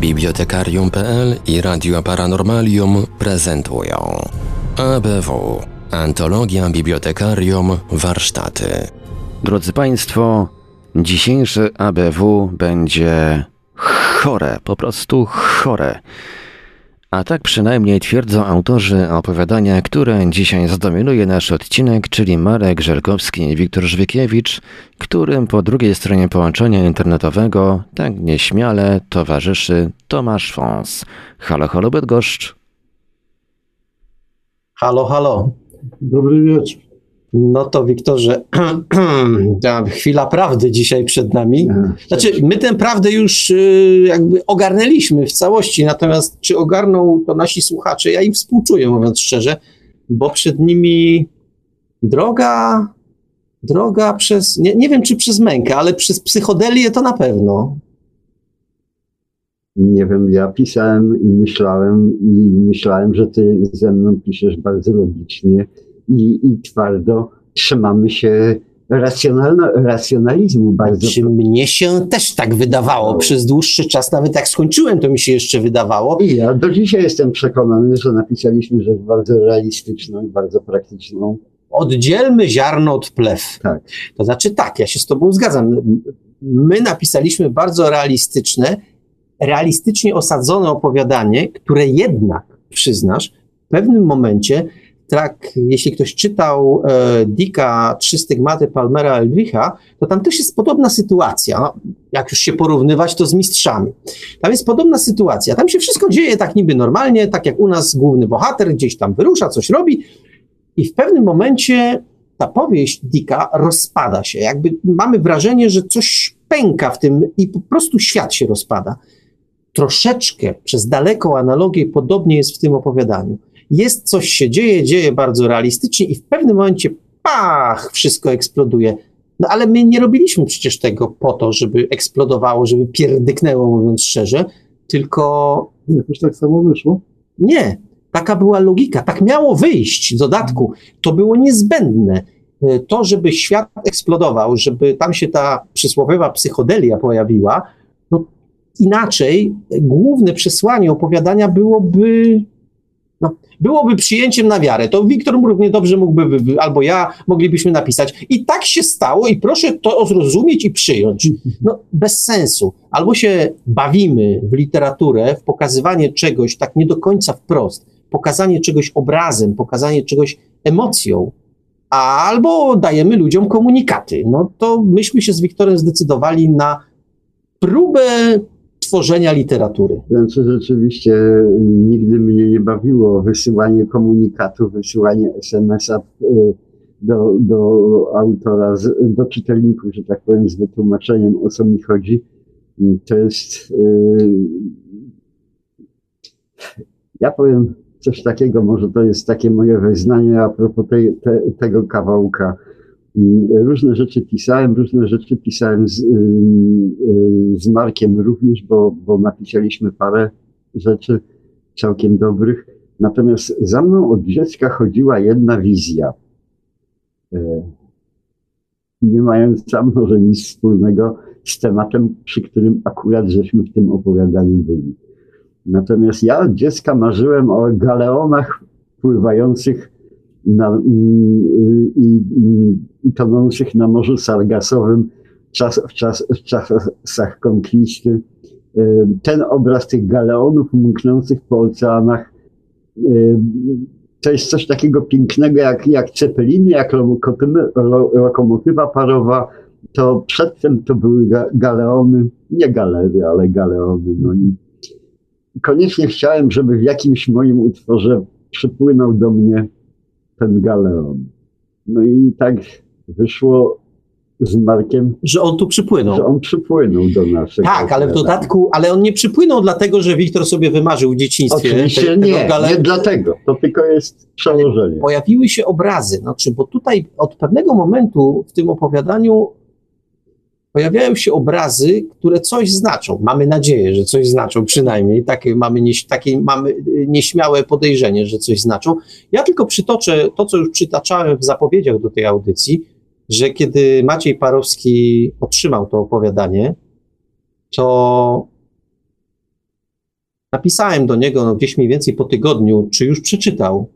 Bibliotekarium.pl i Radio Paranormalium prezentują ABW Antologia Bibliotekarium Warsztaty. Drodzy Państwo, dzisiejszy ABW będzie chore, po prostu chore. A tak przynajmniej twierdzą autorzy opowiadania, które dzisiaj zdominuje nasz odcinek, czyli Marek Żelkowski i Wiktor Żwykiewicz, którym po drugiej stronie połączenia internetowego tak nieśmiale towarzyszy Tomasz Fons. Halo, halo Bydgoszcz. Halo, halo. Dobry wieczór. No to Wiktorze, chwila prawdy dzisiaj przed nami. Znaczy, my tę prawdę już y, jakby ogarnęliśmy w całości, natomiast czy ogarną to nasi słuchacze? Ja im współczuję, mówiąc szczerze, bo przed nimi droga, droga przez, nie, nie wiem czy przez mękę, ale przez psychodelię to na pewno. Nie wiem, ja pisałem i myślałem, i myślałem, że ty ze mną piszesz bardzo logicznie i, i twardo trzymamy się racjonalno, racjonalizmu bardzo. Czy mnie się też tak wydawało przez dłuższy czas, nawet jak skończyłem, to mi się jeszcze wydawało. I ja do dzisiaj jestem przekonany, że napisaliśmy rzecz bardzo realistyczną i bardzo praktyczną. Oddzielmy ziarno od plew. Tak. To znaczy tak, ja się z tobą zgadzam. My napisaliśmy bardzo realistyczne, realistycznie osadzone opowiadanie, które jednak, przyznasz, w pewnym momencie tak, jeśli ktoś czytał e, Dicka Trzy stygmaty Palmera Elwicha, to tam też jest podobna sytuacja. No, jak już się porównywać, to z mistrzami. Tam jest podobna sytuacja. Tam się wszystko dzieje tak niby normalnie, tak jak u nas główny bohater gdzieś tam wyrusza, coś robi i w pewnym momencie ta powieść Dicka rozpada się. Jakby mamy wrażenie, że coś pęka w tym i po prostu świat się rozpada. Troszeczkę przez daleką analogię podobnie jest w tym opowiadaniu jest coś się dzieje, dzieje bardzo realistycznie i w pewnym momencie pach, wszystko eksploduje. No ale my nie robiliśmy przecież tego po to, żeby eksplodowało, żeby pierdyknęło, mówiąc szczerze, tylko... Jakoś tak samo wyszło? Nie, taka była logika, tak miało wyjść w dodatku. To było niezbędne. To, żeby świat eksplodował, żeby tam się ta przysłowiowa psychodelia pojawiła, no inaczej główne przesłanie opowiadania byłoby no, byłoby przyjęciem na wiarę. To Wiktor równie dobrze mógłby, albo ja moglibyśmy napisać. I tak się stało, i proszę to zrozumieć i przyjąć. No, bez sensu. Albo się bawimy w literaturę, w pokazywanie czegoś tak nie do końca wprost, pokazanie czegoś obrazem, pokazanie czegoś emocją, albo dajemy ludziom komunikaty. No to myśmy się z Wiktorem zdecydowali na próbę tworzenia literatury. Znaczy rzeczywiście nigdy mnie nie bawiło wysyłanie komunikatów, wysyłanie SMS-a y, do, do autora, do czytelników, że tak powiem, z wytłumaczeniem o co mi chodzi. To jest. Y, ja powiem coś takiego, może to jest takie moje wyznanie a propos tej, te, tego kawałka Różne rzeczy pisałem, różne rzeczy pisałem z, y, y, z Markiem również, bo, bo napisaliśmy parę rzeczy całkiem dobrych. Natomiast za mną od dziecka chodziła jedna wizja. E, nie mająca może nic wspólnego z tematem, przy którym akurat żeśmy w tym opowiadaniu byli. Natomiast ja od dziecka marzyłem o galeonach pływających na, i, i, i tonących na Morzu Sargasowym czas, w, czas, w czasach konkwisty. Ten obraz tych galeonów mknących po oceanach to jest coś takiego pięknego jak, jak cepeliny, jak lokomotywa parowa. To przedtem to były galeony, nie galery, ale galeony. No i koniecznie chciałem, żeby w jakimś moim utworze przypłynął do mnie ten galeon. No i tak wyszło z Markiem. Że on tu przypłynął. Że on przypłynął do naszego. Tak, ale w dodatku, ale on nie przypłynął dlatego, że Wiktor sobie wymarzył w dzieciństwie. Oczywiście te, nie, nie dlatego. To tylko jest przełożenie. Pojawiły się obrazy, znaczy, bo tutaj od pewnego momentu w tym opowiadaniu pojawiają się obrazy, które coś znaczą. Mamy nadzieję, że coś znaczą, przynajmniej takie mamy, nie, takie mamy y, nieśmiałe podejrzenie, że coś znaczą. Ja tylko przytoczę to, co już przytaczałem w zapowiedziach do tej audycji, że kiedy Maciej Parowski otrzymał to opowiadanie, to Napisałem do niego no, gdzieś mniej więcej po tygodniu, czy już przeczytał.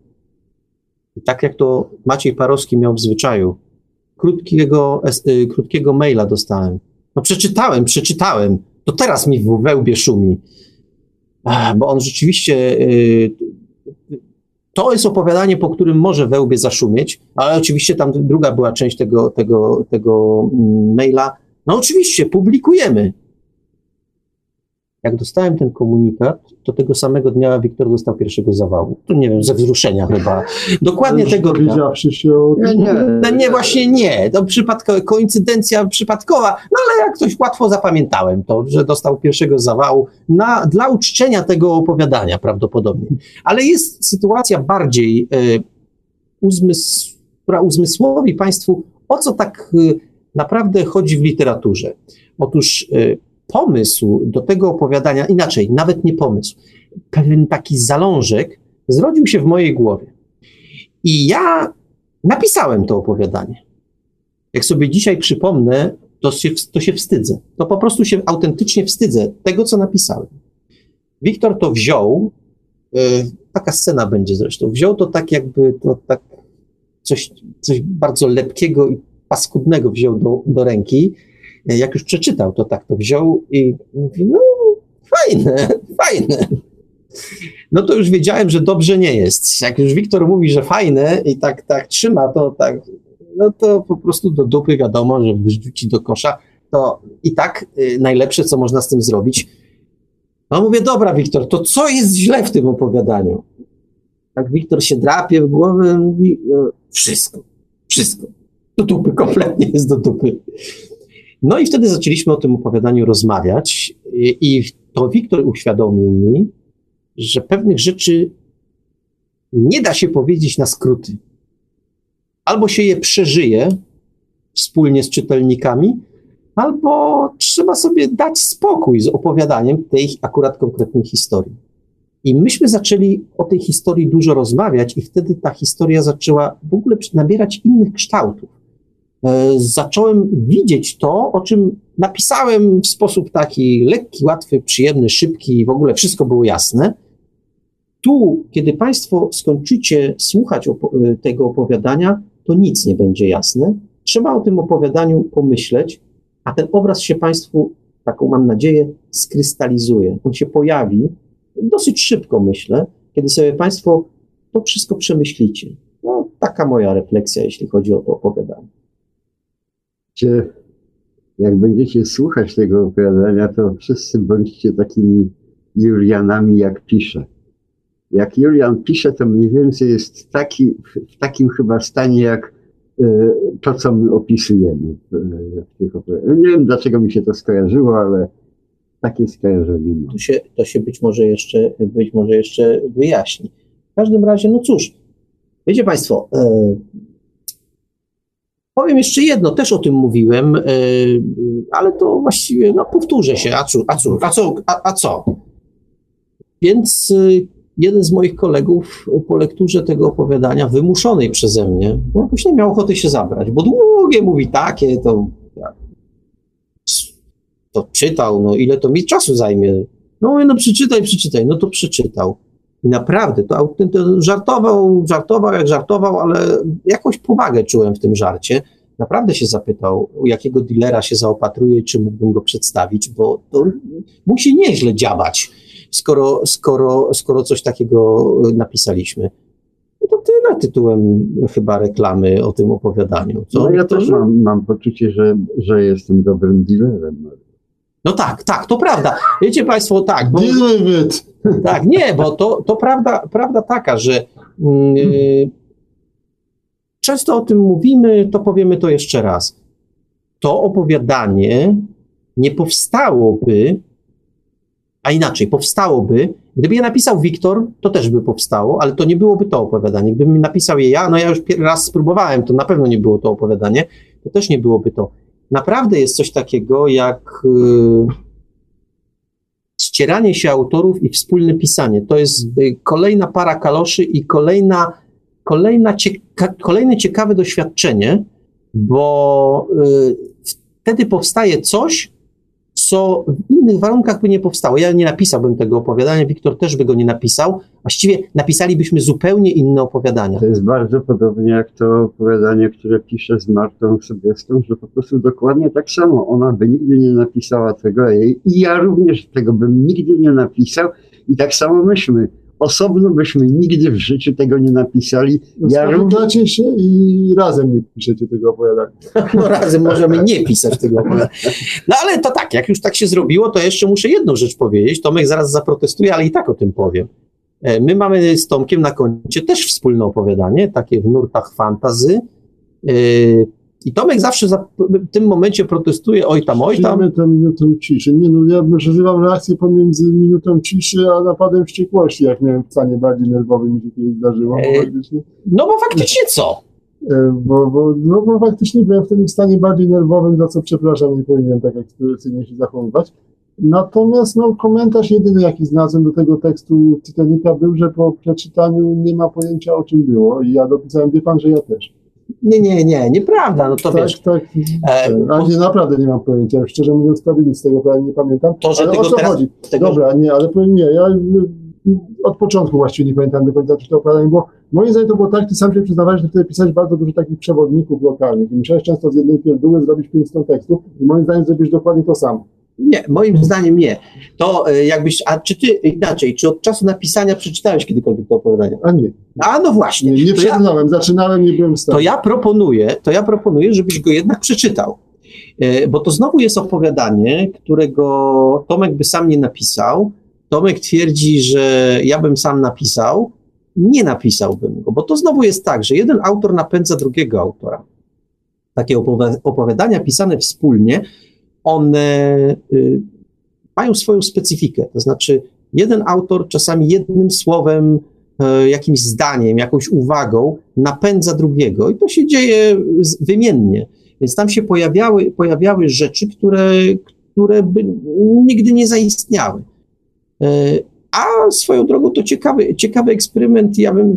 I tak jak to Maciej Parowski miał w zwyczaju, krótkiego, y, krótkiego maila dostałem. No przeczytałem, przeczytałem. To teraz mi w wełbie szumi. Bo on rzeczywiście y, to jest opowiadanie, po którym może wełbie zaszumieć, ale oczywiście tam druga była część tego, tego, tego mm, maila. No oczywiście, publikujemy. Jak dostałem ten komunikat, to tego samego dnia Wiktor dostał pierwszego zawału. To nie wiem, ze wzruszenia chyba. Dokładnie tego dnia. się o... Nie, nie, no nie, właśnie nie. To przypadkowa, koincydencja przypadkowa, no ale jak ktoś łatwo zapamiętałem to, że dostał pierwszego zawału na, dla uczczenia tego opowiadania prawdopodobnie. Ale jest sytuacja bardziej y, uzmysł, która uzmysłowi Państwu, o co tak y, naprawdę chodzi w literaturze. Otóż y, pomysł do tego opowiadania, inaczej, nawet nie pomysł, pewien taki zalążek zrodził się w mojej głowie. I ja napisałem to opowiadanie. Jak sobie dzisiaj przypomnę, to się, to się wstydzę. To po prostu się autentycznie wstydzę tego, co napisałem. Wiktor to wziął, yy, taka scena będzie zresztą, wziął to tak jakby, to tak coś, coś bardzo lepkiego i paskudnego wziął do, do ręki jak już przeczytał, to tak to wziął i mówi, no fajne, fajne. No to już wiedziałem, że dobrze nie jest. Jak już Wiktor mówi, że fajne i tak, tak trzyma, to tak, no to po prostu do dupy wiadomo, że wyrzuci do kosza, to i tak y, najlepsze, co można z tym zrobić. No mówię, dobra Wiktor, to co jest źle w tym opowiadaniu? Tak Wiktor się drapie w głowę, mówi, no, wszystko, wszystko. Do dupy, kompletnie jest do dupy. No i wtedy zaczęliśmy o tym opowiadaniu rozmawiać i to Wiktor uświadomił mi, że pewnych rzeczy nie da się powiedzieć na skróty. Albo się je przeżyje wspólnie z czytelnikami, albo trzeba sobie dać spokój z opowiadaniem tej akurat konkretnej historii. I myśmy zaczęli o tej historii dużo rozmawiać, i wtedy ta historia zaczęła w ogóle nabierać innych kształtów. E, zacząłem widzieć to, o czym napisałem w sposób taki lekki, łatwy, przyjemny, szybki i w ogóle wszystko było jasne. Tu, kiedy Państwo skończycie słuchać e, tego opowiadania, to nic nie będzie jasne. Trzeba o tym opowiadaniu pomyśleć, a ten obraz się Państwu, taką mam nadzieję, skrystalizuje. On się pojawi dosyć szybko, myślę, kiedy sobie Państwo to wszystko przemyślicie. No, taka moja refleksja, jeśli chodzi o to opowiadanie będziecie, jak będziecie słuchać tego opowiadania, to wszyscy bądźcie takimi Julianami, jak pisze. Jak Julian pisze, to mniej więcej jest taki, w takim chyba stanie, jak e, to, co my opisujemy w, w tych opowiadaniach. Nie wiem, dlaczego mi się to skojarzyło, ale takie skojarzenie mam. To się, to się być może jeszcze, być może jeszcze wyjaśni. W każdym razie, no cóż, wiecie Państwo, e, Powiem jeszcze jedno, też o tym mówiłem, e, ale to właściwie no, powtórzę się. A, co, a, co, a, co, a, a co? Więc e, jeden z moich kolegów po lekturze tego opowiadania, wymuszonej przeze mnie, no, jakoś nie miał ochoty się zabrać, bo długie mówi takie, to, to czytał, no ile to mi czasu zajmie. No mówię, no przeczytaj, przeczytaj, no to przeczytał. I naprawdę, to, to żartował, żartował jak żartował, ale jakąś powagę czułem w tym żarcie. Naprawdę się zapytał, u jakiego dealera się zaopatruje, czy mógłbym go przedstawić, bo to musi nieźle działać, skoro, skoro, skoro coś takiego napisaliśmy. No to tyle tytułem chyba reklamy o tym opowiadaniu. Co? No ja też mam, mam poczucie, że, że jestem dobrym dealerem. No tak, tak, to prawda. Wiecie Państwo, tak. Bo, tak, nie, bo to, to prawda, prawda taka, że yy, często o tym mówimy, to powiemy to jeszcze raz. To opowiadanie nie powstałoby, a inaczej, powstałoby, gdyby je napisał Wiktor, to też by powstało, ale to nie byłoby to opowiadanie. Gdybym napisał je ja, no ja już raz spróbowałem, to na pewno nie było to opowiadanie, to też nie byłoby to naprawdę jest coś takiego jak yy, ścieranie się autorów i wspólne pisanie. To jest yy, kolejna para kaloszy i kolejna, kolejna cieka kolejne ciekawe doświadczenie, bo yy, wtedy powstaje coś, co w innych warunkach by nie powstało. Ja nie napisałbym tego opowiadania, Wiktor też by go nie napisał. Właściwie napisalibyśmy zupełnie inne opowiadania. To jest bardzo podobnie jak to opowiadanie, które piszę z Martą Sobieską, że po prostu dokładnie tak samo. Ona by nigdy nie napisała tego jej i ja również tego bym nigdy nie napisał i tak samo myśmy. Osobno byśmy nigdy w życiu tego nie napisali. No, Ja Spotykacie się i razem nie piszecie tego opowiadania. No razem możemy nie pisać tego opowiadania. No ale to tak, jak już tak się zrobiło, to jeszcze muszę jedną rzecz powiedzieć. Tomek zaraz zaprotestuje, ale i tak o tym powiem. E, My mamy z Tomkiem na koncie też wspólne opowiadanie, takie w nurtach fantazy. E, I Tomek zawsze za, w tym momencie protestuje, oj tam, oj tam. Przyjmy tę minutę ciszy. Nie no, ja przeżywam reakcję pomiędzy minutą ciszy a napadem wściekłości, jak miałem w stanie bardziej nerwowym mi się kiedyś zdarzyło. Ej. faktycznie, No bo faktycznie co? e, bo, bo, no, bo faktycznie byłem wtedy w stanie bardziej nerwowym, za co przepraszam, nie powinienem tak ekspresyjnie się zachowywać. Natomiast no, komentarz jedyny, jaki znalazłem do tego tekstu Titanica był, że po przeczytaniu nie ma pojęcia o czym było i ja dopisałem, wie pan, że ja też. Nie, nie, nie, nieprawda, no to tak, wiesz. tak. E, A nie, naprawdę nie mam pojęcia. Szczerze mówiąc, prawie nic z tego prawie nie pamiętam. To, że ale tego o co teraz- chodzi? tego, Dobra, nie, ale powiem nie, ja y, od początku właściwie nie pamiętam do końca, czy to opowiadanie, bo moim zdaniem to było tak, ty sam się przyznawałeś, że wtedy pisałeś bardzo dużo takich przewodników lokalnych i musiałeś często z jednej pierdóły zrobić pięć stron tekstu i moim zdaniem zrobisz dokładnie to samo. Nie, moim zdaniem nie. To e, jakbyś, a czy ty inaczej, czy od czasu napisania przeczytałeś kiedykolwiek to opowiadanie? A nie, A no właśnie, nie, nie to, ja, zaczynałem, nie byłem w stanie. to ja proponuję, to ja proponuję, żebyś go jednak przeczytał. E, Bo to znowu jest opowiadanie, którego Tomek by sam nie napisał. Tomek twierdzi, że ja bym sam napisał. Nie napisałbym go, bo to znowu jest tak, że jeden autor napędza drugiego autora. Takie opowi- opowiadania pisane wspólnie, one y, mają swoją specyfikę. To znaczy, jeden autor czasami jednym słowem, e, jakimś zdaniem, jakąś uwagą napędza drugiego i to się dzieje wymiennie. Więc tam się pojawiały, pojawiały rzeczy, które, które by nigdy nie zaistniały. E, A swoją drogą to ciekawy, ciekawy eksperyment. Ja bym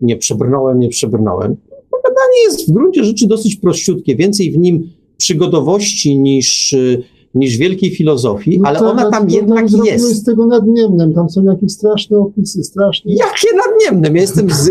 nie przebrnąłem, nie przebrnąłem. Opowiadanie jest w gruncie rzeczy dosyć prościutkie, więcej w nim przygodowości niż, y, niż wielkiej filozofii, No ale tak, ona tam jednak jest. z tego nadniemnem, tam są jakieś straszne opisy, straszne. Jakie nadniemne? Ja jestem, z,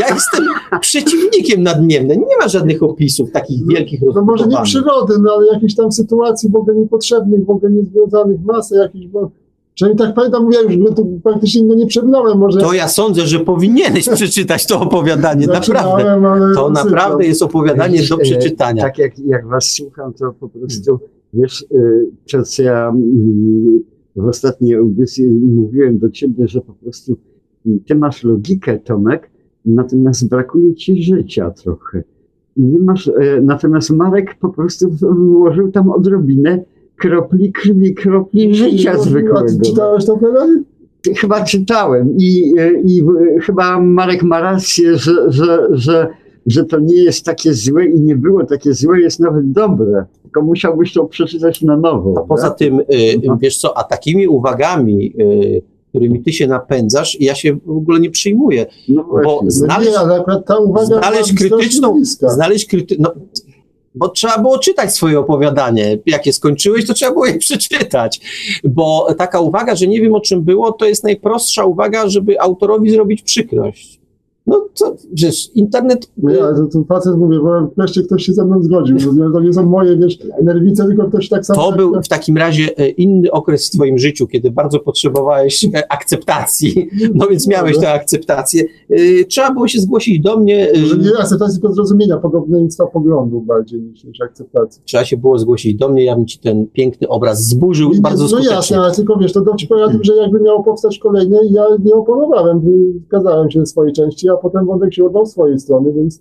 ja jestem przeciwnikiem nadniemnym. Nie ma żadnych opisów takich wielkich No może nie przyrody, no ale jakieś tam sytuacji w ogóle niepotrzebnych, w ogóle niezwiązanych, masę jakichś, bo przynajmniej tak pamiętam, mówiłem już, to praktycznie no nie przebrnąłem, może To ja sądzę, że powinieneś przeczytać to opowiadanie. Naprawdę. To naprawdę jest opowiadanie do e, przeczytania. Tak jak, jak was słucham, to po prostu, wiesz, to co ja mm, w ostatniej audycji mówiłem do ciebie, że po prostu mm, ty masz logikę, Tomek, natomiast brakuje ci życia trochę. Nie masz, e, natomiast Marek po prostu włożył tam odrobinę kropli krwi, kropli życia zwykłego. czytałeś to opowiadanie? Chyba czytałem i, i w- chyba Marek ma rację, że, że, że, że to nie jest takie złe i nie było takie złe, jest nawet dobre. Tylko musiałbyś to przeczytać na nowo. A poza tak? tym, y, wiesz co, a takimi uwagami, y, którymi ty się napędzasz, ja się w ogóle nie przyjmuję. no właśnie. bo No Znaleźć- nie, ta uwaga znaleźć krytyczną-. Znaleźć kryty... No, bo trzeba było czytać swoje opowiadanie. Jak je skończyłeś, to trzeba było je przeczytać. Bo taka uwaga, że nie wiem o czym było, to jest najprostsza uwaga, żeby autorowi zrobić przykrość. No to, wiesz, internet... Nie, ale to, to facet mówię, bo wreszcie ktoś się ze mną zgodził. że To nie są moje, wiesz, nerwice, tylko ktoś tak samo. To był w takim razie e, inny okres w twoim życiu, kiedy bardzo potrzebowałeś e, akceptacji, no więc miałeś tę akceptację. E, Trzeba było się zgłosić do mnie, e, Że nie akceptacji, tylko zrozumienia podobieństwa poglądów bardziej niż, niż akceptacji. trzeba się było zgłosić do mnie, ja bym ci ten piękny obraz zburzył nie- bardzo no skutecznie. jasne, ale tylko wiesz, to dowcip powiadł, że jakby miało powstać kolejne, ja nie oponowałem, wykazałem się swojej części, a potem Wątek się oddał swojej strony, więc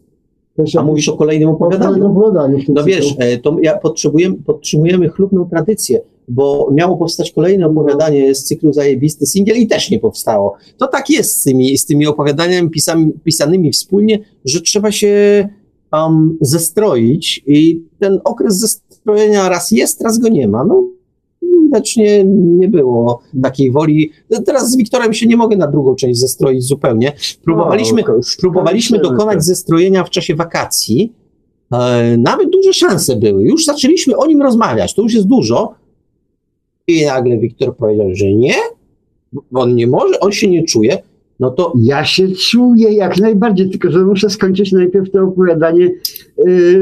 A mówisz o kolejnym o opowiadaniu? opowiadaniu. w tym No wiesz, e, to ja potrzebujemy, podtrzymujemy chlubną tradycję, bo miało powstać kolejne opowiadanie z cyklu Zajebisty Singiel i też nie powstało. To tak jest z tymi, z tymi opowiadaniami pisami, pisanymi wspólnie, że trzeba się um, zestroić i ten okres zestrojenia raz jest, raz go nie ma. No, widocznie nie było takiej woli. Teraz z Wiktorem się nie mogę na drugą część zestroić zupełnie. Próbowaliśmy, No, próbowaliśmy dokonać to. zestrojenia w czasie wakacji. E, nawet duże szanse były. Już zaczęliśmy o nim rozmawiać. To już jest dużo, I nagle Wiktor powiedział, że nie, on nie może, on się nie czuje, no to Ja się czuję jak najbardziej, tylko że muszę skończyć najpierw to opowiadanie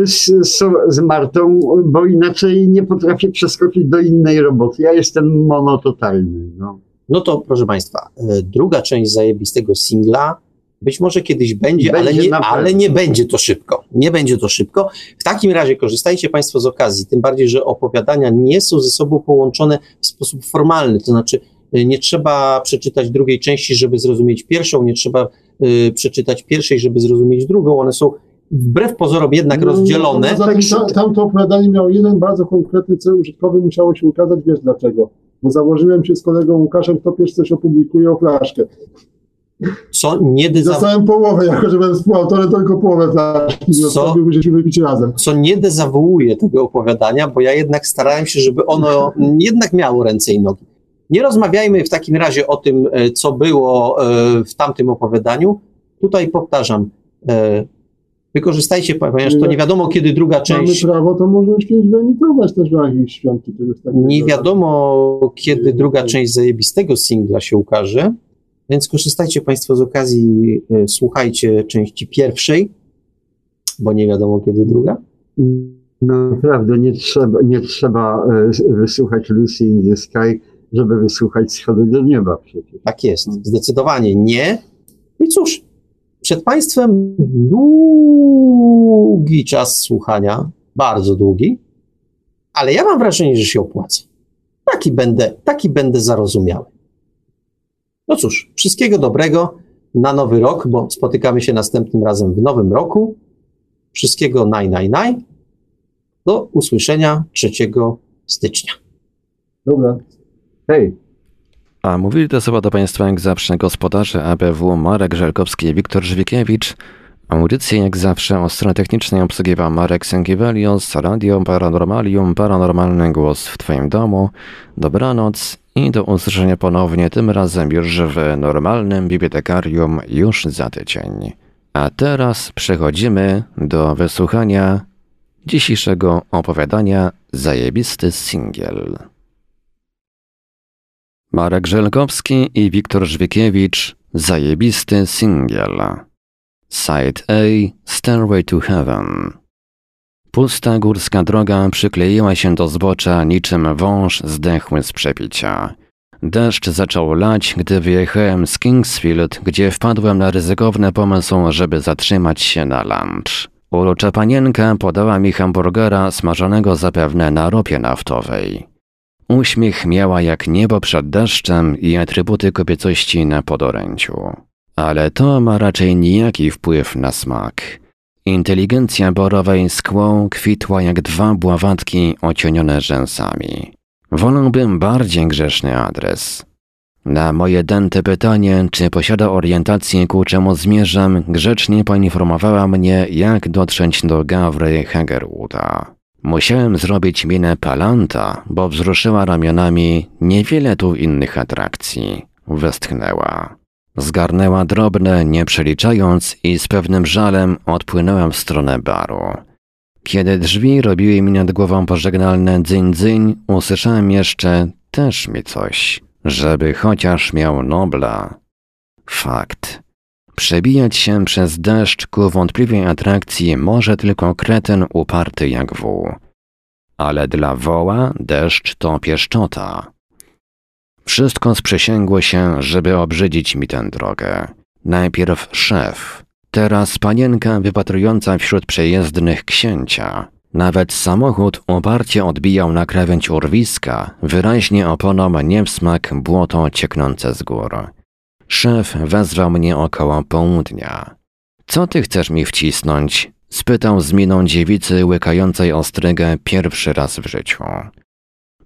z, z, z Martą, bo inaczej nie potrafię przeskoczyć do innej roboty. Ja jestem monototalny. No. No to proszę Państwa, e, druga część zajebistego singla być może kiedyś będzie, Będzie ale, nie, ale nie będzie to szybko. Nie będzie to szybko. W takim razie korzystajcie Państwo z okazji, tym bardziej, że opowiadania nie są ze sobą połączone w sposób formalny, to znaczy e, nie trzeba przeczytać drugiej części, żeby zrozumieć pierwszą, nie trzeba e, przeczytać pierwszej, żeby zrozumieć drugą. One są wbrew pozorom jednak rozdzielone. No, zatem ta, tamto opowiadanie miało jeden bardzo konkretny cel użytkowy, musiało się ukazać, wiesz dlaczego? Bo założyłem się z kolegą Łukaszem, kto pierwszy coś opublikuje o flaszkę. Co nie, dezaw- Dostałem połowę, jako że byłem współautorem, tylko połowę flaszki. Co? Razem. co nie dezawuuje tego opowiadania, bo ja jednak starałem się, żeby ono jednak miało ręce i nogi. Nie rozmawiajmy w takim razie o tym, e, co było e, w tamtym opowiadaniu. Tutaj powtarzam, e, wykorzystajcie, ponieważ to nie wiadomo, kiedy druga Mamy część, prawo, to może kiedyś wyemitować też w jakichś świąt czegoś takiego. nie wiadomo, kiedy druga część zajebistego singla się ukaże, więc korzystajcie Państwo z okazji, e, słuchajcie części pierwszej, bo nie wiadomo, kiedy druga. Naprawdę nie trzeba, nie trzeba e, wysłuchać Lucy in the Sky, żeby wysłuchać Schody do nieba przecież. Tak jest, zdecydowanie nie. I cóż, przed Państwem długi czas słuchania, bardzo długi, ale ja mam wrażenie, że się opłaca. Taki będę, taki będę zarozumiały. No cóż, wszystkiego dobrego na nowy rok, bo spotykamy się następnym razem w nowym roku. Wszystkiego naj, naj, naj. Do usłyszenia 3 stycznia. Dobra. Hej, A mówili te słowa do Państwa jak zawsze gospodarze ABW Marek Żelkowski i Wiktor Żwikiewicz. Audycję jak zawsze o stronie technicznej obsługiwał Marek Sękiewelios, Radio Paranormalium, Paranormalny Głos w Twoim domu. Dobranoc i do usłyszenia ponownie, tym razem już w normalnym bibliotekarium już za tydzień. A teraz przechodzimy do wysłuchania dzisiejszego opowiadania Zajebisty Singiel. Marek Żelkowski i Wiktor Żwikiewicz Zajebisty Singiel Side A Stairway to Heaven Pusta górska droga przykleiła się do zbocza niczym wąż zdechły z przepicia. Deszcz zaczął lać, gdy wyjechałem z Kingsfield, gdzie wpadłem na ryzykowny pomysł, żeby zatrzymać się na lunch. Urocza panienka podała mi hamburgera smażonego zapewne na ropie naftowej. Uśmiech miała jak niebo przed deszczem i atrybuty kobiecości na podoręciu. Ale to ma raczej nijaki wpływ na smak. Inteligencja borowej skłą kwitła jak dwa bławatki ocienione rzęsami. Wolałbym bardziej grzeszny adres. Na moje dęte pytanie, czy posiada orientację ku czemu zmierzam, grzecznie poinformowała mnie, jak dotrzeć do Gawry Hagerwooda. Musiałem zrobić minę palanta, bo wzruszyła ramionami niewiele tu innych atrakcji. Westchnęła. Zgarnęła drobne, nie przeliczając i z pewnym żalem odpłynęłam w stronę baru. Kiedy drzwi robiły mi nad głową pożegnalne dzyń-dzyń, usłyszałem jeszcze też mi coś, żeby chociaż miał Nobla. Fakt. Przebijać się przez deszcz ku wątpliwej atrakcji może tylko kretyn uparty jak wół. Ale dla woła deszcz to pieszczota. Wszystko sprzysięgło się, żeby obrzydzić mi tę drogę. Najpierw szef, teraz panienka wypatrująca wśród przejezdnych księcia. Nawet samochód uparcie odbijał na krawędź urwiska, wyraźnie oponą nie w smak błoto cieknące z gór. Szef wezwał mnie około południa. Co ty chcesz mi wcisnąć? spytał z miną dziewicy łykającej ostrygę pierwszy raz w życiu.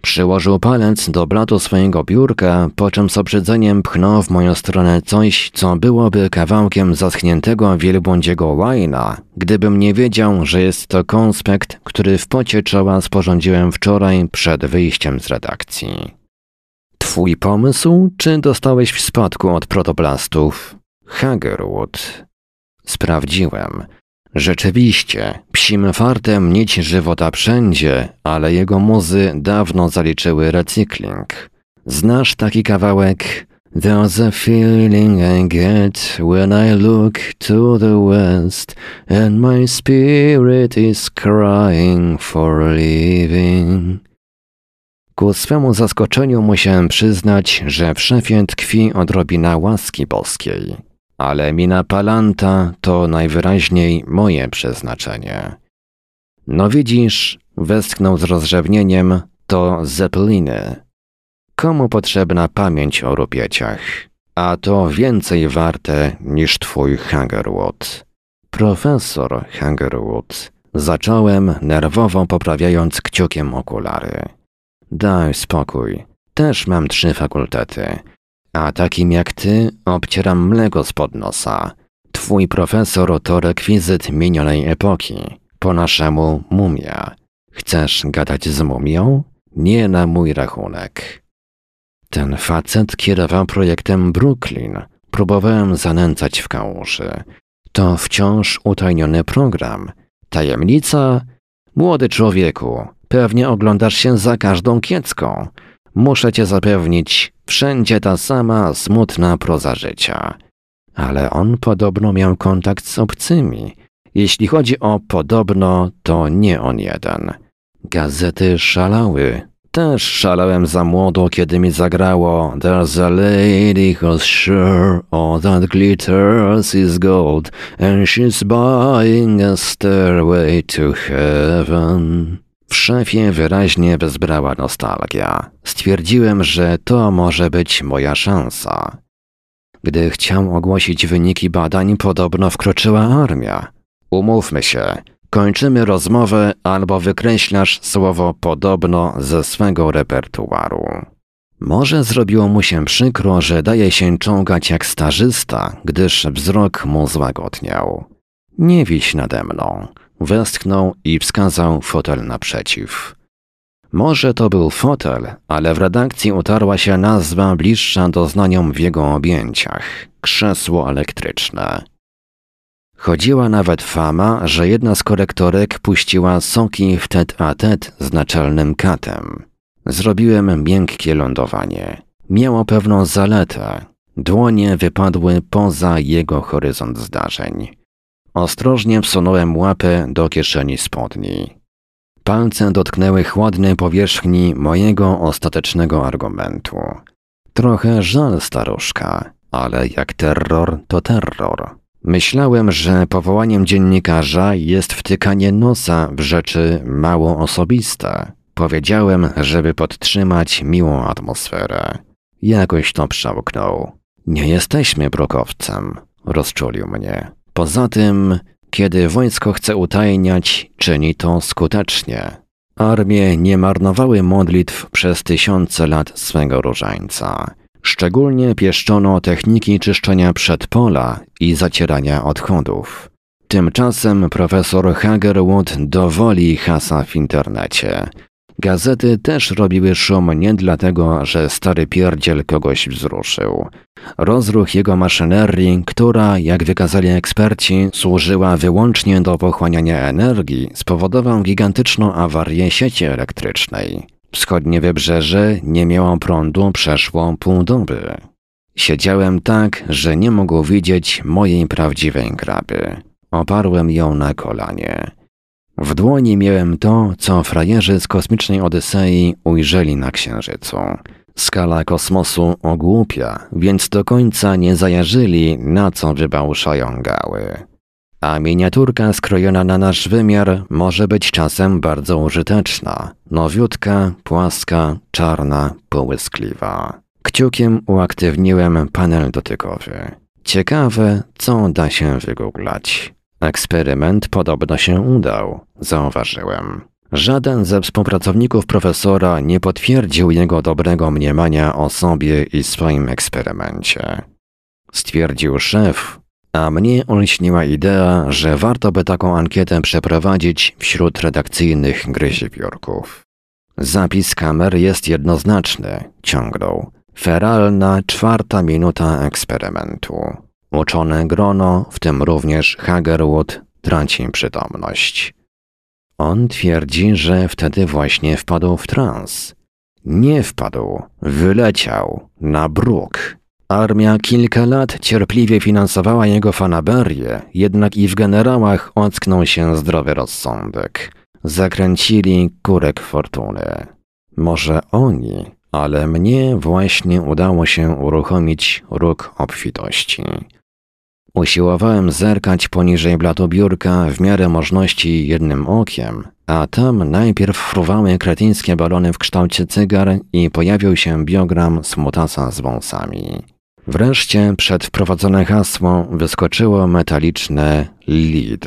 Przyłożył palec do blatu swojego biurka, po czym z obrzydzeniem pchnął w moją stronę coś, co byłoby kawałkiem zaschniętego wielbłądziego łajna, gdybym nie wiedział, że jest to konspekt, który w pocie czoła sporządziłem wczoraj przed wyjściem z redakcji. Twój pomysł, czy dostałeś w spadku od protoplastów? Hagerwood. Sprawdziłem. Rzeczywiście, psim fartem nić żywota wszędzie, ale jego muzy dawno zaliczyły recykling. Znasz taki kawałek? There's a feeling I get when I look to the west and my spirit is crying for living. Ku swemu zaskoczeniu musiałem przyznać, że w szefie tkwi odrobina łaski boskiej ale mina palanta to najwyraźniej moje przeznaczenie. No widzisz, westchnął z rozrzewnieniem, to zeppeliny. Komu potrzebna pamięć o rupieciach? A to więcej warte niż twój Hangerwood. Profesor Hangerwood. Zacząłem, nerwowo poprawiając kciukiem okulary. Daj spokój. Też mam trzy fakultety a takim jak ty obcieram mleko spod nosa. Twój profesor to rekwizyt minionej epoki. Po naszemu mumia. Chcesz gadać z mumią? Nie na mój rachunek. Ten facet kierował projektem Brooklyn. Próbowałem zanęcać w kałuży. To wciąż utajniony program. Tajemnica? Młody człowieku, pewnie oglądasz się za każdą kiecką. Muszę cię zapewnić, wszędzie ta sama smutna proza życia. Ale on podobno miał kontakt z obcymi. Jeśli chodzi o podobno, to nie on jeden. Gazety szalały. Też szalałem za młodo, kiedy mi zagrało There's a lady who's sure all that glitters is gold and she's buying a stairway to heaven. W szefie wyraźnie wezbrała nostalgia. Stwierdziłem, że to może być moja szansa. Gdy chciał ogłosić wyniki badań, podobno wkroczyła armia. Umówmy się, kończymy rozmowę albo wykreślasz słowo podobno ze swego repertuaru. Może zrobiło mu się przykro, że daje się czołgać jak starzysta, gdyż wzrok mu złagodniał. Nie wiś nade mną. Westchnął i wskazał fotel naprzeciw. Może to był fotel, ale w redakcji utarła się nazwa bliższa doznaniom w jego objęciach krzesło elektryczne. Chodziła nawet fama, że jedna z korektorek puściła soki w tet a tet z naczelnym katem. Zrobiłem miękkie lądowanie. Miało pewną zaletę. Dłonie wypadły poza jego horyzont zdarzeń. Ostrożnie wsunąłem łapę do kieszeni spodni. Palce dotknęły chłodnej powierzchni mojego ostatecznego argumentu. Trochę żal staruszka, ale jak terror, to terror. Myślałem, że powołaniem dziennikarza jest wtykanie nosa w rzeczy mało osobiste. Powiedziałem, żeby podtrzymać miłą atmosferę. Jakoś to przełknął. Nie jesteśmy brokowcem, rozczulił mnie. Poza tym, kiedy wojsko chce utajniać, czyni to skutecznie. Armie nie marnowały modlitw przez tysiące lat swego różańca. Szczególnie pieszczono techniki czyszczenia przedpola i zacierania odchodów. Tymczasem profesor Hagerwood dowoli hasa w internecie. Gazety też robiły szum nie dlatego, że stary pierdziel kogoś wzruszył. Rozruch jego maszynerii, która, jak wykazali eksperci, służyła wyłącznie do pochłaniania energii, spowodował gigantyczną awarię sieci elektrycznej. Wschodnie wybrzeże nie miało prądu przeszło pół doby. Siedziałem tak, że nie mógł widzieć mojej prawdziwej graby. Oparłem ją na kolanie. W dłoni miałem to, co frajerzy z kosmicznej Odysei ujrzeli na Księżycu. Skala kosmosu ogłupia, więc do końca nie zajarzyli, na co wybałszają gały. A miniaturka skrojona na nasz wymiar może być czasem bardzo użyteczna. Nowiutka, płaska, czarna, połyskliwa. Kciukiem uaktywniłem panel dotykowy. Ciekawe, co da się wygooglać. Eksperyment podobno się udał, zauważyłem. Żaden ze współpracowników profesora nie potwierdził jego dobrego mniemania o sobie i swoim eksperymencie. Stwierdził szef, a mnie olśniła idea, że warto by taką ankietę przeprowadzić wśród redakcyjnych gryziwiorków. Zapis kamer jest jednoznaczny, ciągnął. Feralna czwarta minuta eksperymentu. Uczone grono, w tym również Hagerwood, traci przytomność. On twierdzi, że wtedy właśnie wpadł w trans. Nie wpadł, wyleciał na bruk. Armia kilka lat cierpliwie finansowała jego fanaberię, jednak i w generałach ocknął się zdrowy rozsądek. Zakręcili kurek fortuny. Może oni, ale mnie właśnie udało się uruchomić róg obfitości. Usiłowałem zerkać poniżej blatu biurka w miarę możliwości jednym okiem, a tam najpierw fruwały kretyńskie balony w kształcie cygar i pojawił się biogram smutasa z wąsami. Wreszcie przed wprowadzone hasło wyskoczyło metaliczne LID.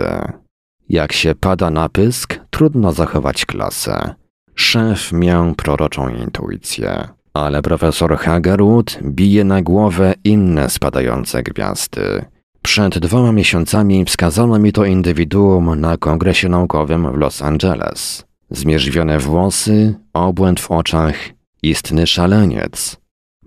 Jak się pada na pysk, trudno zachować klasę. Szef miał proroczą intuicję, ale profesor Hagerwood bije na głowę inne spadające gwiazdy. Przed dwoma miesiącami wskazano mi to indywiduum na kongresie naukowym w Los Angeles. Zmierzwione włosy, obłęd w oczach, istny szaleniec.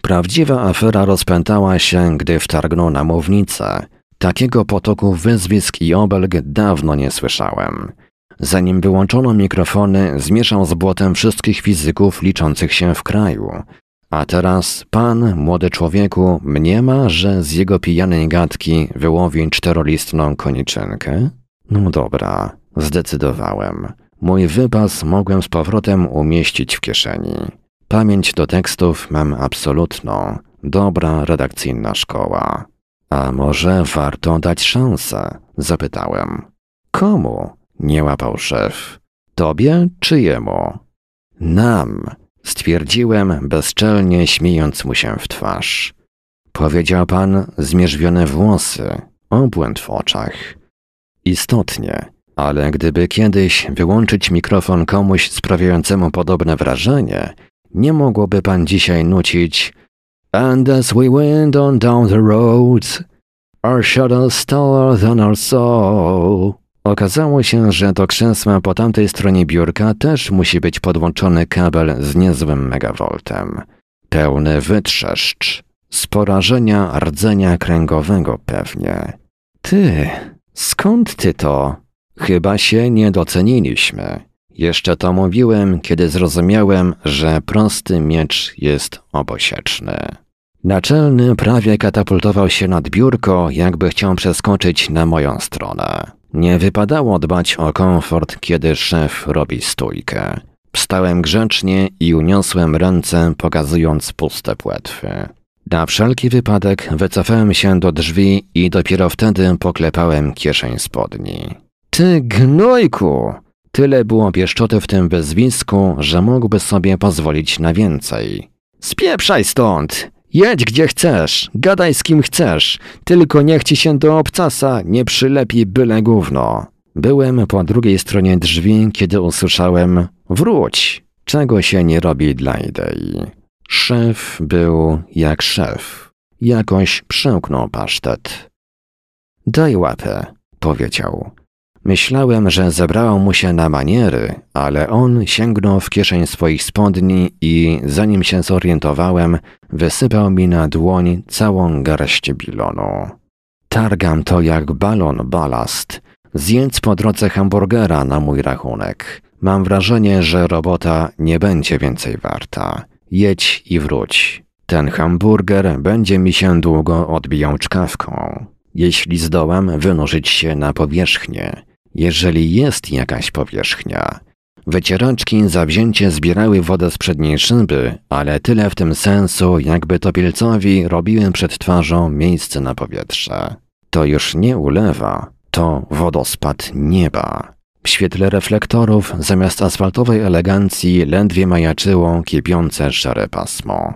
Prawdziwa afera rozpętała się, gdy wtargnął na mównicę. Takiego potoku wyzwisk i obelg dawno nie słyszałem. Zanim wyłączono mikrofony, zmieszał z błotem wszystkich fizyków liczących się w kraju. A teraz pan, młody człowieku, mniema, że z jego pijanej gadki wyłowi czterolistną koniczynkę? No dobra, zdecydowałem. Mój wypas mogłem z powrotem umieścić w kieszeni. Pamięć do tekstów mam absolutną. Dobra redakcyjna szkoła. A może warto dać szansę? Zapytałem. Komu? Nie łapał szef. Tobie czy jemu? Nam, stwierdziłem bezczelnie śmiejąc mu się w twarz. Powiedział pan zmierzwione włosy, obłęd w oczach. Istotnie, ale gdyby kiedyś wyłączyć mikrofon komuś sprawiającemu podobne wrażenie, nie mogłoby pan dzisiaj nucić And as we went on down the roads, our shadows taller than our soul. Okazało się, że do krzesła po tamtej stronie biurka też musi być podłączony kabel z niezłym megawoltem. Pełny wytrzeszcz. Z porażenia rdzenia kręgowego pewnie. Ty, skąd ty to? Chyba się nie doceniliśmy. Jeszcze to mówiłem, kiedy zrozumiałem, że prosty miecz jest obosieczny. Naczelny prawie katapultował się nad biurko, jakby chciał przeskoczyć na moją stronę. Nie wypadało dbać o komfort, kiedy szef robi stójkę. Wstałem grzecznie i uniosłem ręce, pokazując puste płetwy. Na wszelki wypadek wycofałem się do drzwi i dopiero wtedy poklepałem kieszeń spodni. Ty gnojku! Tyle było pieszczoty w tym wyzwisku, że mógłby sobie pozwolić na więcej. Spieprzaj stąd! Jedź gdzie chcesz, gadaj z kim chcesz, tylko niech ci się do obcasa nie przylepi byle gówno. Byłem po drugiej stronie drzwi, kiedy usłyszałem wróć, czego się nie robi dla idei. Szef był jak szef. Jakoś przełknął pasztet. Daj łapę, powiedział. Myślałem, że zebrało mu się na maniery, ale on sięgnął w kieszeń swoich spodni i, zanim się zorientowałem, wysypał mi na dłoń całą garść bilonu. Targam to jak balon balast. Zjedz po drodze hamburgera na mój rachunek. Mam wrażenie, że robota nie będzie więcej warta. Jedź i wróć. Ten hamburger będzie mi się długo odbijał czkawką. Jeśli zdołam wynurzyć się na powierzchnię, jeżeli jest jakaś powierzchnia. Wycieraczki zawzięcie zbierały wodę z przedniej szyby, ale tyle w tym sensu, jakby topielcowi robiły przed twarzą miejsce na powietrze. To już nie ulewa, to wodospad nieba. W świetle reflektorów zamiast asfaltowej elegancji ledwie majaczyło kipiące szare pasmo.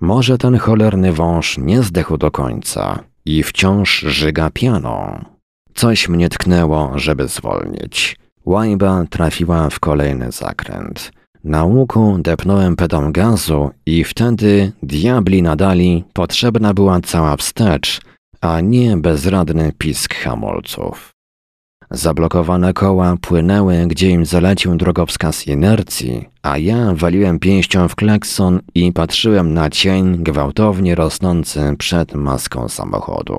Może ten cholerny wąż nie zdechł do końca i wciąż żyga pianą. Coś mnie tknęło, żeby zwolnić. Łajba trafiła w kolejny zakręt. Na łuku depnąłem pedał gazu i wtedy, diabli nadali, potrzebna była cała wstecz, a nie bezradny pisk hamulców. Zablokowane koła płynęły, gdzie im zalecił drogowskaz inercji, a ja waliłem pięścią w klekson i patrzyłem na cień gwałtownie rosnący przed maską samochodu.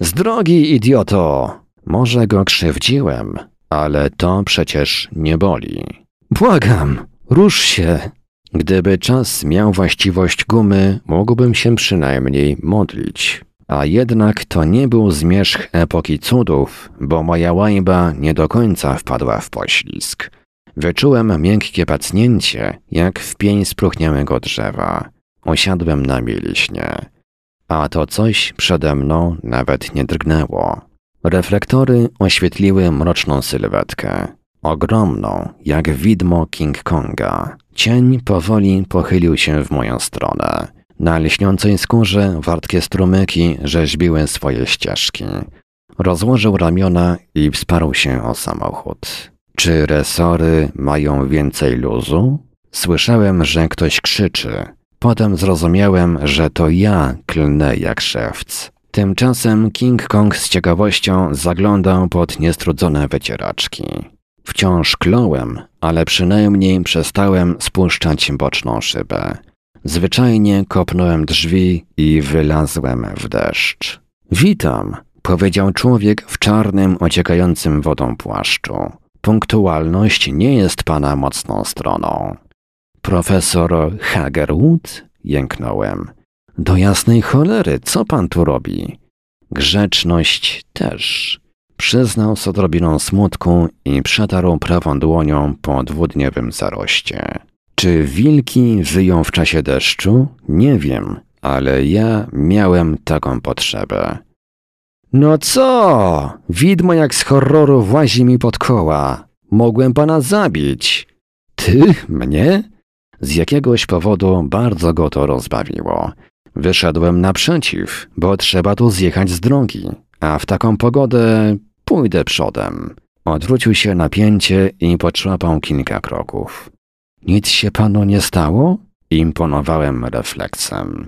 Z drogi, idioto! Może go krzywdziłem, ale to przecież nie boli. Błagam, rusz się! Gdyby czas miał właściwość gumy, mógłbym się przynajmniej modlić. A jednak to nie był zmierzch epoki cudów, bo moja łajba nie do końca wpadła w poślizg. Wyczułem miękkie pacnięcie, jak w pień spróchniałego drzewa. Osiadłem na mieliśnie. A to coś przede mną nawet nie drgnęło. Reflektory oświetliły mroczną sylwetkę. Ogromną, jak widmo King Konga. Cień powoli pochylił się w moją stronę. Na lśniącej skórze wartkie strumyki rzeźbiły swoje ścieżki. Rozłożył ramiona i wsparł się o samochód. Czy resory mają więcej luzu? Słyszałem, że ktoś krzyczy. Potem zrozumiałem, że to ja klnę jak szewc. Tymczasem King Kong z ciekawością zaglądał pod niestrudzone wycieraczki. Wciąż kląłem, ale przynajmniej przestałem spuszczać boczną szybę. Zwyczajnie kopnąłem drzwi i wylazłem w deszcz. Witam, powiedział człowiek w czarnym, ociekającym wodą płaszczu. Punktualność nie jest pana mocną stroną. Profesor Hagerwood? Jęknąłem. Do jasnej cholery, co pan tu robi? Grzeczność też. Przyznał z odrobiną smutku i przetarł prawą dłonią po dwudniowym zaroście. Czy wilki wyją w czasie deszczu? Nie wiem, ale ja miałem taką potrzebę. No co? Widmo jak z horroru włazi mi pod koła. Mogłem pana zabić. Ty? Mnie? Z jakiegoś powodu bardzo go to rozbawiło. Wyszedłem naprzeciw, bo trzeba tu zjechać z drogi, a w taką pogodę pójdę przodem. Odwrócił się napięcie i potrzłapał kilka kroków. Nic się panu nie stało? Imponowałem refleksem.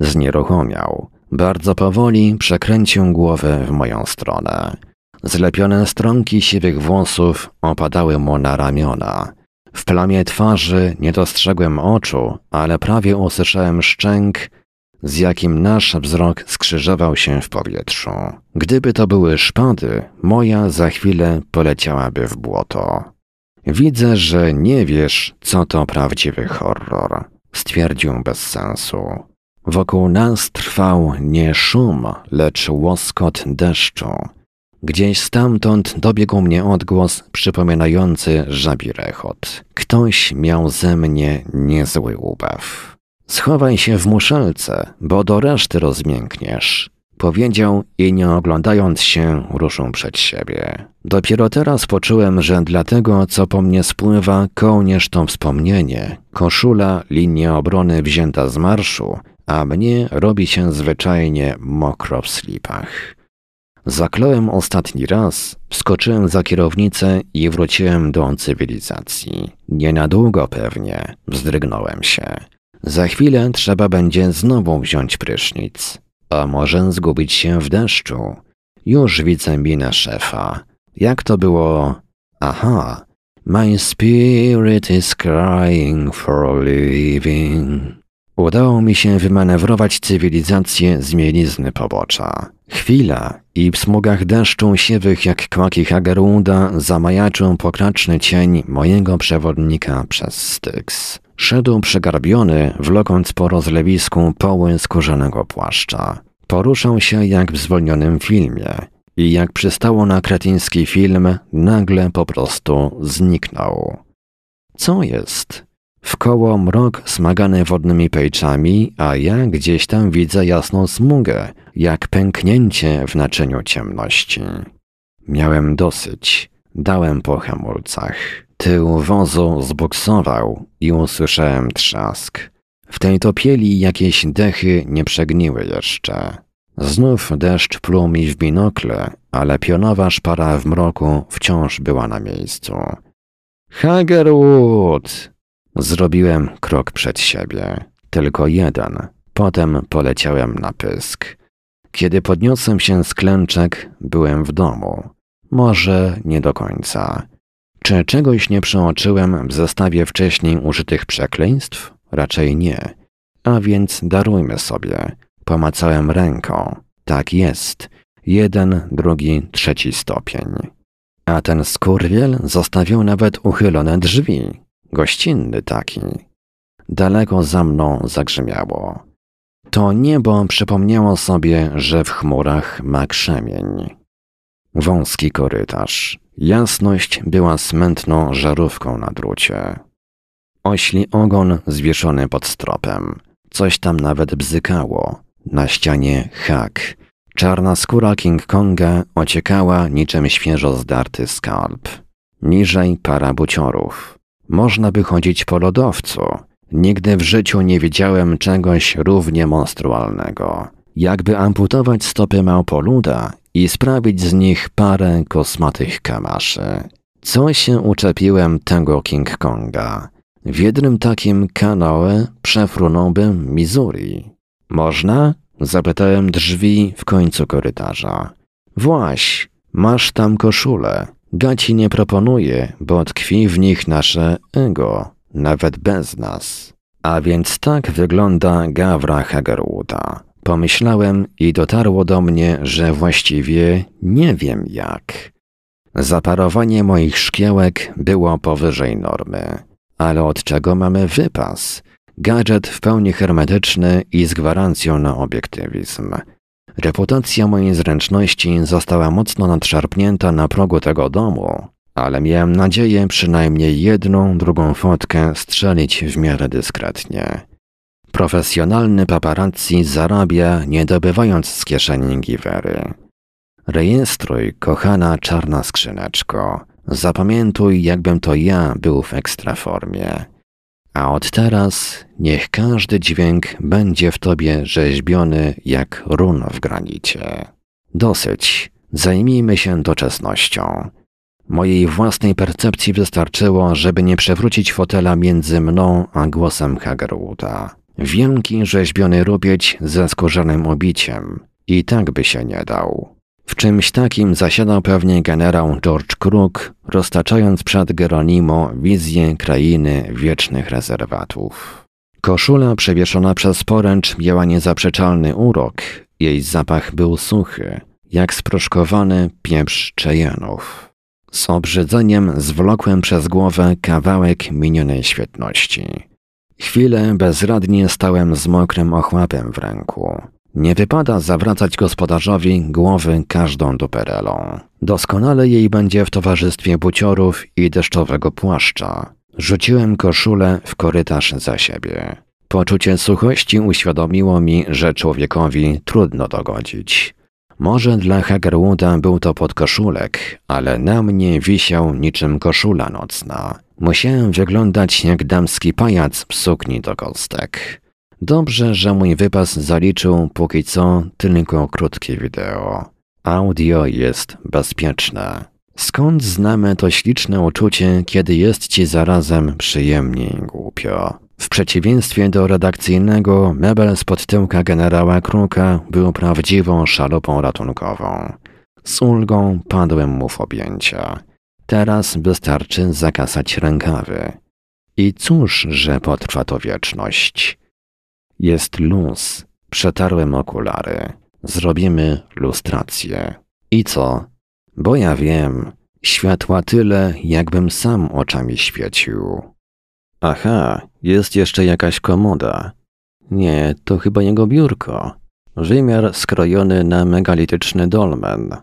Znieruchomiał. Bardzo powoli przekręcił głowę w moją stronę. Zlepione stronki siwych włosów opadały mu na ramiona. W plamie twarzy nie dostrzegłem oczu, ale prawie usłyszałem szczęk, z jakim nasz wzrok skrzyżował się w powietrzu. Gdyby to były szpady, moja za chwilę poleciałaby w błoto. Widzę, że nie wiesz, co to prawdziwy horror, stwierdził bez sensu. Wokół nas trwał nie szum, lecz łoskot deszczu. Gdzieś stamtąd dobiegł mnie odgłos przypominający żabi rechot. Ktoś miał ze mnie niezły ubaw. Schowaj się w muszelce, bo do reszty rozmiękniesz. Powiedział i nie oglądając się ruszył przed siebie. Dopiero teraz poczułem, że dlatego, co po mnie spływa, kołnierz to wspomnienie, koszula, linia obrony wzięta z marszu, a mnie robi się zwyczajnie mokro w slipach. Zakląłem ostatni raz, wskoczyłem za kierownicę i wróciłem do cywilizacji. Nie na długo pewnie, wzdrygnąłem się. Za chwilę trzeba będzie znowu wziąć prysznic. A może zgubić się w deszczu. Już widzę minę szefa. Jak to było? Aha. My spirit is crying for living. Udało mi się wymanewrować cywilizację z mielizny pobocza. Chwila i w smugach deszczu siwych jak kłaki Hagerunda zamajaczył pokraczny cień mojego przewodnika przez Styx. Szedł przegarbiony, wlokąc po rozlewisku poły skórzanego płaszcza. Poruszał się jak w zwolnionym filmie i jak przystało na kretyński film, nagle po prostu zniknął. Co jest? Wkoło mrok smagany wodnymi pejczami, a ja gdzieś tam widzę jasną smugę, jak pęknięcie w naczyniu ciemności. Miałem dosyć. Dałem po hamulcach. Tył wozu zbuksował i usłyszałem trzask. W tej topieli jakieś dechy nie przegniły jeszcze. Znów deszcz pluł mi w binokle, ale pionowa szpara w mroku wciąż była na miejscu. Hagerwood! Zrobiłem krok przed siebie. Tylko jeden. Potem poleciałem na pysk. Kiedy podniosłem się z klęczek, byłem w domu. Może nie do końca. Czy czegoś nie przeoczyłem w zestawie wcześniej użytych przekleństw? Raczej nie. A więc darujmy sobie. Pomacałem ręką. Tak jest. Jeden, drugi, trzeci stopień. A ten skurwiel zostawił nawet uchylone drzwi. Gościnny taki. Daleko za mną zagrzmiało. To niebo przypomniało sobie, że w chmurach ma krzemień. Wąski korytarz. Jasność była smętną żarówką na drucie. Ośli ogon zwieszony pod stropem. Coś tam nawet bzykało. Na ścianie hak. Czarna skóra King Konga ociekała niczym świeżo zdarty skalp. Niżej para buciorów. Można by chodzić po lodowcu. Nigdy w życiu nie widziałem czegoś równie monstrualnego. Jakby amputować stopy małpoluda i sprawić z nich parę kosmatych kamaszy. Co się uczepiłem tego King Konga? W jednym takim kanoe przefrunąłbym Missouri. Można? Zapytałem drzwi w końcu korytarza. Właś, masz tam koszulę. Gaci nie proponuje, bo tkwi w nich nasze ego, nawet bez nas. A więc tak wygląda gawra Hagerwooda. Pomyślałem i dotarło do mnie, że właściwie nie wiem jak. Zaparowanie moich szkiełek było powyżej normy. Ale od czego mamy wypas? Gadżet w pełni hermetyczny i z gwarancją na obiektywizm. Reputacja mojej zręczności została mocno nadszarpnięta na progu tego domu, ale miałem nadzieję przynajmniej jedną, drugą fotkę strzelić w miarę dyskretnie. Profesjonalny paparazzi zarabia, nie dobywając z kieszeni giwery. Rejestruj, kochana czarna skrzyneczko. Zapamiętuj, jakbym to ja był w ekstraformie. A od teraz niech każdy dźwięk będzie w tobie rzeźbiony jak run w granicie. Dosyć. Zajmijmy się doczesnością. Mojej własnej percepcji wystarczyło, żeby nie przewrócić fotela między mną a głosem Hagerwooda. Wielki rzeźbiony rupieć ze skórzanym obiciem. I tak by się nie dał. W czymś takim zasiadał pewnie generał George Crook, roztaczając przed Geronimo wizję krainy wiecznych rezerwatów. Koszula przewieszona przez poręcz miała niezaprzeczalny urok. Jej zapach był suchy, jak sproszkowany pieprz czejanów. Z obrzydzeniem zwlokłem przez głowę kawałek minionej świetności. Chwilę bezradnie stałem z mokrym ochłapem w ręku. Nie wypada zawracać gospodarzowi głowy każdą duperelą. Doskonale jej będzie w towarzystwie buciorów i deszczowego płaszcza. Rzuciłem koszulę w korytarz za siebie. Poczucie suchości uświadomiło mi, że człowiekowi trudno dogodzić. Może dla Hagerwooda był to podkoszulek, ale na mnie wisiał niczym koszula nocna. Musiałem wyglądać jak damski pajac w sukni do kostek. Dobrze, że mój wypas zaliczył póki co tylko krótkie wideo. Audio jest bezpieczne. Skąd znamy to śliczne uczucie, kiedy jest ci zarazem przyjemnie i głupio? W przeciwieństwie do redakcyjnego, mebel spod tyłka generała Kruka był prawdziwą szalupą ratunkową. Z ulgą padłem mu w objęcia. Teraz wystarczy zakasać rękawy. I cóż, że potrwa to wieczność. Jest luz. Przetarłem okulary. Zrobimy lustrację. I co? Bo ja wiem. Światła tyle, jakbym sam oczami świecił. Aha, jest jeszcze jakaś komoda. Nie, to chyba jego biurko. Wymiar skrojony na megalityczny dolmen.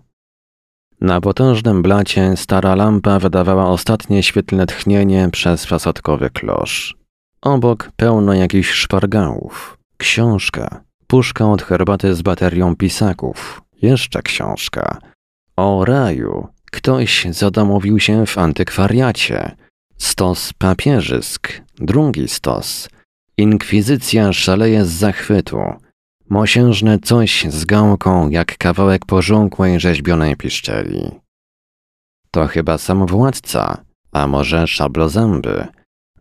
Na potężnym blacie stara lampa wydawała ostatnie świetlne tchnienie przez fasadkowy klosz. Obok pełno jakichś szpargałów. Książka. Puszka od herbaty z baterią pisaków. Jeszcze książka. O raju. Ktoś zadomowił się w antykwariacie. Stos papierzysk. Drugi stos. Inkwizycja szaleje z zachwytu. Mosiężne coś z gałką jak kawałek pożółkłej rzeźbionej piszczeli. To chyba sam władca, a może szablozęby.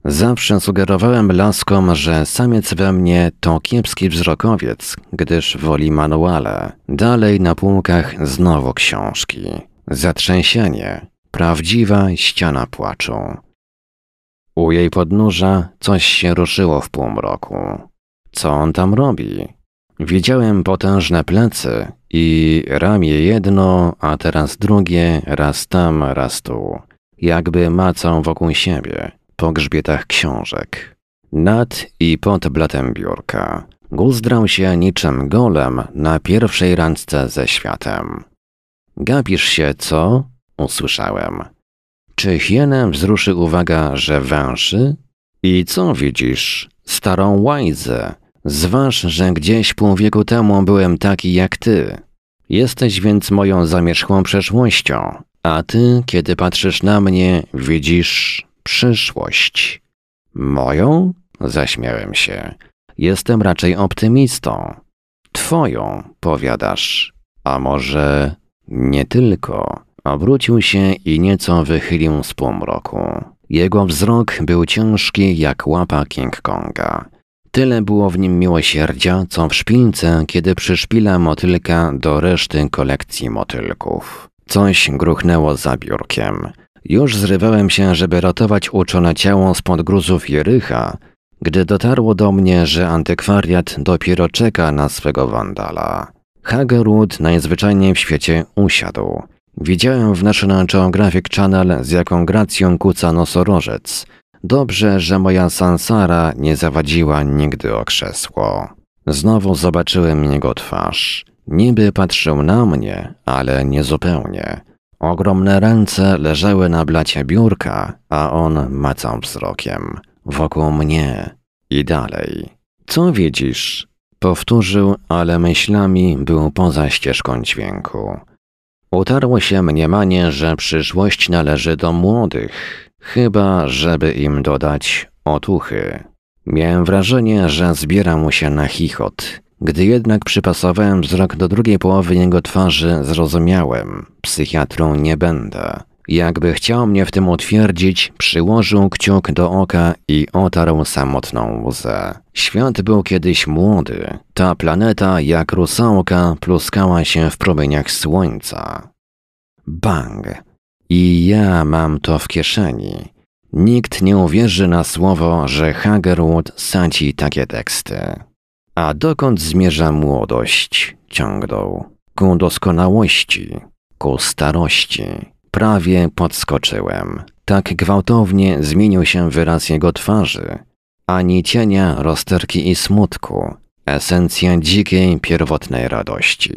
Zawsze sugerowałem laskom, że samiec we mnie to kiepski wzrokowiec, gdyż woli manuale. Dalej na półkach znowu książki. Zatrzęsienie. Prawdziwa ściana płaczu. U jej podnóża coś się ruszyło w półmroku. Co on tam robi? Widziałem potężne plecy i ramię jedno, a teraz drugie, raz tam, raz tu. Jakby macał wokół siebie, po grzbietach książek. Nad i pod blatem biurka. Guzdrał się niczym golem na pierwszej randce ze światem. Gapisz się, co? Usłyszałem. Czy hienę wzruszy uwaga, że węszy? I co widzisz? Starą łajzę. Zważ, że gdzieś pół wieku temu byłem taki jak ty. Jesteś więc moją zamierzchłą przeszłością, a ty, kiedy patrzysz na mnie, widzisz przyszłość. Moją? Zaśmiałem się. Jestem raczej optymistą. Twoją, powiadasz. A może nie tylko. Obrócił się i nieco wychylił z półmroku. Jego wzrok był ciężki jak łapa King Konga. Tyle było w nim miłosierdzia, co w szpilce, kiedy przyszpila motylka do reszty kolekcji motylków. Coś gruchnęło za biurkiem. Już zrywałem się, żeby ratować uczone ciało spod gruzów Jericha, gdy dotarło do mnie, że antykwariat dopiero czeka na swego wandala. Hagerwood najzwyczajniej w świecie usiadł. Widziałem w National Geographic Channel, z jaką gracją kuca nosorożec. Dobrze, że moja Sansara nie zawadziła nigdy o krzesło. Znowu zobaczyłem jego twarz. Niby patrzył na mnie, ale nie zupełnie. Ogromne ręce leżały na blacie biurka, a on macał wzrokiem. Wokół mnie i dalej. Co widzisz? Powtórzył, ale myślami był poza ścieżką dźwięku. Utarło się mniemanie, że przyszłość należy do młodych, chyba żeby im dodać otuchy. Miałem wrażenie, że zbiera mu się na chichot. Gdy jednak przypasowałem wzrok do drugiej połowy jego twarzy, zrozumiałem, psychiatrą nie będę. Jakby chciał mnie w tym utwierdzić, przyłożył kciuk do oka i otarł samotną łzę. Świat był kiedyś młody. Ta planeta, jak rusałka, pluskała się w promieniach słońca. Bang! I ja mam to w kieszeni. Nikt nie uwierzy na słowo, że Hagerwood sadzi takie teksty. A dokąd zmierza młodość? Ciągnął. Ku doskonałości, ku starości. Prawie podskoczyłem. Tak gwałtownie zmienił się wyraz jego twarzy. Ani cienia rozterki i smutku. Esencja dzikiej, pierwotnej radości.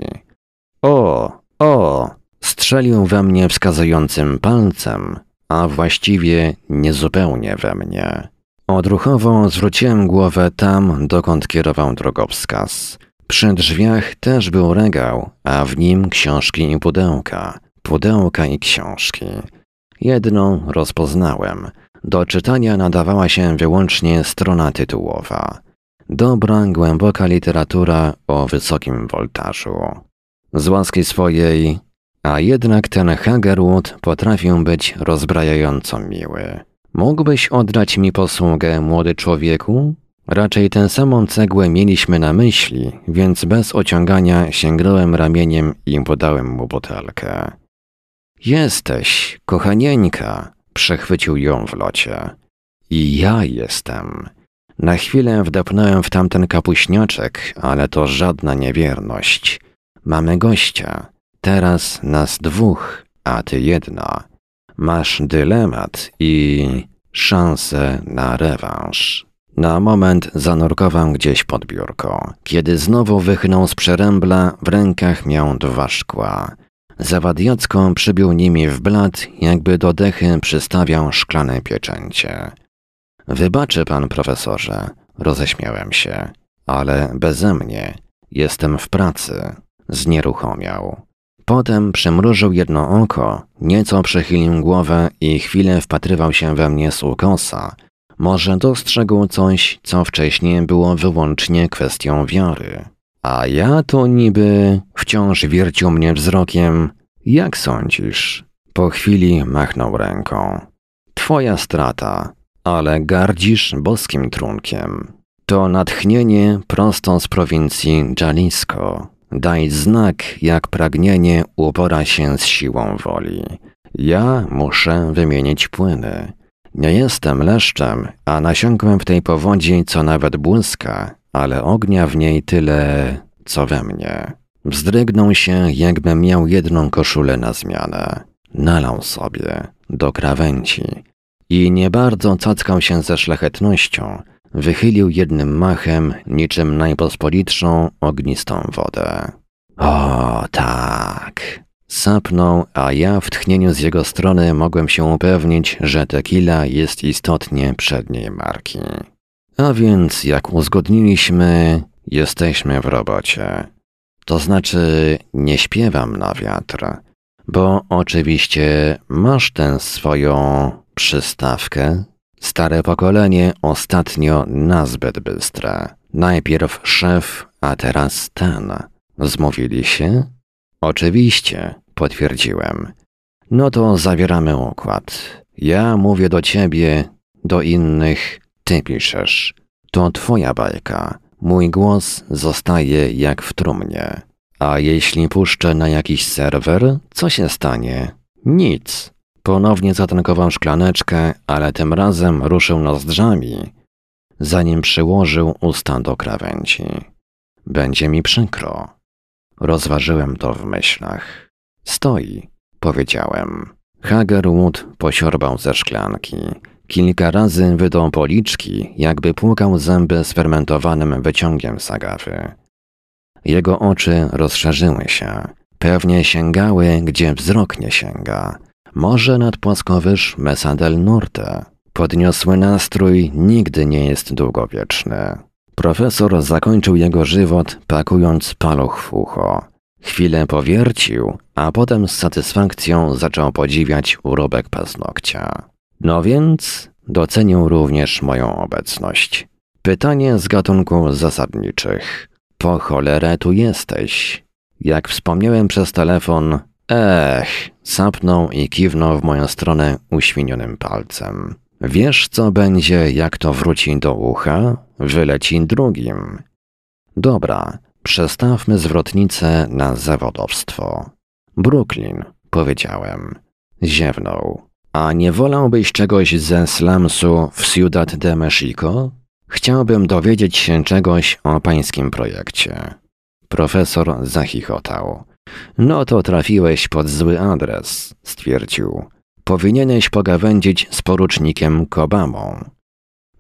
O, o! Strzelił we mnie wskazującym palcem, a właściwie niezupełnie we mnie. Odruchowo zwróciłem głowę tam, dokąd kierował drogowskaz. Przy drzwiach też był regał, a w nim książki i pudełka pudełka i książki. Jedną rozpoznałem. Do czytania nadawała się wyłącznie strona tytułowa. Dobra, głęboka literatura o wysokim woltażu. Z łaski swojej, a jednak ten Hagerwood potrafił być rozbrajająco miły. Mógłbyś oddać mi posługę, młody człowieku? Raczej tę samą cegłę mieliśmy na myśli, więc bez ociągania sięgnąłem ramieniem i podałem mu butelkę. Jesteś, kochanieńka, przechwycił ją w locie. I ja jestem. Na chwilę wdepnąłem w tamten kapuśniaczek, ale to żadna niewierność. Mamy gościa. Teraz nas dwóch, a ty jedna. Masz dylemat i szansę na rewanż. Na moment zanurkował gdzieś pod biurko. Kiedy znowu wychnął z przerębla, w rękach miał dwa szkła. Zawadiacko przybił nimi w blat, jakby do dechy przystawiał szklane pieczęcie. Wybaczy pan, profesorze, roześmiałem się, ale beze mnie. Jestem w pracy. Znieruchomiał. Potem przymrużył jedno oko, nieco przechylił głowę i chwilę wpatrywał się we mnie z ukosa. Może dostrzegł coś, co wcześniej było wyłącznie kwestią wiary. A ja to niby wciąż wiercił mnie wzrokiem. Jak sądzisz? Po chwili machnął ręką. Twoja strata, ale gardzisz boskim trunkiem. To natchnienie prosto z prowincji Jalisco. Daj znak, jak pragnienie upora się z siłą woli. Ja muszę wymienić płyny. Nie jestem leszczem, a nasiąkłem w tej powodzi, co nawet błyska, ale ognia w niej tyle, co we mnie. Wzdrygnął się, jakby miał jedną koszulę na zmianę. Nalał sobie do krawędzi i nie bardzo cackał się ze szlachetnością, wychylił jednym machem, niczym najpospolitszą, ognistą wodę. O, tak. Sapnął, a ja w tchnieniu z jego strony mogłem się upewnić, że tequila jest istotnie przedniej marki. A więc, jak uzgodniliśmy, jesteśmy w robocie. To znaczy, nie śpiewam na wiatr, bo oczywiście masz tę swoją przystawkę. Stare pokolenie ostatnio nazbyt bystre. Najpierw szef, a teraz ten. Zmówili się? Oczywiście, potwierdziłem. No to zawieramy układ. Ja mówię do ciebie, do innych, ty piszesz. To twoja bajka. Mój głos zostaje jak w trumnie. A jeśli puszczę na jakiś serwer, co się stanie? Nic. Ponownie zatankował szklaneczkę, ale tym razem ruszył nozdrzami, zanim przyłożył usta do krawędzi. Będzie mi przykro. Rozważyłem to w myślach. Stoi, powiedziałem. Hagerwood posiorbał ze szklanki. Kilka razy wydał policzki, jakby płukał zęby sfermentowanym wyciągiem z agawy. Jego oczy rozszerzyły się. Pewnie sięgały, gdzie wzrok nie sięga. Może nad płaskowyż Mesa del Norte. Podniosły nastrój nigdy nie jest długowieczny. Profesor zakończył jego żywot, pakując paluch w ucho. Chwilę powiercił, a potem z satysfakcją zaczął podziwiać urobek paznokcia. No więc docenił również moją obecność. Pytanie z gatunków zasadniczych. Po cholerę tu jesteś? Jak wspomniałem przez telefon, ech, sapnął i kiwnął w moją stronę uświnionym palcem. Wiesz, co będzie, jak to wróci do ucha? Wyleci drugim. Dobra, przestawmy zwrotnicę na zawodowstwo. Brooklyn, powiedziałem. Ziewnął. A nie wolałbyś czegoś ze slumsu w Ciudad de Mexico? Chciałbym dowiedzieć się czegoś o pańskim projekcie. Profesor zachichotał. No to trafiłeś pod zły adres, stwierdził. Powinieneś pogawędzić z porucznikiem Kobamą.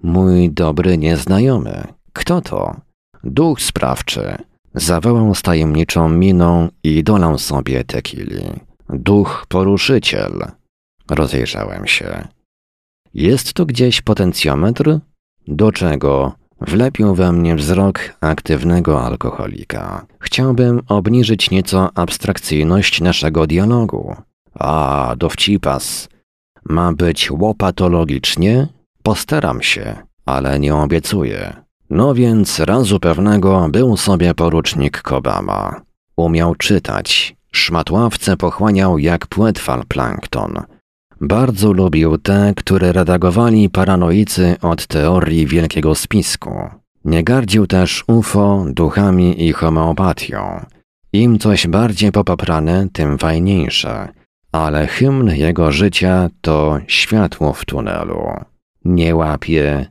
Mój dobry nieznajomy. Kto to? Duch sprawczy. Zawołał z tajemniczą miną i dolał sobie tekili. Duch poruszyciel. Rozejrzałem się. Jest tu gdzieś potencjometr? Do czego? Wlepił we mnie wzrok aktywnego alkoholika. Chciałbym obniżyć nieco abstrakcyjność naszego dialogu. A, dowcipas. Ma być łopatologicznie? Postaram się, ale nie obiecuję. No więc razu pewnego był sobie porucznik Kobama. Umiał czytać. Szmatławce pochłaniał jak płetwal plankton. Bardzo lubił te, które redagowali paranoicy od teorii wielkiego spisku. Nie gardził też UFO, duchami i homeopatią. Im coś bardziej popaprane, tym fajniejsze. Ale hymn jego życia to światło w tunelu. Nie łapie.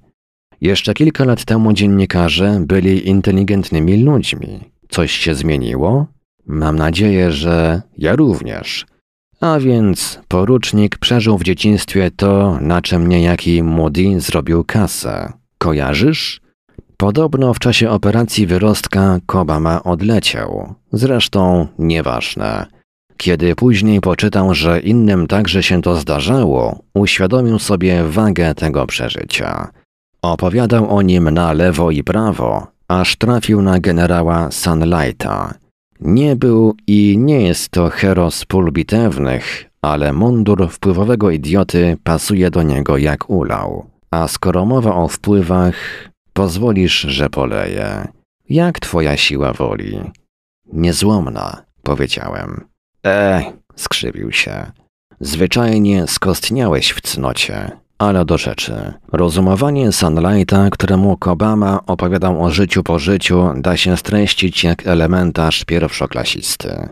Jeszcze kilka lat temu dziennikarze byli inteligentnymi ludźmi. Coś się zmieniło? Mam nadzieję, że ja również. A więc porucznik przeżył w dzieciństwie to, na czym niejaki Moody zrobił kasę. Kojarzysz? Podobno w czasie operacji wyrostka Kobama odleciał. Zresztą nieważne. Kiedy później poczytał, że innym także się to zdarzało, uświadomił sobie wagę tego przeżycia. Opowiadał o nim na lewo i prawo, aż trafił na generała Sunlighta, nie był i nie jest to hero z pól bitewnych, ale mundur wpływowego idioty pasuje do niego jak ulał. A skoro mowa o wpływach, pozwolisz, że poleję. Jak twoja siła woli? Niezłomna, powiedziałem. E, skrzywił się. Zwyczajnie skostniałeś w cnocie. Ale do rzeczy. Rozumowanie Sunlighta, któremu Kobama opowiadał o życiu po życiu, da się streścić jak elementarz pierwszoklasisty.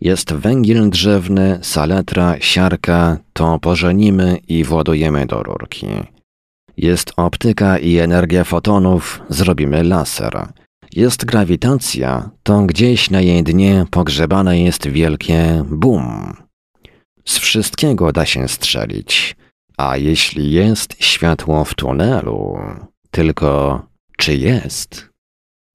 Jest węgiel drzewny, saletra, siarka, to pożenimy i władujemy do rurki. Jest optyka i energia fotonów, zrobimy laser. jest grawitacja, to gdzieś na jej dnie pogrzebane jest wielkie bum. Z wszystkiego da się strzelić. A jeśli jest światło w tunelu, tylko czy jest?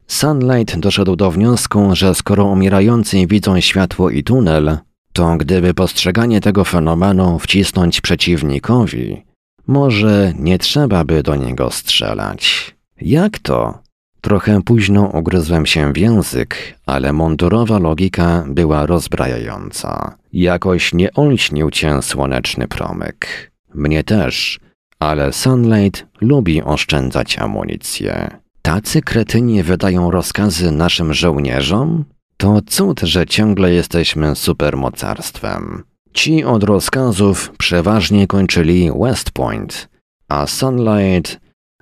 Sunlight doszedł do wniosku, że skoro umierający widzą światło i tunel, to gdyby postrzeganie tego fenomenu wcisnąć przeciwnikowi, może nie trzeba by do niego strzelać. Jak to? Trochę późno ugryzłem się w język, ale mundurowa logika była rozbrajająca. Jakoś nie olśnił cię słoneczny promyk. Mnie też, ale Sunlight lubi oszczędzać amunicję. Tacy kretyni wydają rozkazy naszym żołnierzom? To cud, że ciągle jesteśmy supermocarstwem. Ci od rozkazów przeważnie kończyli West Point, a Sunlight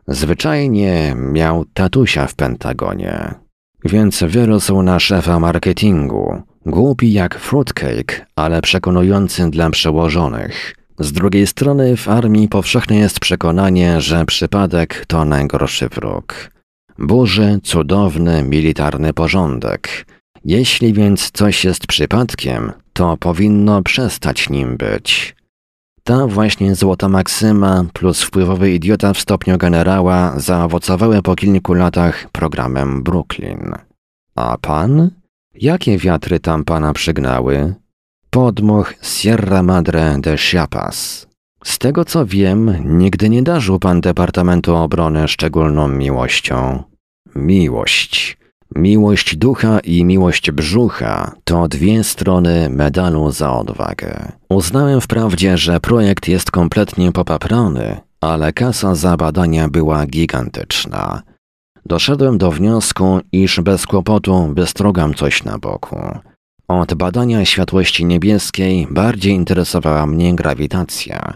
zwyczajnie miał tatusia w Pentagonie. Więc wyrósł na szefa marketingu, głupi jak fruitcake, ale przekonujący dla przełożonych. Z drugiej strony w armii powszechne jest przekonanie, że przypadek to najgorszy wróg. Burzy cudowny militarny porządek. Jeśli więc coś jest przypadkiem, to powinno przestać nim być. Ta właśnie złota maksyma plus wpływowy idiota w stopniu generała zaowocowały po kilku latach programem Brooklyn. A pan? Jakie wiatry tam pana przygnały? Podmuch Sierra Madre de Chiapas. Z tego co wiem, nigdy nie darzył pan Departamentu Obrony szczególną miłością. Miłość. Miłość ducha i miłość brzucha to dwie strony medalu za odwagę. Uznałem wprawdzie, że projekt jest kompletnie popaprony, ale kasa za badania była gigantyczna. Doszedłem do wniosku, iż bez kłopotu wystrogam coś na boku. Od badania światłości niebieskiej bardziej interesowała mnie grawitacja.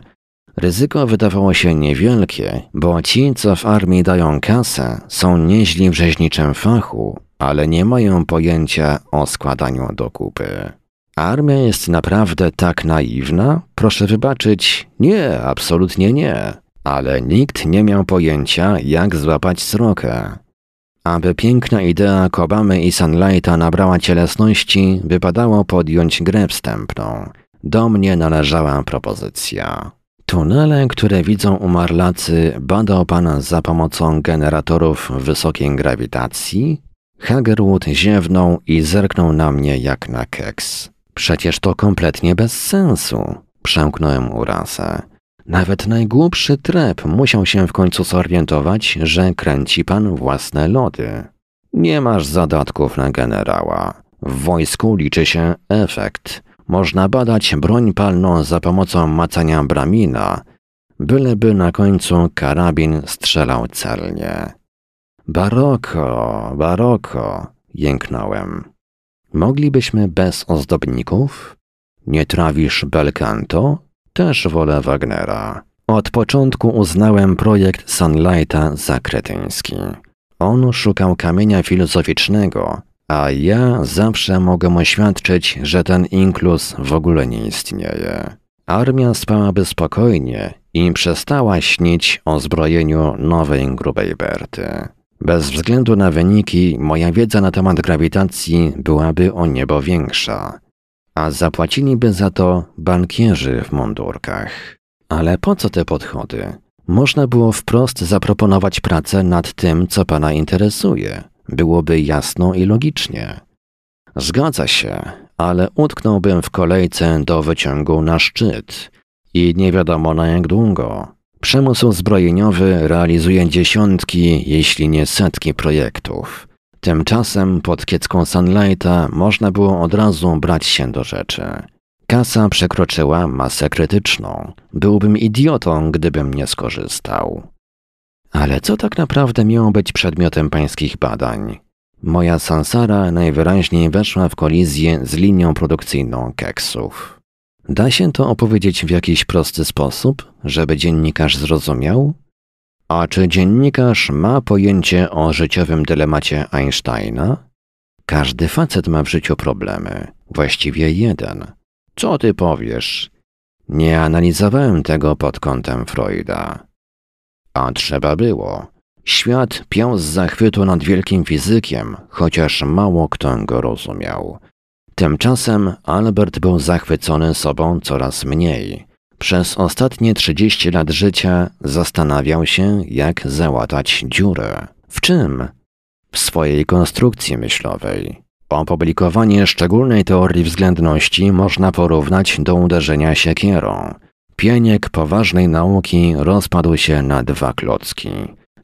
Ryzyko wydawało się niewielkie, bo ci, co w armii dają kasę, są nieźli w rzeźniczym fachu, ale nie mają pojęcia o składaniu do kupy. Armia jest naprawdę tak naiwna? Proszę wybaczyć, nie, absolutnie nie. Ale nikt nie miał pojęcia, jak złapać srokę. Aby piękna idea Kobamy i Sunlighta nabrała cielesności, wypadało podjąć grę wstępną. Do mnie należała propozycja. Tunele, które widzą umarlacy, badał pan za pomocą generatorów wysokiej grawitacji? Hagerwood ziewnął i zerknął na mnie jak na keks. Przecież to kompletnie bez sensu, przemknąłem urazę. Nawet najgłupszy trep musiał się w końcu zorientować, że kręci pan własne lody. Nie masz zadatków na generała. W wojsku liczy się efekt. Można badać broń palną za pomocą macania bramina, byleby na końcu karabin strzelał celnie. Baroko, baroko, jęknąłem. Moglibyśmy bez ozdobników? Nie trawisz belcanto? Też wolę Wagnera. Od początku uznałem projekt Sunlighta za kretyński. On szukał kamienia filozoficznego, a ja zawsze mogę oświadczyć, że ten inklus w ogóle nie istnieje. Armia spałaby spokojnie i przestała śnić o zbrojeniu nowej grubej Berty. Bez względu na wyniki, moja wiedza na temat grawitacji byłaby o niebo większa, a zapłaciliby za to bankierzy w mundurkach. Ale po co te podchody? Można było wprost zaproponować pracę nad tym, co pana interesuje. Byłoby jasno i logicznie. Zgadza się, ale utknąłbym w kolejce do wyciągu na szczyt i nie wiadomo na jak długo. Przemysł zbrojeniowy realizuje dziesiątki, jeśli nie setki projektów. Tymczasem pod kiecką Sunlighta można było od razu brać się do rzeczy. Kasa przekroczyła masę krytyczną. Byłbym idiotą, gdybym nie skorzystał. Ale co tak naprawdę miało być przedmiotem pańskich badań? Moja Sansara najwyraźniej weszła w kolizję z linią produkcyjną keksów. Da się to opowiedzieć w jakiś prosty sposób, żeby dziennikarz zrozumiał? A czy dziennikarz ma pojęcie o życiowym dylemacie Einsteina? Każdy facet ma w życiu problemy, właściwie jeden. Co ty powiesz? Nie analizowałem tego pod kątem Freuda. A trzeba było. Świat piał z zachwytu nad wielkim fizykiem, chociaż mało kto go rozumiał. Tymczasem Albert był zachwycony sobą coraz mniej. Przez ostatnie 30 lat życia zastanawiał się, jak załatać dziurę. W czym? W swojej konstrukcji myślowej. Opublikowanie szczególnej teorii względności można porównać do uderzenia siekierą. Pieniek poważnej nauki rozpadł się na dwa klocki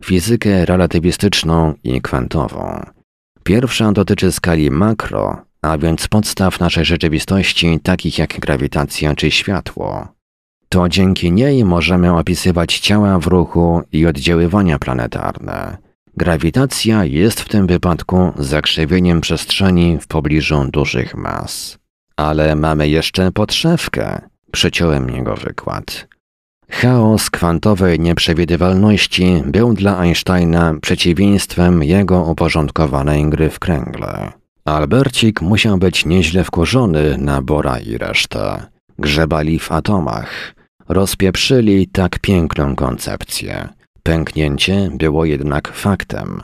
fizykę relatywistyczną i kwantową. Pierwsza dotyczy skali makro, a więc podstaw naszej rzeczywistości, takich jak grawitacja czy światło. To dzięki niej możemy opisywać ciała w ruchu i oddziaływania planetarne. Grawitacja jest w tym wypadku zakrzywieniem przestrzeni w pobliżu dużych mas. Ale mamy jeszcze podszewkę, przyciąłem jego wykład. Chaos kwantowej nieprzewidywalności był dla Einsteina przeciwieństwem jego uporządkowanej gry w kręgle. Albercik musiał być nieźle wkurzony na Bora i resztę. Grzebali w atomach. Rozpieprzyli tak piękną koncepcję. Pęknięcie było jednak faktem.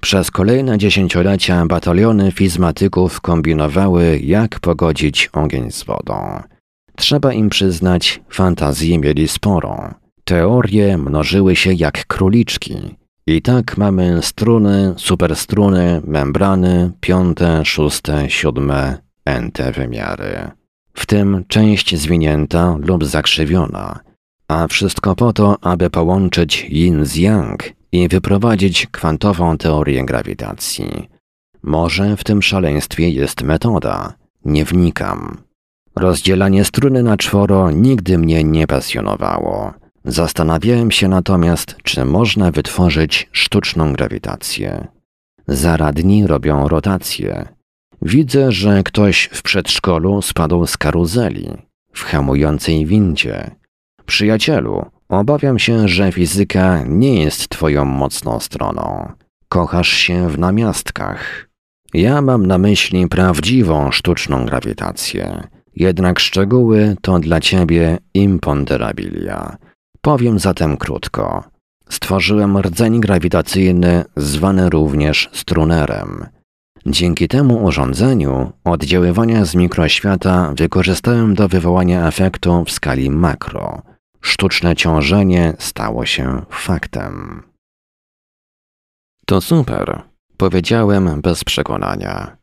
Przez kolejne dziesięciolecia bataliony fizmatyków kombinowały, jak pogodzić ogień z wodą. Trzeba im przyznać, fantazji mieli sporą. Teorie mnożyły się jak króliczki. I tak mamy struny, superstruny, membrany, piąte, szóste, siódme, ente wymiary. W tym część zwinięta lub zakrzywiona. A wszystko po to, aby połączyć yin z yang i wyprowadzić kwantową teorię grawitacji. Może w tym szaleństwie jest metoda. Nie wnikam. Rozdzielanie struny na czworo nigdy mnie nie pasjonowało. Zastanawiałem się natomiast, czy można wytworzyć sztuczną grawitację. Zaradni robią rotację. Widzę, że ktoś w przedszkolu spadł z karuzeli, w hamującej windzie. Przyjacielu, obawiam się, że fizyka nie jest twoją mocną stroną. Kochasz się w namiastkach. Ja mam na myśli prawdziwą sztuczną grawitację jednak szczegóły to dla ciebie imponderabilia. Powiem zatem krótko. Stworzyłem rdzeń grawitacyjny zwany również strunerem. Dzięki temu urządzeniu oddziaływania z mikroświata wykorzystałem do wywołania efektu w skali makro. Sztuczne ciążenie stało się faktem. To super, powiedziałem bez przekonania.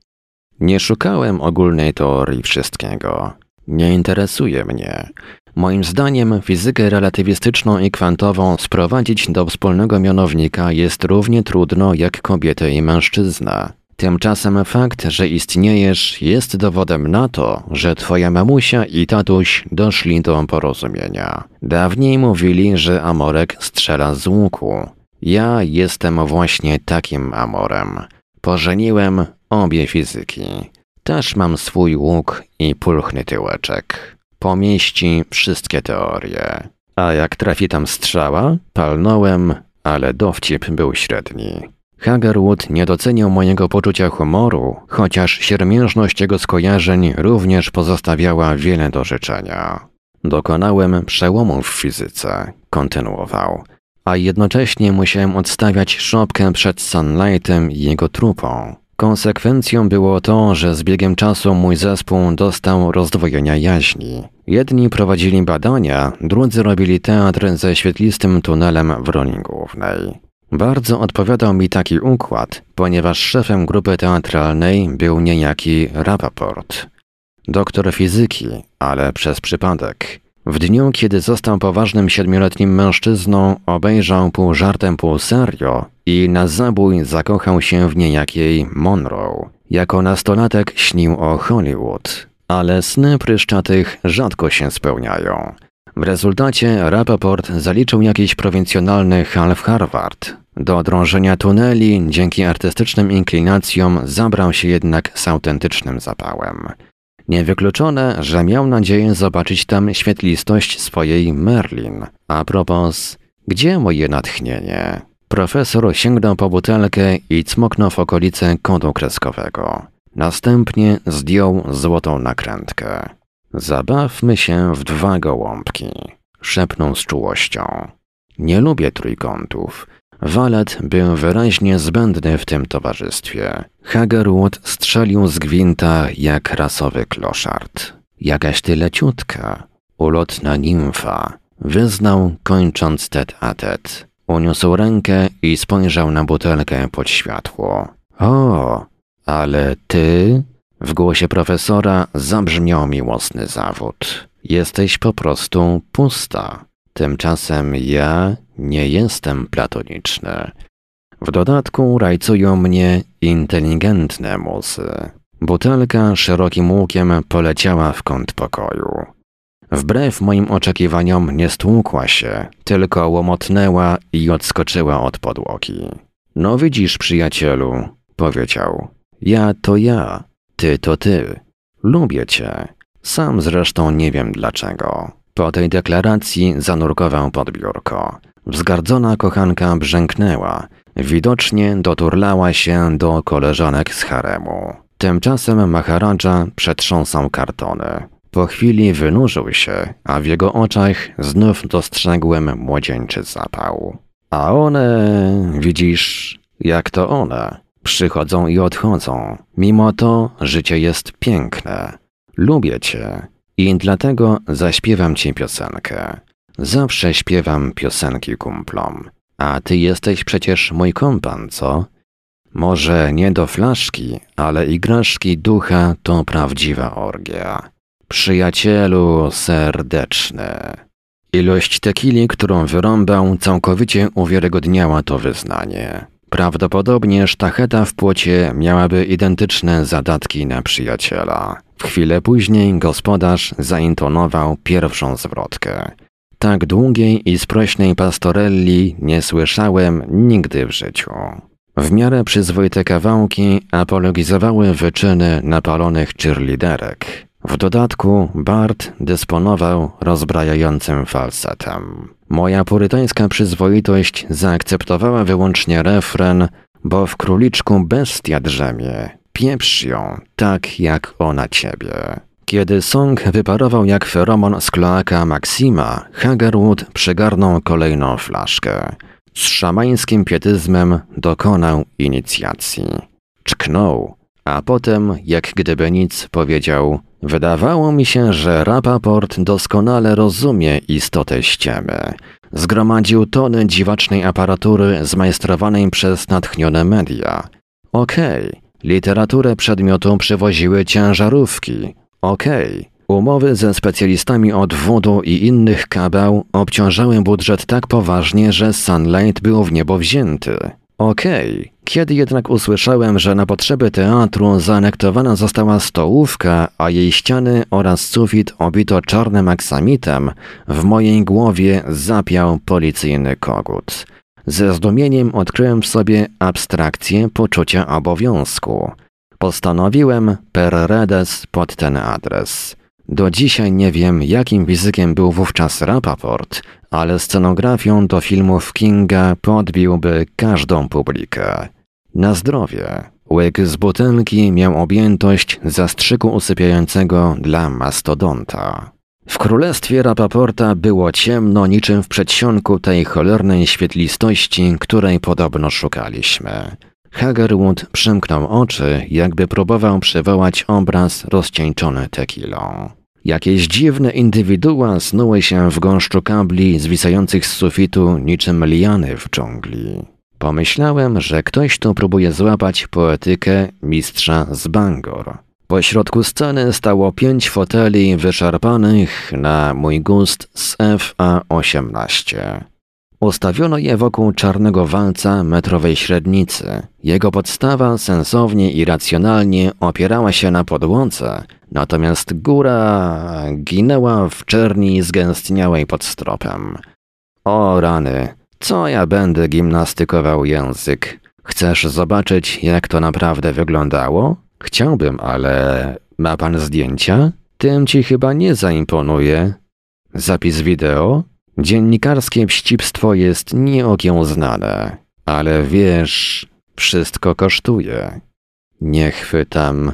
Nie szukałem ogólnej teorii wszystkiego. Nie interesuje mnie. Moim zdaniem fizykę relatywistyczną i kwantową sprowadzić do wspólnego mianownika jest równie trudno jak kobietę i mężczyzna. Tymczasem fakt, że istniejesz, jest dowodem na to, że twoja mamusia i tatuś doszli do porozumienia. Dawniej mówili, że Amorek strzela z łuku. Ja jestem właśnie takim Amorem. Pożeniłem obie fizyki. Też mam swój łuk i pulchny tyłeczek. Pomieści wszystkie teorie. A jak trafi tam strzała, palnąłem, ale dowcip był średni. Hagerwood nie doceniał mojego poczucia humoru, chociaż siermiężność jego skojarzeń również pozostawiała wiele do życzenia. Dokonałem przełomu w fizyce, kontynuował, a jednocześnie musiałem odstawiać szopkę przed Sunlightem i jego trupą. Konsekwencją było to, że z biegiem czasu mój zespół dostał rozdwojenia jaźni. Jedni prowadzili badania, drudzy robili teatr ze świetlistym tunelem w roli głównej. Bardzo odpowiadał mi taki układ, ponieważ szefem grupy teatralnej był niejaki Rappaport. Doktor fizyki, ale przez przypadek. W dniu, kiedy został poważnym siedmioletnim mężczyzną, obejrzał pół żartem, pół serio i na zabój zakochał się w niejakiej Monroe. Jako nastolatek śnił o Hollywood, ale sny pryszczatych rzadko się spełniają. W rezultacie Rappaport zaliczył jakiś prowincjonalny hal w Harvard. Do drążenia tuneli dzięki artystycznym inklinacjom zabrał się jednak z autentycznym zapałem. Niewykluczone, że miał nadzieję zobaczyć tam świetlistość swojej Merlin. A propos, gdzie moje natchnienie? Profesor sięgnął po butelkę i cmoknął w okolice kodu kreskowego. Następnie zdjął złotą nakrętkę. Zabawmy się w dwa gołąbki, szepnął z czułością. Nie lubię trójkątów. Walet był wyraźnie zbędny w tym towarzystwie. Hagerwood strzelił z gwinta jak rasowy kloszard. Jakaś ty leciutka, ulotna nimfa, wyznał kończąc tet a tet. Uniósł rękę i spojrzał na butelkę pod światło. O, ale ty? W głosie profesora zabrzmiał miłosny zawód. Jesteś po prostu pusta. Tymczasem ja nie jestem platoniczny. W dodatku rajcują mnie inteligentne musy. Butelka szerokim łukiem poleciała w kąt pokoju. Wbrew moim oczekiwaniom nie stłukła się, tylko łomotnęła i odskoczyła od podłogi. No widzisz, przyjacielu, powiedział. Ja to ja, ty to ty. Lubię cię. Sam zresztą nie wiem dlaczego. Po tej deklaracji zanurkował pod biurko. Wzgardzona kochanka brzęknęła. Widocznie doturlała się do koleżanek z haremu. Tymczasem Maharadża przetrząsał kartony. Po chwili wynurzył się, a w jego oczach znów dostrzegłem młodzieńczy zapał. A one, widzisz, jak to one, przychodzą i odchodzą. Mimo to życie jest piękne. Lubię cię i dlatego zaśpiewam ci piosenkę. Zawsze śpiewam piosenki kumplom. A ty jesteś przecież mój kompan, co? Może nie do flaszki, ale igraszki ducha to prawdziwa orgia. Przyjacielu serdeczny. Ilość tekili, którą wyrąbał, całkowicie uwiarygodniała to wyznanie. Prawdopodobnie sztacheta w płocie miałaby identyczne zadatki na przyjaciela. W chwilę później gospodarz zaintonował pierwszą zwrotkę. Tak długiej i sprośnej pastorelli nie słyszałem nigdy w życiu. W miarę przyzwoite kawałki apologizowały wyczyny napalonych cheerleaderek. W dodatku Bart dysponował rozbrajającym falsetem. Moja purytańska przyzwoitość zaakceptowała wyłącznie refren, bo w króliczku bestia drzemie. Pieprz ją, tak jak ona ciebie. Kiedy song wyparował jak feromon z kloaka Maxima, Hagerwood przygarnął kolejną flaszkę. Z szamańskim pietyzmem dokonał inicjacji. Czknął, a potem, jak gdyby nic, powiedział Wydawało mi się, że Rapaport doskonale rozumie istotę ściemy. Zgromadził tony dziwacznej aparatury zmajstrowanej przez natchnione media. Okej, okay. literaturę przedmiotu przywoziły ciężarówki. Okej, okay. umowy ze specjalistami od wudu i innych kabeł obciążały budżet tak poważnie, że Sunlight był w niebo wzięty. Okej, okay. Kiedy jednak usłyszałem, że na potrzeby teatru zaanektowana została stołówka, a jej ściany oraz sufit obito czarnym aksamitem, w mojej głowie zapiał policyjny kogut. Ze zdumieniem odkryłem w sobie abstrakcję poczucia obowiązku. Postanowiłem per redes pod ten adres. Do dzisiaj nie wiem, jakim fizykiem był wówczas Rapaport, ale scenografią do filmów Kinga podbiłby każdą publikę. Na zdrowie. Łyk z butelki miał objętość zastrzyku usypiającego dla mastodonta. W królestwie Rapaporta było ciemno niczym w przedsionku tej cholernej świetlistości, której podobno szukaliśmy. Hagerwood przymknął oczy, jakby próbował przywołać obraz rozcieńczony tekilą. Jakieś dziwne indywidua snuły się w gąszczu kabli zwisających z sufitu niczym liany w dżungli. Pomyślałem, że ktoś tu próbuje złapać poetykę mistrza z Bangor. Po środku sceny stało pięć foteli wyszarpanych na mój gust z FA-18. Ustawiono je wokół czarnego walca metrowej średnicy. Jego podstawa sensownie i racjonalnie opierała się na podłące, natomiast góra ginęła w czerni zgęstniałej pod stropem. O rany, co ja będę gimnastykował język? Chcesz zobaczyć, jak to naprawdę wyglądało? Chciałbym, ale ma pan zdjęcia? Tym ci chyba nie zaimponuje. Zapis wideo? Dziennikarskie wścibstwo jest nieokiełznane, ale wiesz, wszystko kosztuje. Nie chwytam.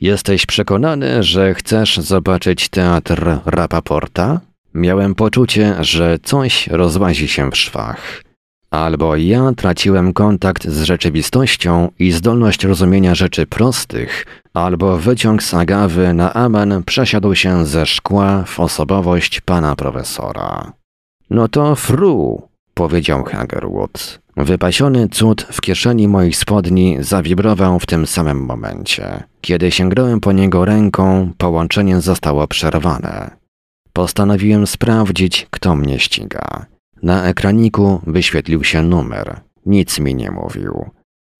Jesteś przekonany, że chcesz zobaczyć teatr Rapaporta? Miałem poczucie, że coś rozłazi się w szwach. Albo ja traciłem kontakt z rzeczywistością i zdolność rozumienia rzeczy prostych, albo wyciąg z agawy na amen przesiadł się ze szkła w osobowość pana profesora. No to fru, powiedział Hagerwood. Wypasiony cud w kieszeni moich spodni zawibrował w tym samym momencie. Kiedy sięgnąłem po niego ręką, połączenie zostało przerwane. Postanowiłem sprawdzić, kto mnie ściga. Na ekraniku wyświetlił się numer. Nic mi nie mówił.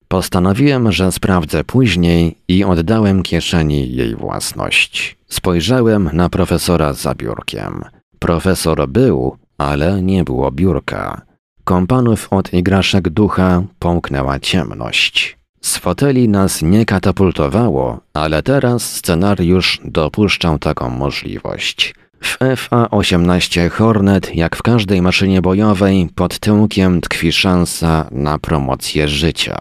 Postanowiłem, że sprawdzę później i oddałem kieszeni jej własność. Spojrzałem na profesora za biurkiem. Profesor był, ale nie było biurka. Kompanów od igraszek ducha pomknęła ciemność. Z foteli nas nie katapultowało, ale teraz scenariusz dopuszczał taką możliwość. W FA-18 Hornet, jak w każdej maszynie bojowej, pod tyłkiem tkwi szansa na promocję życia.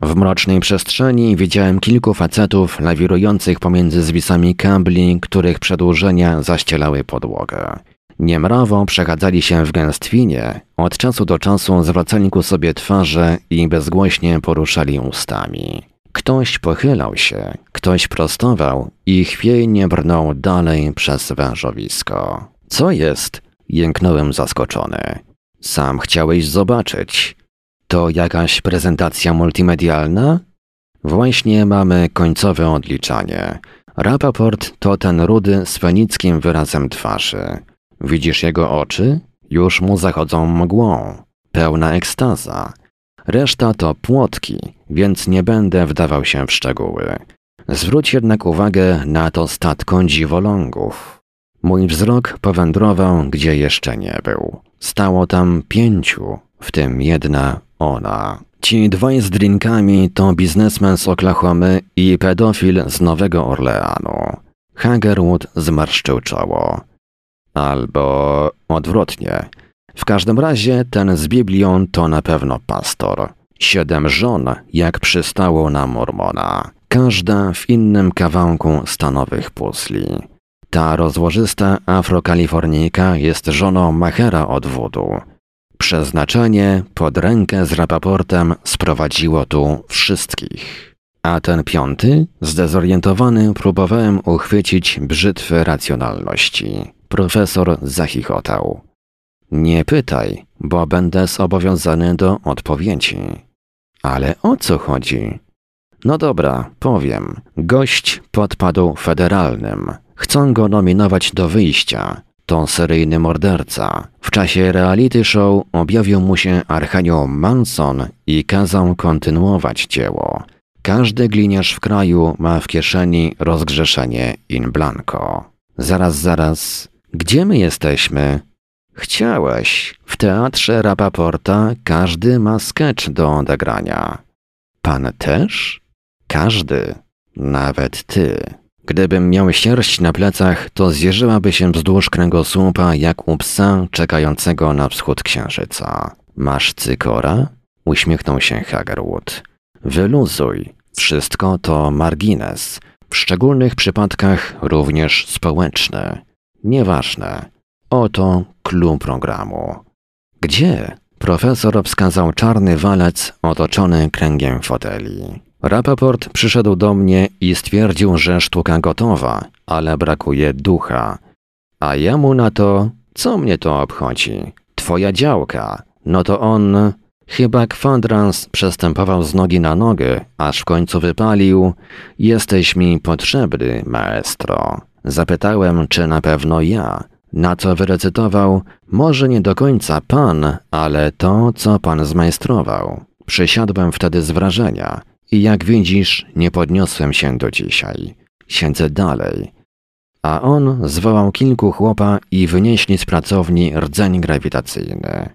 W mrocznej przestrzeni widziałem kilku facetów lawirujących pomiędzy zwisami kabli, których przedłużenia zaścielały podłogę. Niemrawo przechadzali się w gęstwinie, od czasu do czasu zwracali ku sobie twarze i bezgłośnie poruszali ustami. Ktoś pochylał się, ktoś prostował i chwiejnie brnął dalej przez wężowisko. Co jest? Jęknąłem zaskoczony. Sam chciałeś zobaczyć. To jakaś prezentacja multimedialna? Właśnie mamy końcowe odliczanie. Rapaport to ten rudy z fenickim wyrazem twarzy. Widzisz jego oczy? Już mu zachodzą mgłą. Pełna ekstaza. Reszta to płotki, więc nie będę wdawał się w szczegóły. Zwróć jednak uwagę na to statko dziwolągów. Mój wzrok powędrował, gdzie jeszcze nie był. Stało tam pięciu, w tym jedna ona. Ci dwaj z drinkami to biznesmen z Oklahomy i pedofil z Nowego Orleanu. Hagerwood zmarszczył czoło. Albo odwrotnie. W każdym razie ten z Biblią to na pewno pastor. Siedem żon, jak przystało na Mormona. Każda w innym kawałku stanowych puzli. Ta rozłożysta afrokalifornijka jest żoną Machera od Wudu. Przeznaczenie pod rękę z raportem sprowadziło tu wszystkich. A ten piąty, zdezorientowany, próbowałem uchwycić brzytwę racjonalności. Profesor zachichotał. Nie pytaj, bo będę zobowiązany do odpowiedzi. Ale o co chodzi? No dobra, powiem. Gość podpadł federalnym. Chcą go nominować do wyjścia. To seryjny morderca. W czasie reality show objawił mu się Archanioł Manson i kazał kontynuować dzieło. Każdy gliniarz w kraju ma w kieszeni rozgrzeszenie in blanco. Zaraz, zaraz. Gdzie my jesteśmy? Chciałeś. W teatrze Rapaporta każdy ma sketch do odegrania. Pan też? Każdy. Nawet ty. Gdybym miał sierść na plecach, to zjeżyłaby się wzdłuż kręgosłupa jak u psa czekającego na wschód księżyca. Masz cykora? Uśmiechnął się Hagerwood. Wyluzuj. Wszystko to margines. W szczególnych przypadkach również społeczny. Nieważne. Oto clue programu. Gdzie? Profesor wskazał czarny walec otoczony kręgiem foteli. Rapaport przyszedł do mnie i stwierdził, że sztuka gotowa, ale brakuje ducha. A ja mu na to, co mnie to obchodzi? Twoja działka. No to on... Chyba kwadrans przestępował z nogi na nogę, aż w końcu wypalił. Jesteś mi potrzebny, maestro. Zapytałem, czy na pewno ja. Na co wyrecytował, może nie do końca pan, ale to, co pan zmajstrował. Przysiadłem wtedy z wrażenia i jak widzisz, nie podniosłem się do dzisiaj. Siedzę dalej. A on zwołał kilku chłopa i wynieśli z pracowni rdzeń grawitacyjny.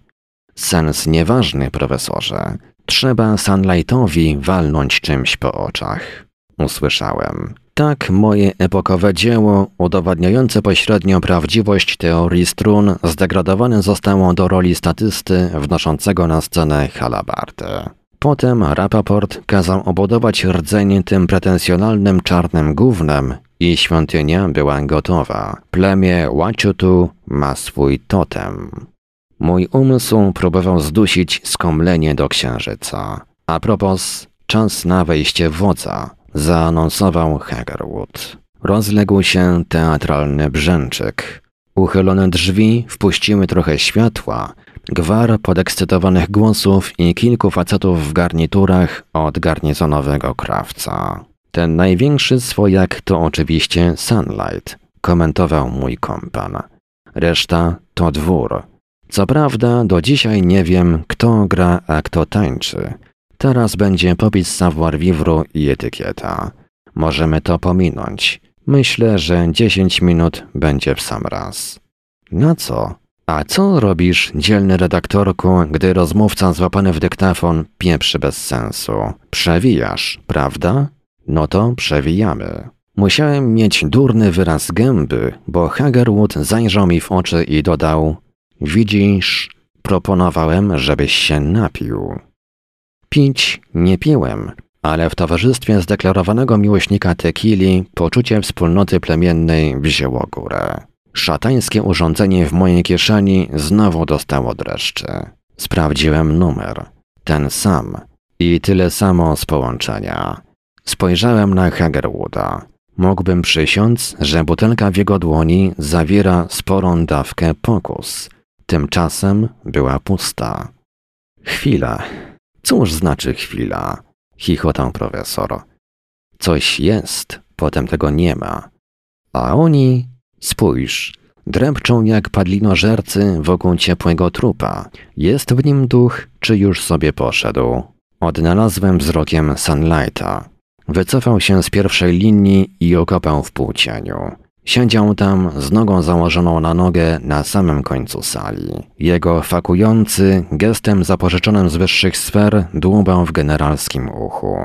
Sens nieważny, profesorze. Trzeba Sunlightowi walnąć czymś po oczach. Usłyszałem. Tak moje epokowe dzieło, udowadniające pośrednio prawdziwość teorii strun, zdegradowane zostało do roli statysty wnoszącego na scenę halabardę. Potem Rapaport kazał obudować rdzeń tym pretensjonalnym czarnym gównem i świątynia była gotowa. Plemię Łaciutu ma swój totem. Mój umysł próbował zdusić skomlenie do księżyca. A propos, czas na wejście wodza, zaanonsował Hagerwood. Rozległ się teatralny brzęczyk. Uchylone drzwi wpuściły trochę światła, gwar podekscytowanych głosów i kilku facetów w garniturach od garnizonowego krawca. Ten największy swojak to oczywiście Sunlight, komentował mój kompan. Reszta to dwór. Co prawda, do dzisiaj nie wiem, kto gra, a kto tańczy. Teraz będzie popis savoir vivre i etykieta. Możemy to pominąć. Myślę, że 10 minut będzie w sam raz. Na co? A co robisz, dzielny redaktorku, gdy rozmówca złapany w dyktafon pieprzy bez sensu? Przewijasz, prawda? No to przewijamy. Musiałem mieć durny wyraz gęby, bo Hagerwood zajrzał mi w oczy i dodał: Widzisz, proponowałem, żebyś się napił. Pić nie piłem, ale w towarzystwie zdeklarowanego miłośnika tequili poczucie wspólnoty plemiennej wzięło górę. Szatańskie urządzenie w mojej kieszeni znowu dostało dreszczy. Sprawdziłem numer. Ten sam. I tyle samo z połączenia. Spojrzałem na Hagerwooda. Mógłbym przysiąc, że butelka w jego dłoni zawiera sporą dawkę pokus. Tymczasem była pusta. Chwila. Cóż znaczy chwila? Chichotał profesor. Coś jest, potem tego nie ma. A oni, spójrz, drępczą jak padlinożercy wokół ciepłego trupa. Jest w nim duch, czy już sobie poszedł? Odnalazłem wzrokiem Sunlighta. Wycofał się z pierwszej linii i okopał w półcieniu. Siedział tam z nogą założoną na nogę na samym końcu sali. Jego fakujący, gestem zapożyczonym z wyższych sfer, dłubał w generalskim uchu.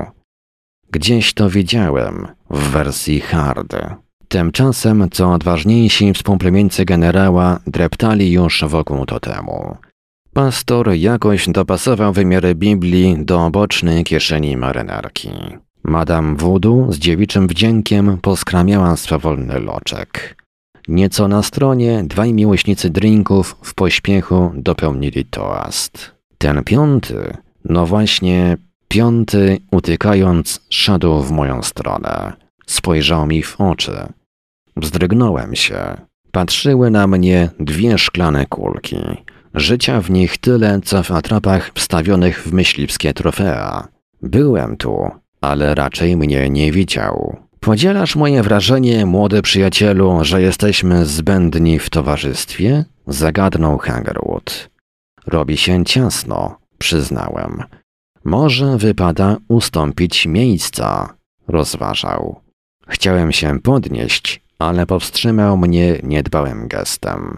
Gdzieś to widziałem, w wersji hard. Tymczasem co odważniejsi współplemieńcy generała dreptali już wokół totemu. Pastor jakoś dopasował wymiary Biblii do bocznej kieszeni marynarki. Madame Voodoo z dziewiczym wdziękiem poskramiała swawolny loczek. Nieco na stronie dwaj miłośnicy drinków w pośpiechu dopełnili toast. Ten piąty, no właśnie piąty, utykając, szedł w moją stronę. Spojrzał mi w oczy. Wzdrygnąłem się. Patrzyły na mnie dwie szklane kulki. Życia w nich tyle, co w atrapach wstawionych w myśliwskie trofea. Byłem tu, ale raczej mnie nie widział. Podzielasz moje wrażenie, młody przyjacielu, że jesteśmy zbędni w towarzystwie? Zagadnął Hangerwood. Robi się ciasno, przyznałem. Może wypada ustąpić miejsca, rozważał. Chciałem się podnieść, ale powstrzymał mnie niedbałym gestem.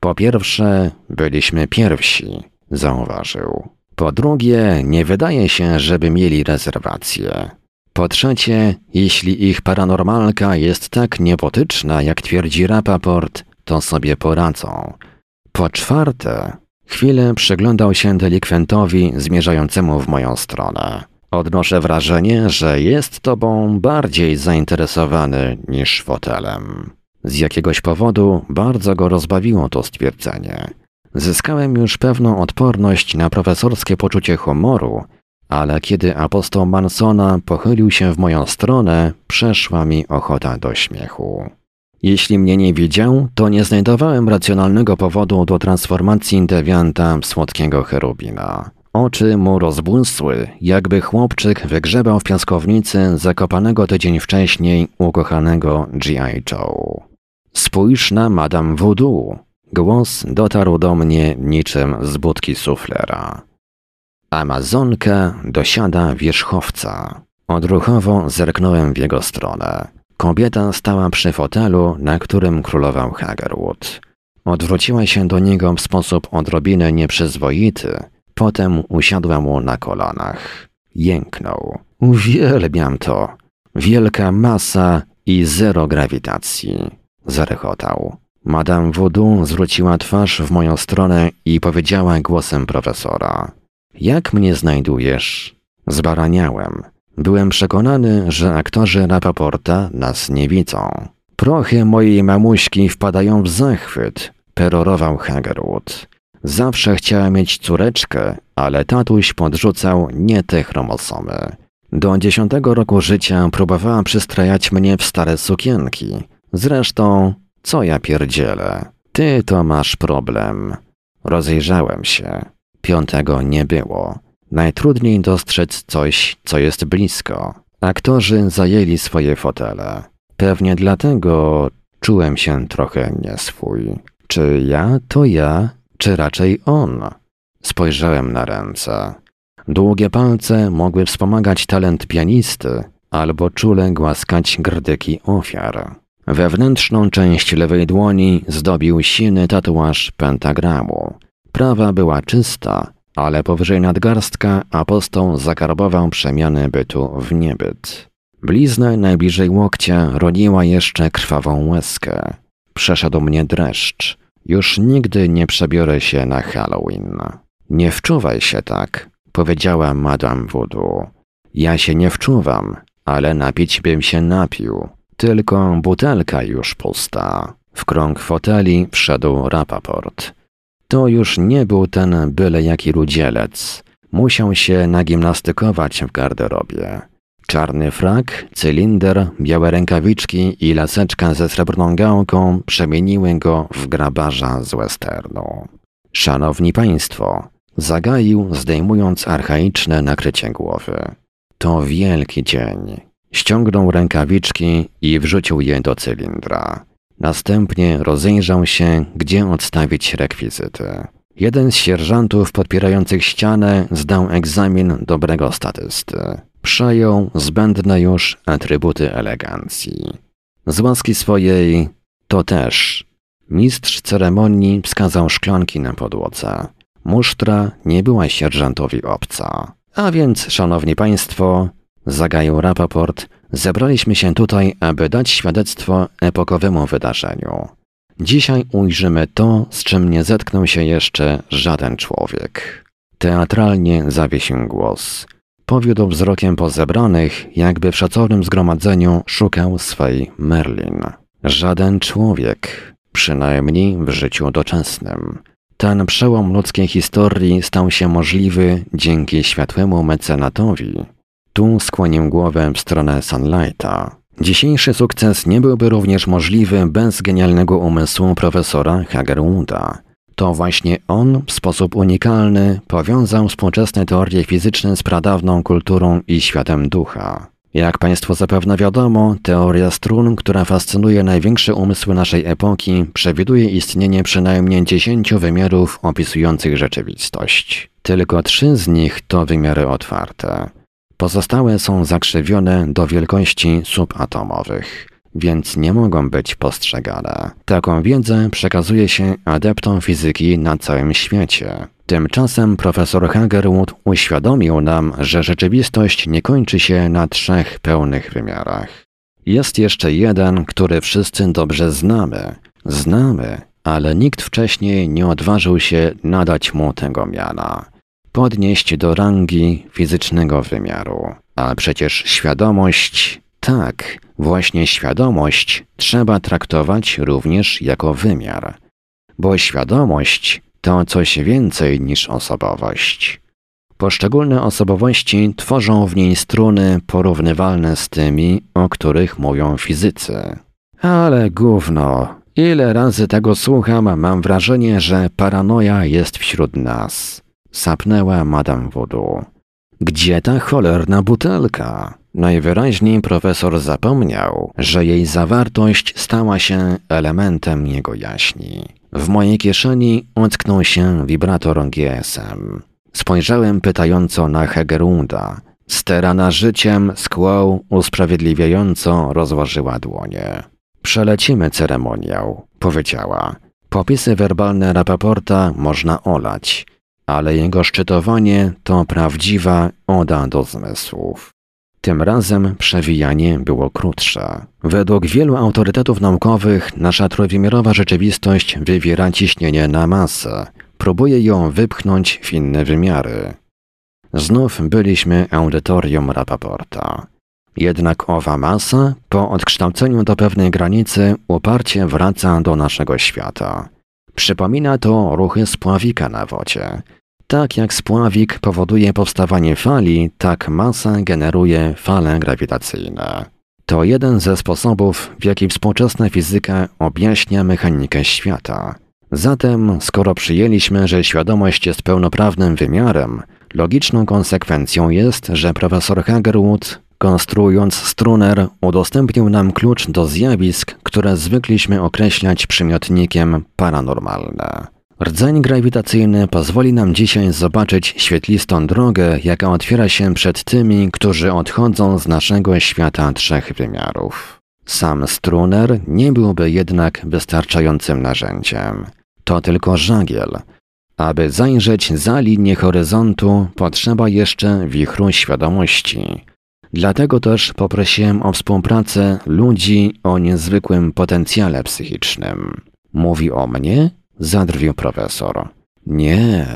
Po pierwsze, byliśmy pierwsi, zauważył. Po drugie, nie wydaje się, żeby mieli rezerwację. Po trzecie, jeśli ich paranormalka jest tak niebotyczna, jak twierdzi Rapaport, to sobie poradzą. Po czwarte, chwilę przyglądał się delikwentowi zmierzającemu w moją stronę. Odnoszę wrażenie, że jest tobą bardziej zainteresowany niż fotelem. Z jakiegoś powodu bardzo go rozbawiło to stwierdzenie. Zyskałem już pewną odporność na profesorskie poczucie humoru, ale kiedy apostoł Mansona pochylił się w moją stronę, przeszła mi ochota do śmiechu. Jeśli mnie nie widział, to nie znajdowałem racjonalnego powodu do transformacji dewianta w słodkiego cherubina. Oczy mu rozbłysły, jakby chłopczyk wygrzebał w piaskownicy zakopanego tydzień wcześniej ukochanego G.I. Joe. Spójrz na Madame Voodoo, Głos dotarł do mnie niczym z budki suflera. Amazonka dosiada wierzchowca. Odruchowo zerknąłem w jego stronę. Kobieta stała przy fotelu, na którym królował Hagerwood. Odwróciła się do niego w sposób odrobinę nieprzyzwoity, potem usiadła mu na kolanach. Jęknął. Uwielbiam to. Wielka masa i zero grawitacji. Zarechotał. Madame Voodoo zwróciła twarz w moją stronę i powiedziała głosem profesora. Jak mnie znajdujesz? Zbaraniałem. Byłem przekonany, że aktorzy Rapaporta nas nie widzą. Prochy mojej mamuśki wpadają w zachwyt, perorował Hagerwood. Zawsze chciała mieć córeczkę, ale tatuś podrzucał nie te chromosomy. Do dziesiątego roku życia próbowała przystrajać mnie w stare sukienki. Zresztą, co ja pierdzielę? Ty to masz problem. Rozejrzałem się. Piątego nie było. Najtrudniej dostrzec coś, co jest blisko. Aktorzy zajęli swoje fotele. Pewnie dlatego czułem się trochę nieswój. Czy ja to ja, czy raczej on? Spojrzałem na ręce. Długie palce mogły wspomagać talent pianisty albo czule głaskać grdyki ofiar. Wewnętrzną część lewej dłoni zdobił silny tatuaż pentagramu. Prawa była czysta, ale powyżej nadgarstka apostoł zakarbował przemiany bytu w niebyt. Blizna najbliżej łokcia roniła jeszcze krwawą łezkę. Przeszedł mnie dreszcz. Już nigdy nie przebiorę się na Halloween. Nie wczuwaj się tak, powiedziała Madame Voodoo. Ja się nie wczuwam, ale napić bym się napił. Tylko butelka już pusta. W krąg foteli wszedł Rapaport. To już nie był ten byle jaki rudzielec. Musiał się nagimnastykować w garderobie. Czarny frak, cylinder, białe rękawiczki i laseczka ze srebrną gałką przemieniły go w grabarza z westernu. Szanowni Państwo, zagaił, zdejmując archaiczne nakrycie głowy. To wielki dzień. Ściągnął rękawiczki i wrzucił je do cylindra. Następnie rozejrzał się, gdzie odstawić rekwizyty. Jeden z sierżantów podpierających ścianę zdał egzamin dobrego statysty. Przejął zbędne już atrybuty elegancji. Z łaski swojej to też. Mistrz ceremonii wskazał szklanki na podłodze. Musztra nie była sierżantowi obca. A więc, szanowni państwo, zagajął rapaport, zebraliśmy się tutaj, aby dać świadectwo epokowemu wydarzeniu. Dzisiaj ujrzymy to, z czym nie zetknął się jeszcze żaden człowiek. Teatralnie zawiesił głos. Powiódł wzrokiem po zebranych, jakby w szacownym zgromadzeniu szukał swej Merlin. Żaden człowiek, przynajmniej w życiu doczesnym. Ten przełom ludzkiej historii stał się możliwy dzięki światłemu mecenatowi. Tu skłonił głowę w stronę Sunlighta. Dzisiejszy sukces nie byłby również możliwy bez genialnego umysłu profesora Hagerwooda. To właśnie on w sposób unikalny powiązał współczesne teorie fizyczne z pradawną kulturą i światem ducha. Jak Państwu zapewne wiadomo, teoria strun, która fascynuje największe umysły naszej epoki, przewiduje istnienie przynajmniej dziesięciu wymiarów opisujących rzeczywistość. Tylko trzy z nich to wymiary otwarte. Pozostałe są zakrzywione do wielkości subatomowych, więc nie mogą być postrzegane. Taką wiedzę przekazuje się adeptom fizyki na całym świecie. Tymczasem profesor Hagerwood uświadomił nam, że rzeczywistość nie kończy się na trzech pełnych wymiarach. Jest jeszcze jeden, który wszyscy dobrze znamy. Znamy, ale nikt wcześniej nie odważył się nadać mu tego miana podnieść do rangi fizycznego wymiaru. A przecież świadomość, tak, właśnie świadomość trzeba traktować również jako wymiar, bo świadomość to coś więcej niż osobowość. Poszczególne osobowości tworzą w niej struny porównywalne z tymi, o których mówią fizycy. Ale gówno, ile razy tego słucham, mam wrażenie, że paranoja jest wśród nas sapnęła Madame Voodoo. Gdzie ta cholerna butelka? Najwyraźniej profesor zapomniał, że jej zawartość stała się elementem jego jaśni. W mojej kieszeni ocknął się wibrator GSM. Spojrzałem pytająco na Hegerunda. Sterana życiem, skłą usprawiedliwiająco rozłożyła dłonie. Przelecimy ceremoniał, powiedziała. Popisy werbalne raporta można olać ale jego szczytowanie to prawdziwa oda do zmysłów. Tym razem przewijanie było krótsze. Według wielu autorytetów naukowych nasza trójwymiarowa rzeczywistość wywiera ciśnienie na masę, próbuje ją wypchnąć w inne wymiary. Znów byliśmy audytorium Rapaporta. Jednak owa masa, po odkształceniu do pewnej granicy, uparcie wraca do naszego świata. Przypomina to ruchy spławika na wodzie. Tak jak spławik powoduje powstawanie fali, tak masa generuje fale grawitacyjne. To jeden ze sposobów, w jaki współczesna fizyka objaśnia mechanikę świata. Zatem, skoro przyjęliśmy, że świadomość jest pełnoprawnym wymiarem, logiczną konsekwencją jest, że profesor Hagerwood, konstruując struner, udostępnił nam klucz do zjawisk, które zwykliśmy określać przymiotnikiem paranormalne. Rdzeń grawitacyjny pozwoli nam dzisiaj zobaczyć świetlistą drogę, jaka otwiera się przed tymi, którzy odchodzą z naszego świata trzech wymiarów. Sam struner nie byłby jednak wystarczającym narzędziem. To tylko żagiel. Aby zajrzeć za linię horyzontu, potrzeba jeszcze wichru świadomości. Dlatego też poprosiłem o współpracę ludzi o niezwykłym potencjale psychicznym. Mówi o mnie? Zadrwił profesor. Nie,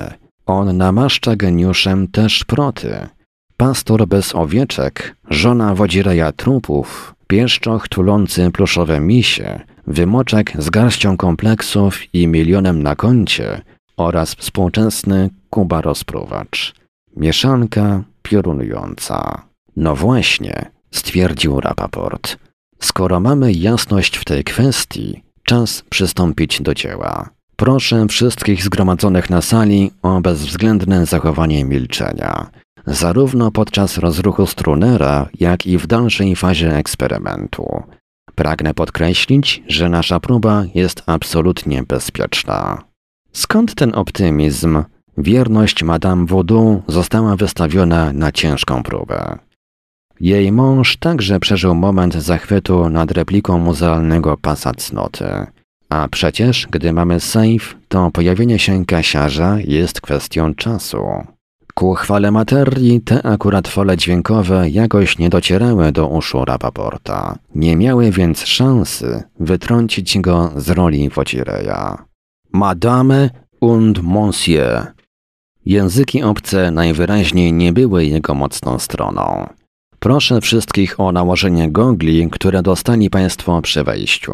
on namaszcza geniuszem też proty. Pastor bez owieczek, żona wodzireja trupów, pieszczoch tulący pluszowe misie, wymoczek z garścią kompleksów i milionem na koncie oraz współczesny Kuba rozpruwacz. Mieszanka piorunująca. No właśnie, stwierdził Rapaport. Skoro mamy jasność w tej kwestii, czas przystąpić do dzieła. Proszę wszystkich zgromadzonych na sali o bezwzględne zachowanie milczenia, zarówno podczas rozruchu strunera, jak i w dalszej fazie eksperymentu. Pragnę podkreślić, że nasza próba jest absolutnie bezpieczna. Skąd ten optymizm? Wierność Madame Voodoo została wystawiona na ciężką próbę. Jej mąż także przeżył moment zachwytu nad repliką muzealnego pasa cnoty. A przecież, gdy mamy safe, to pojawienie się kasiarza jest kwestią czasu. Ku chwale materii, te akurat fale dźwiękowe jakoś nie docierały do uszu Rapaporta. Nie miały więc szansy wytrącić go z roli wodzireja. Madame und Monsieur. Języki obce najwyraźniej nie były jego mocną stroną. Proszę wszystkich o nałożenie gogli, które dostali Państwo przy wejściu.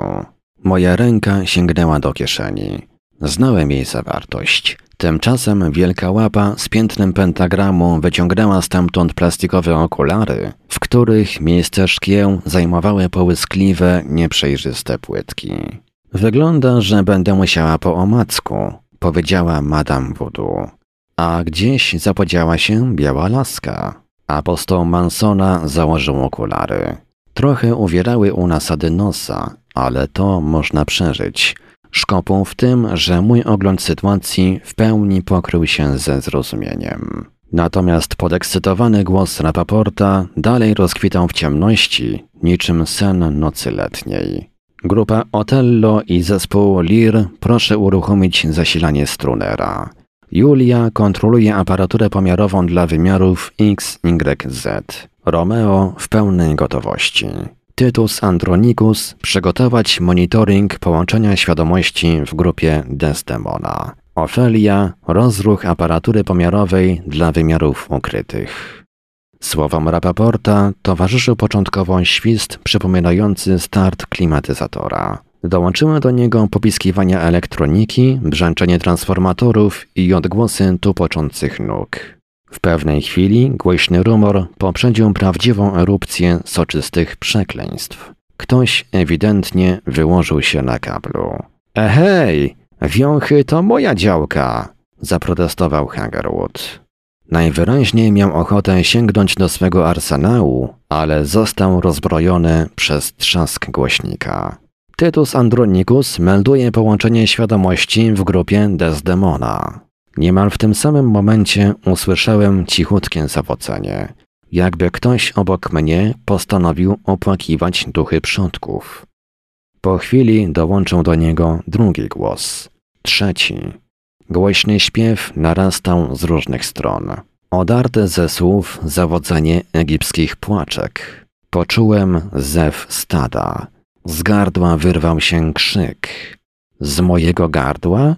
Moja ręka sięgnęła do kieszeni. Znałem jej zawartość. Tymczasem wielka łapa z piętnem pentagramu wyciągnęła stamtąd plastikowe okulary, w których miejsce szkieł zajmowały połyskliwe, nieprzejrzyste płytki. Wygląda, że będę musiała po omacku, powiedziała Madame Voodoo. A gdzieś zapodziała się biała laska. Apostoł Mansona założył okulary. Trochę uwierały u nasady nosa, ale to można przeżyć. Szkopą w tym, że mój ogląd sytuacji w pełni pokrył się ze zrozumieniem. Natomiast podekscytowany głos Rapaporta dalej rozkwitał w ciemności, niczym sen nocy letniej. Grupa Otello i zespół Lir proszę uruchomić zasilanie strunera. Julia kontroluje aparaturę pomiarową dla wymiarów X, Y, Z. Romeo w pełnej gotowości. Tytus Andronicus przygotować monitoring połączenia świadomości w grupie Desdemona. Ofelia rozruch aparatury pomiarowej dla wymiarów ukrytych. Słowom Rapaporta towarzyszył początkowo świst przypominający start klimatyzatora. Dołączyły do niego popiskiwania elektroniki, brzęczenie transformatorów i odgłosy tupoczących nóg. W pewnej chwili głośny rumor poprzedził prawdziwą erupcję soczystych przekleństw. Ktoś ewidentnie wyłożył się na kablu. Ehej, wiąchy to moja działka! zaprotestował Hagerwood. Najwyraźniej miał ochotę sięgnąć do swego arsenału, ale został rozbrojony przez trzask głośnika. Tytus Andronicus melduje połączenie świadomości w grupie Desdemona. Niemal w tym samym momencie usłyszałem cichutkie zawodzenie. Jakby ktoś obok mnie postanowił opłakiwać duchy przodków. Po chwili dołączył do niego drugi głos. Trzeci. Głośny śpiew narastał z różnych stron. Odarte ze słów zawodzenie egipskich płaczek. Poczułem zew stada. Z gardła wyrwał się krzyk. Z mojego gardła?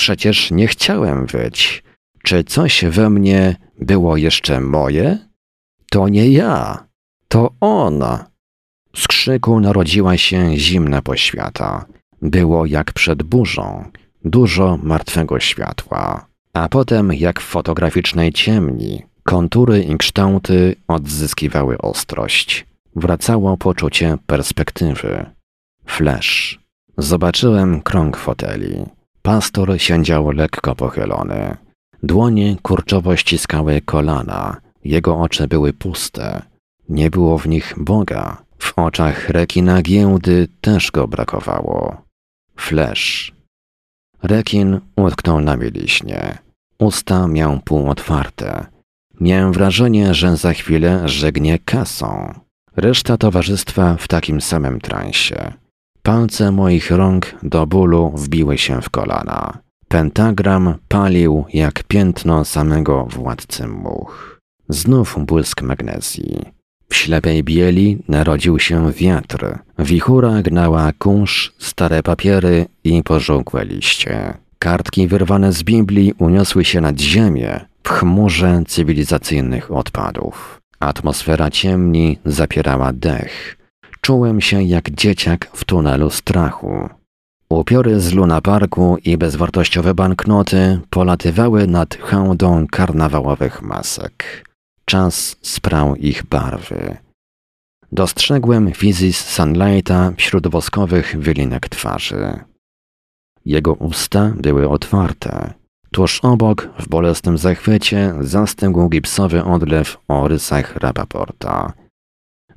Przecież nie chciałem wyć. Czy coś we mnie było jeszcze moje? To nie ja, to ona. Z krzyku narodziła się zimna poświata. Było jak przed burzą. Dużo martwego światła. A potem, jak w fotograficznej ciemni, kontury i kształty odzyskiwały ostrość. Wracało poczucie perspektywy. Flash. Zobaczyłem krąg foteli. Pastor siedział lekko pochylony. Dłonie kurczowo ściskały kolana. Jego oczy były puste. Nie było w nich Boga. W oczach rekina giełdy też go brakowało. Flash. Rekin utknął na mieliśnie. Usta miał półotwarte. Miałem wrażenie, że za chwilę żegnie kasą. Reszta towarzystwa w takim samym transie. Palce moich rąk do bólu wbiły się w kolana. Pentagram palił jak piętno samego władcy much. Znów błysk magnezji. W ślepej bieli narodził się wiatr. Wichura gnała kurz, stare papiery i pożółkłe liście. Kartki wyrwane z Biblii uniosły się nad ziemię w chmurze cywilizacyjnych odpadów. Atmosfera ciemni zapierała dech. Czułem się jak dzieciak w tunelu strachu. Upiory z lunaparku i bezwartościowe banknoty polatywały nad hałdą karnawałowych masek. Czas sprał ich barwy. Dostrzegłem wizji Sunlighta wśród woskowych wylinek twarzy. Jego usta były otwarte. Tuż obok, w bolesnym zachwycie, zastygł gipsowy odlew o rysach Rapaporta.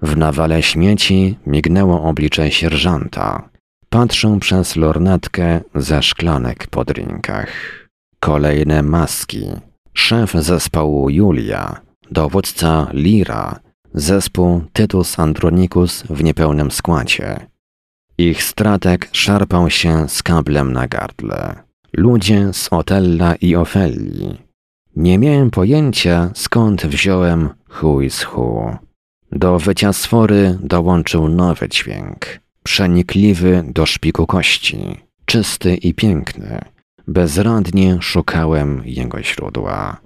W nawale śmieci mignęło oblicze sierżanta. Patrzą przez lornetkę ze szklanek po drinkach. Kolejne maski. Szef zespołu Julia, dowódca Lira, zespół Tytus Andronicus w niepełnym składzie. Ich stratek szarpał się z kablem na gardle. Ludzie z Otella i Ofellii. Nie miałem pojęcia, skąd wziąłem chuj z hu. Do wycia sfory dołączył nowy dźwięk. Przenikliwy do szpiku kości. Czysty i piękny. Bezradnie szukałem jego źródła.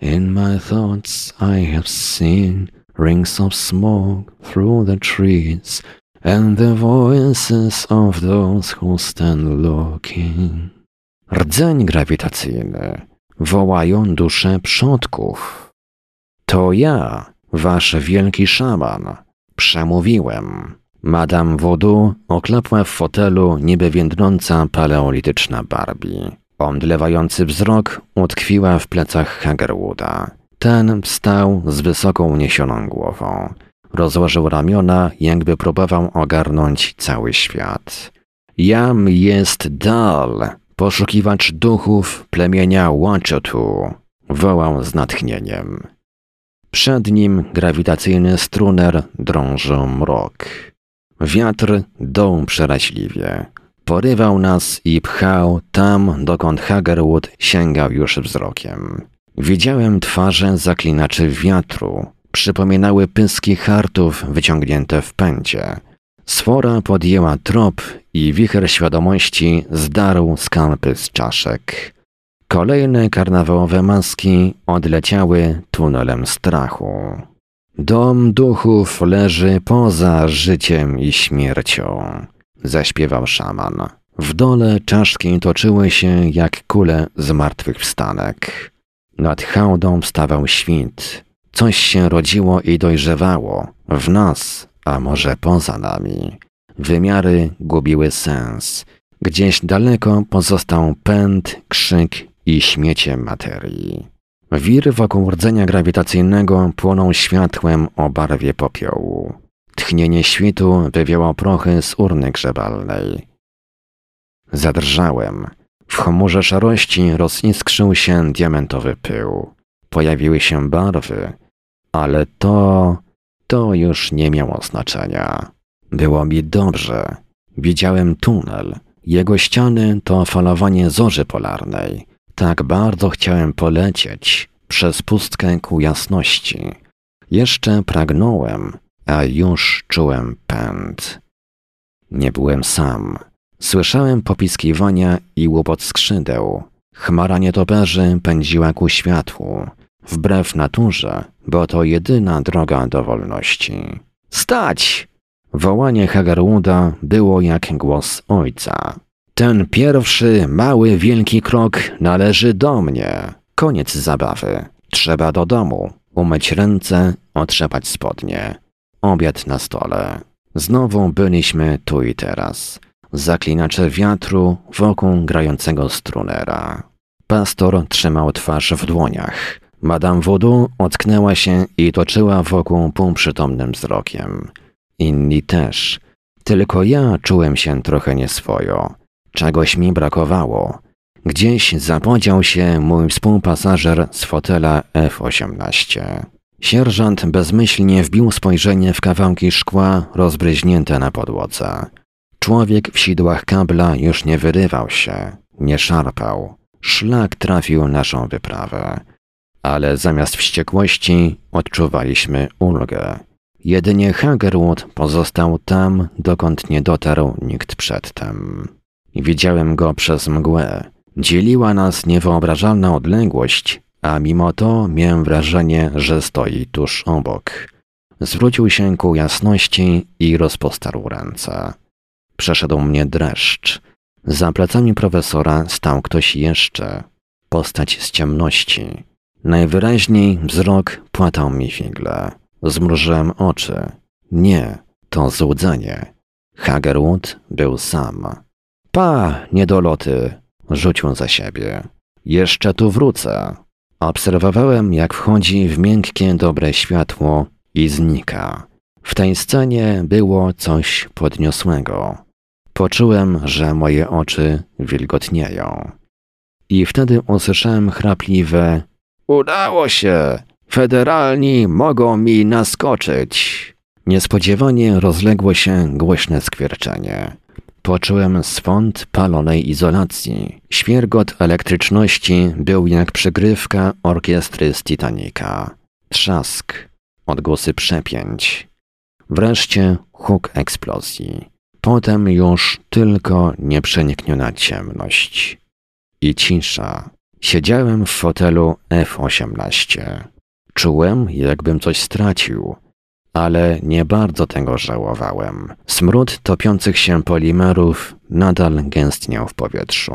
In my thoughts I have seen rings of smoke through the trees and the voices of those who stand looking. Rdzeń grawitacyjny wołają dusze przodków. To ja, wasz wielki szaman, przemówiłem. Madame Voodoo oklapła w fotelu niby więdnąca paleolityczna Barbie. Omdlewający wzrok utkwiła w plecach Hagerwooda. Ten wstał z wysoko uniesioną głową. Rozłożył ramiona, jakby próbował ogarnąć cały świat. Jam jest Dal, poszukiwacz duchów plemienia Wachotu, wołał z natchnieniem. Przed nim grawitacyjny struner drążył mrok. Wiatr dął przeraźliwie. Porywał nas i pchał tam, dokąd Hagerwood sięgał już wzrokiem. Widziałem twarze zaklinaczy wiatru. Przypominały pyski hartów wyciągnięte w pędzie. Sfora podjęła trop i wicher świadomości zdarł skalpy z czaszek. Kolejne karnawałowe maski odleciały tunelem strachu. Dom duchów leży poza życiem i śmiercią, zaśpiewał szaman. W dole czaszki toczyły się jak kule zmartwychwstanek. Nad hałdą wstawał świt. Coś się rodziło i dojrzewało w nas, a może poza nami. Wymiary gubiły sens. Gdzieś daleko pozostał pęd, krzyk i śmiecie materii. Wir wokół rdzenia grawitacyjnego płonął światłem o barwie popiołu. Tchnienie świtu wywiało prochy z urny grzebalnej. Zadrżałem. W chmurze szarości roziskrzył się diamentowy pył. Pojawiły się barwy, ale to, to już nie miało znaczenia. Było mi dobrze. Widziałem tunel. Jego ściany to falowanie zorzy polarnej. Tak bardzo chciałem polecieć przez pustkę ku jasności. Jeszcze pragnąłem, a już czułem pęd. Nie byłem sam. Słyszałem popiskiwania i łopot skrzydeł. Chmara nietoperzy pędziła ku światłu, wbrew naturze, bo to jedyna droga do wolności. Stać! Wołanie Hagarwooda było jak głos ojca. Ten pierwszy, mały, wielki krok należy do mnie. Koniec zabawy. Trzeba do domu. Umyć ręce, otrzepać spodnie. Obiad na stole. Znowu byliśmy tu i teraz. Zaklinacze wiatru wokół grającego strunera. Pastor trzymał twarz w dłoniach. Madame Voodoo ocknęła się i toczyła wokół półprzytomnym wzrokiem. Inni też. Tylko ja czułem się trochę nieswojo. Czegoś mi brakowało. Gdzieś zapodział się mój współpasażer z fotela F-18. Sierżant bezmyślnie wbił spojrzenie w kawałki szkła rozbryźnięte na podłodze. Człowiek w sidłach kabla już nie wyrywał się, nie szarpał. Szlak trafił naszą wyprawę. Ale zamiast wściekłości odczuwaliśmy ulgę. Jedynie Hagerwood pozostał tam, dokąd nie dotarł nikt przedtem. Widziałem go przez mgłę. Dzieliła nas niewyobrażalna odległość, a mimo to miałem wrażenie, że stoi tuż obok. Zwrócił się ku jasności i rozpostarł ręce. Przeszedł mnie dreszcz. Za plecami profesora stał ktoś jeszcze. Postać z ciemności. Najwyraźniej wzrok płatał mi figle. Zmrużyłem oczy. Nie, to złudzenie. Hagerwood był sam. Pa, niedoloty, rzucił za siebie. Jeszcze tu wrócę. Obserwowałem, jak wchodzi w miękkie, dobre światło i znika. W tej scenie było coś podniosłego. Poczułem, że moje oczy wilgotnieją. I wtedy usłyszałem chrapliwe Udało się! Federalni mogą mi naskoczyć! Niespodziewanie rozległo się głośne skwierczenie. Poczułem swąd palonej izolacji. Świergot elektryczności był jak przygrywka orkiestry z Titanica. Trzask, odgłosy przepięć. Wreszcie huk eksplozji. Potem już tylko nieprzenikniona ciemność. I cisza. Siedziałem w fotelu F-18. Czułem, jakbym coś stracił, ale nie bardzo tego żałowałem. Smród topiących się polimerów nadal gęstniał w powietrzu.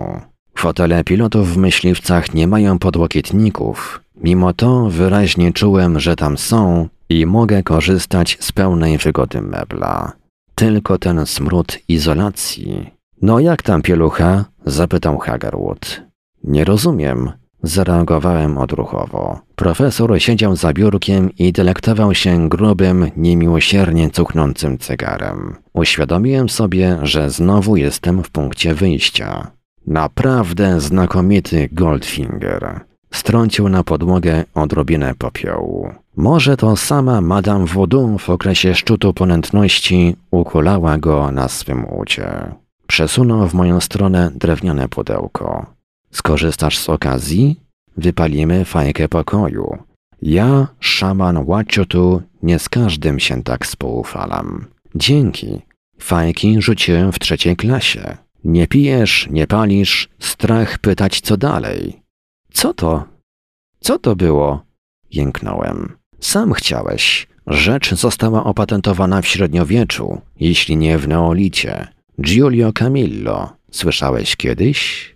Fotele pilotów w myśliwcach nie mają podłokietników. Mimo to wyraźnie czułem, że tam są i mogę korzystać z pełnej wygody mebla. Tylko ten smród izolacji. No jak tam pielucha? zapytał Hagerwood. Nie rozumiem. Zareagowałem odruchowo. Profesor siedział za biurkiem i delektował się grubym, niemiłosiernie cuchnącym cygarem. Uświadomiłem sobie, że znowu jestem w punkcie wyjścia. Naprawdę znakomity Goldfinger. Strącił na podłogę odrobinę popiołu. Może to sama Madame Voodoo w okresie szczytu ponętności ukulała go na swym ucie. Przesunął w moją stronę drewniane pudełko. Skorzystasz z okazji? Wypalimy fajkę pokoju. Ja, szaman Łaciotu, nie z każdym się tak spoufalam. Dzięki. Fajki rzuciłem w trzeciej klasie. Nie pijesz, nie palisz, strach pytać co dalej. Co to? Co to było? Jęknąłem. Sam chciałeś. Rzecz została opatentowana w średniowieczu, jeśli nie w neolicie. Giulio Camillo. Słyszałeś kiedyś?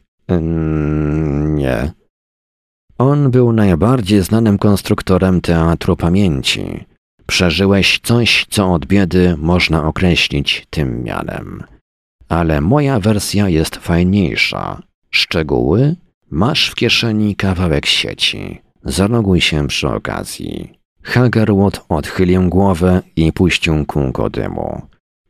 Nie. On był najbardziej znanym konstruktorem teatru pamięci. Przeżyłeś coś, co od biedy można określić tym mianem. Ale moja wersja jest fajniejsza. Szczegóły? Masz w kieszeni kawałek sieci. Zaloguj się przy okazji. Hagerwood odchylił głowę i puścił kółko dymu.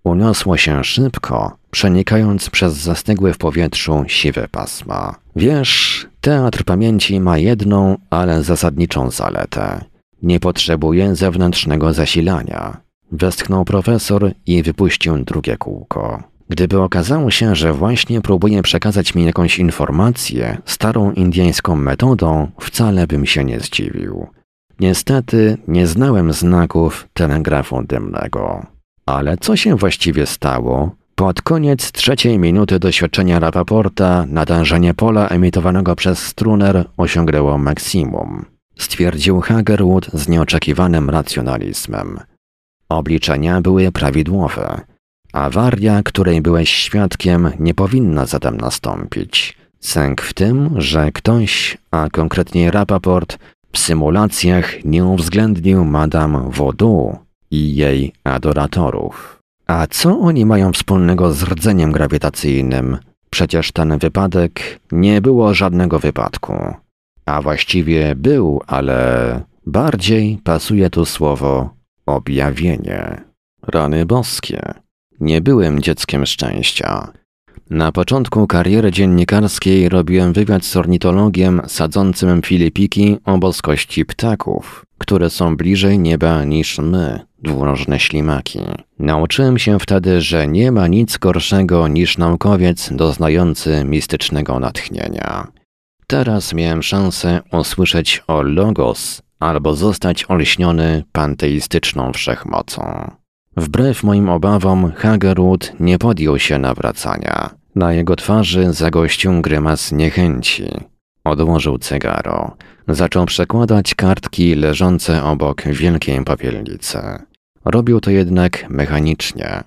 Uniosło się szybko, przenikając przez zastygłe w powietrzu siwe pasma. Wiesz, teatr pamięci ma jedną, ale zasadniczą zaletę. Nie potrzebuje zewnętrznego zasilania. Westchnął profesor i wypuścił drugie kółko. Gdyby okazało się, że właśnie próbuje przekazać mi jakąś informację starą indyjską metodą, wcale bym się nie zdziwił. Niestety nie znałem znaków telegrafu dymnego. Ale co się właściwie stało? Pod koniec trzeciej minuty doświadczenia Rapaporta natężenie pola emitowanego przez struner osiągnęło maksimum. Stwierdził Hagerwood z nieoczekiwanym racjonalizmem. Obliczenia były prawidłowe. Awaria, której byłeś świadkiem, nie powinna zatem nastąpić. Sęk w tym, że ktoś, a konkretnie Rapaport, w symulacjach nie uwzględnił Madame Wodu i jej adoratorów. A co oni mają wspólnego z rdzeniem grawitacyjnym? Przecież ten wypadek nie było żadnego wypadku. A właściwie był, ale bardziej pasuje tu słowo objawienie. Rany boskie. Nie byłem dzieckiem szczęścia. Na początku kariery dziennikarskiej robiłem wywiad z ornitologiem sadzącym filipiki o boskości ptaków, które są bliżej nieba niż my, dwunożne ślimaki. Nauczyłem się wtedy, że nie ma nic gorszego niż naukowiec doznający mistycznego natchnienia. Teraz miałem szansę usłyszeć o Logos albo zostać olśniony panteistyczną wszechmocą. Wbrew moim obawom, Hagerwood nie podjął się nawracania. Na jego twarzy zagościł grymas niechęci. Odłożył cygaro. Zaczął przekładać kartki leżące obok wielkiej popielnicy. Robił to jednak mechanicznie.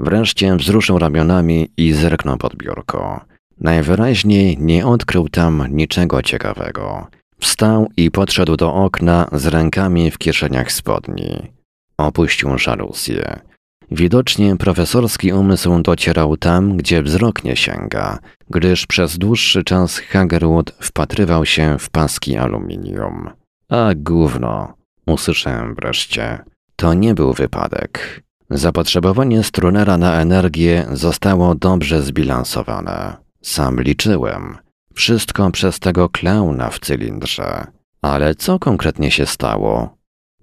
Wreszcie wzruszył ramionami i zerknął pod biurko. Najwyraźniej nie odkrył tam niczego ciekawego. Wstał i podszedł do okna z rękami w kieszeniach spodni. Opuścił żaluzję. Widocznie profesorski umysł docierał tam, gdzie wzrok nie sięga, gdyż przez dłuższy czas Hagerwood wpatrywał się w paski aluminium. A gówno, usłyszałem wreszcie. To nie był wypadek. Zapotrzebowanie strunera na energię zostało dobrze zbilansowane. Sam liczyłem. Wszystko przez tego klauna w cylindrze. Ale co konkretnie się stało?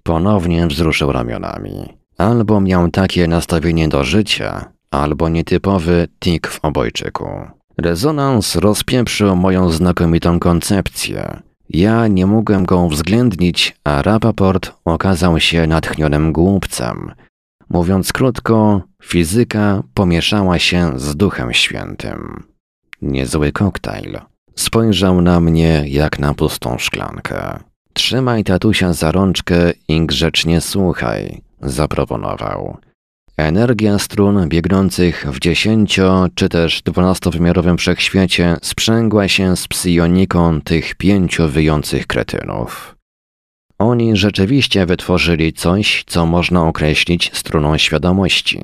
Ponownie wzruszył ramionami. Albo miał takie nastawienie do życia, albo nietypowy tik w obojczyku. Rezonans rozpieprzył moją znakomitą koncepcję. Ja nie mogłem go uwzględnić, a Rapaport okazał się natchnionym głupcem. Mówiąc krótko, fizyka pomieszała się z Duchem Świętym. Niezły koktajl. Spojrzał na mnie jak na pustą szklankę. Trzymaj tatusia za rączkę i grzecznie słuchaj, zaproponował. Energia strun biegnących w dziesięcio czy też dwunastowymiarowym wszechświecie sprzęgła się z psioniką tych pięciu wyjących kretynów. Oni rzeczywiście wytworzyli coś, co można określić struną świadomości.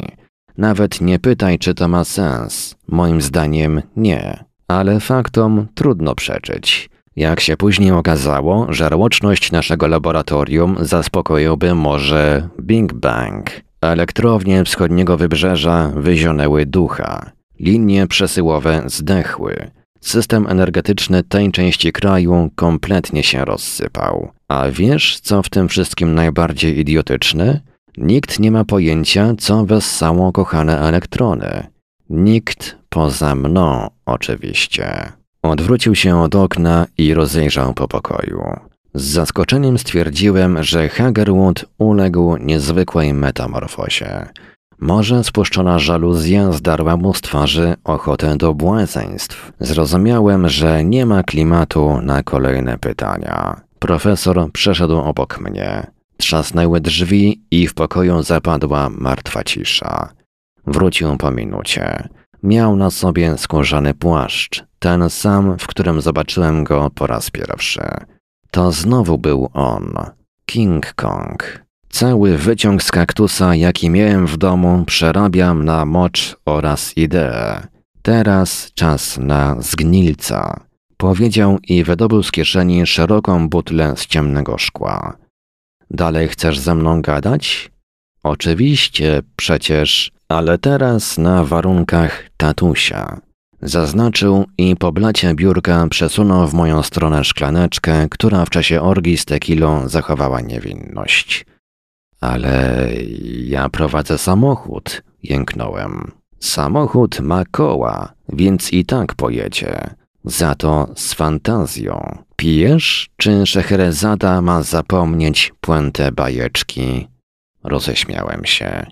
Nawet nie pytaj, czy to ma sens. Moim zdaniem nie, ale faktom trudno przeczyć. Jak się później okazało, żarłoczność naszego laboratorium zaspokoiłby może Big Bang. Elektrownie wschodniego wybrzeża wyzionęły ducha. Linie przesyłowe zdechły. System energetyczny tej części kraju kompletnie się rozsypał. A wiesz, co w tym wszystkim najbardziej idiotyczne? Nikt nie ma pojęcia, co wessało kochane elektrony. Nikt poza mną, oczywiście. Odwrócił się od okna i rozejrzał po pokoju. Z zaskoczeniem stwierdziłem, że Hagerwood uległ niezwykłej metamorfozie. Może spuszczona żaluzja zdarła mu z twarzy ochotę do błazeństw. Zrozumiałem, że nie ma klimatu na kolejne pytania. Profesor przeszedł obok mnie. Trzasnęły drzwi i w pokoju zapadła martwa cisza. Wrócił po minucie. Miał na sobie skórzany płaszcz, ten sam, w którym zobaczyłem go po raz pierwszy. To znowu był on, King Kong. Cały wyciąg z kaktusa, jaki miałem w domu, przerabiam na mocz oraz ideę. Teraz czas na zgnilca. Powiedział i wydobył z kieszeni szeroką butlę z ciemnego szkła. Dalej chcesz ze mną gadać? Oczywiście, przecież, ale teraz na warunkach tatusia. Zaznaczył i po blacie biurka przesunął w moją stronę szklaneczkę, która w czasie orgii z tequilą zachowała niewinność. Ale ja prowadzę samochód, jęknąłem. Samochód ma koła, więc i tak pojedzie. Za to z fantazją. Pijesz, czy Szeherezada ma zapomnieć puentę bajeczki? Roześmiałem się.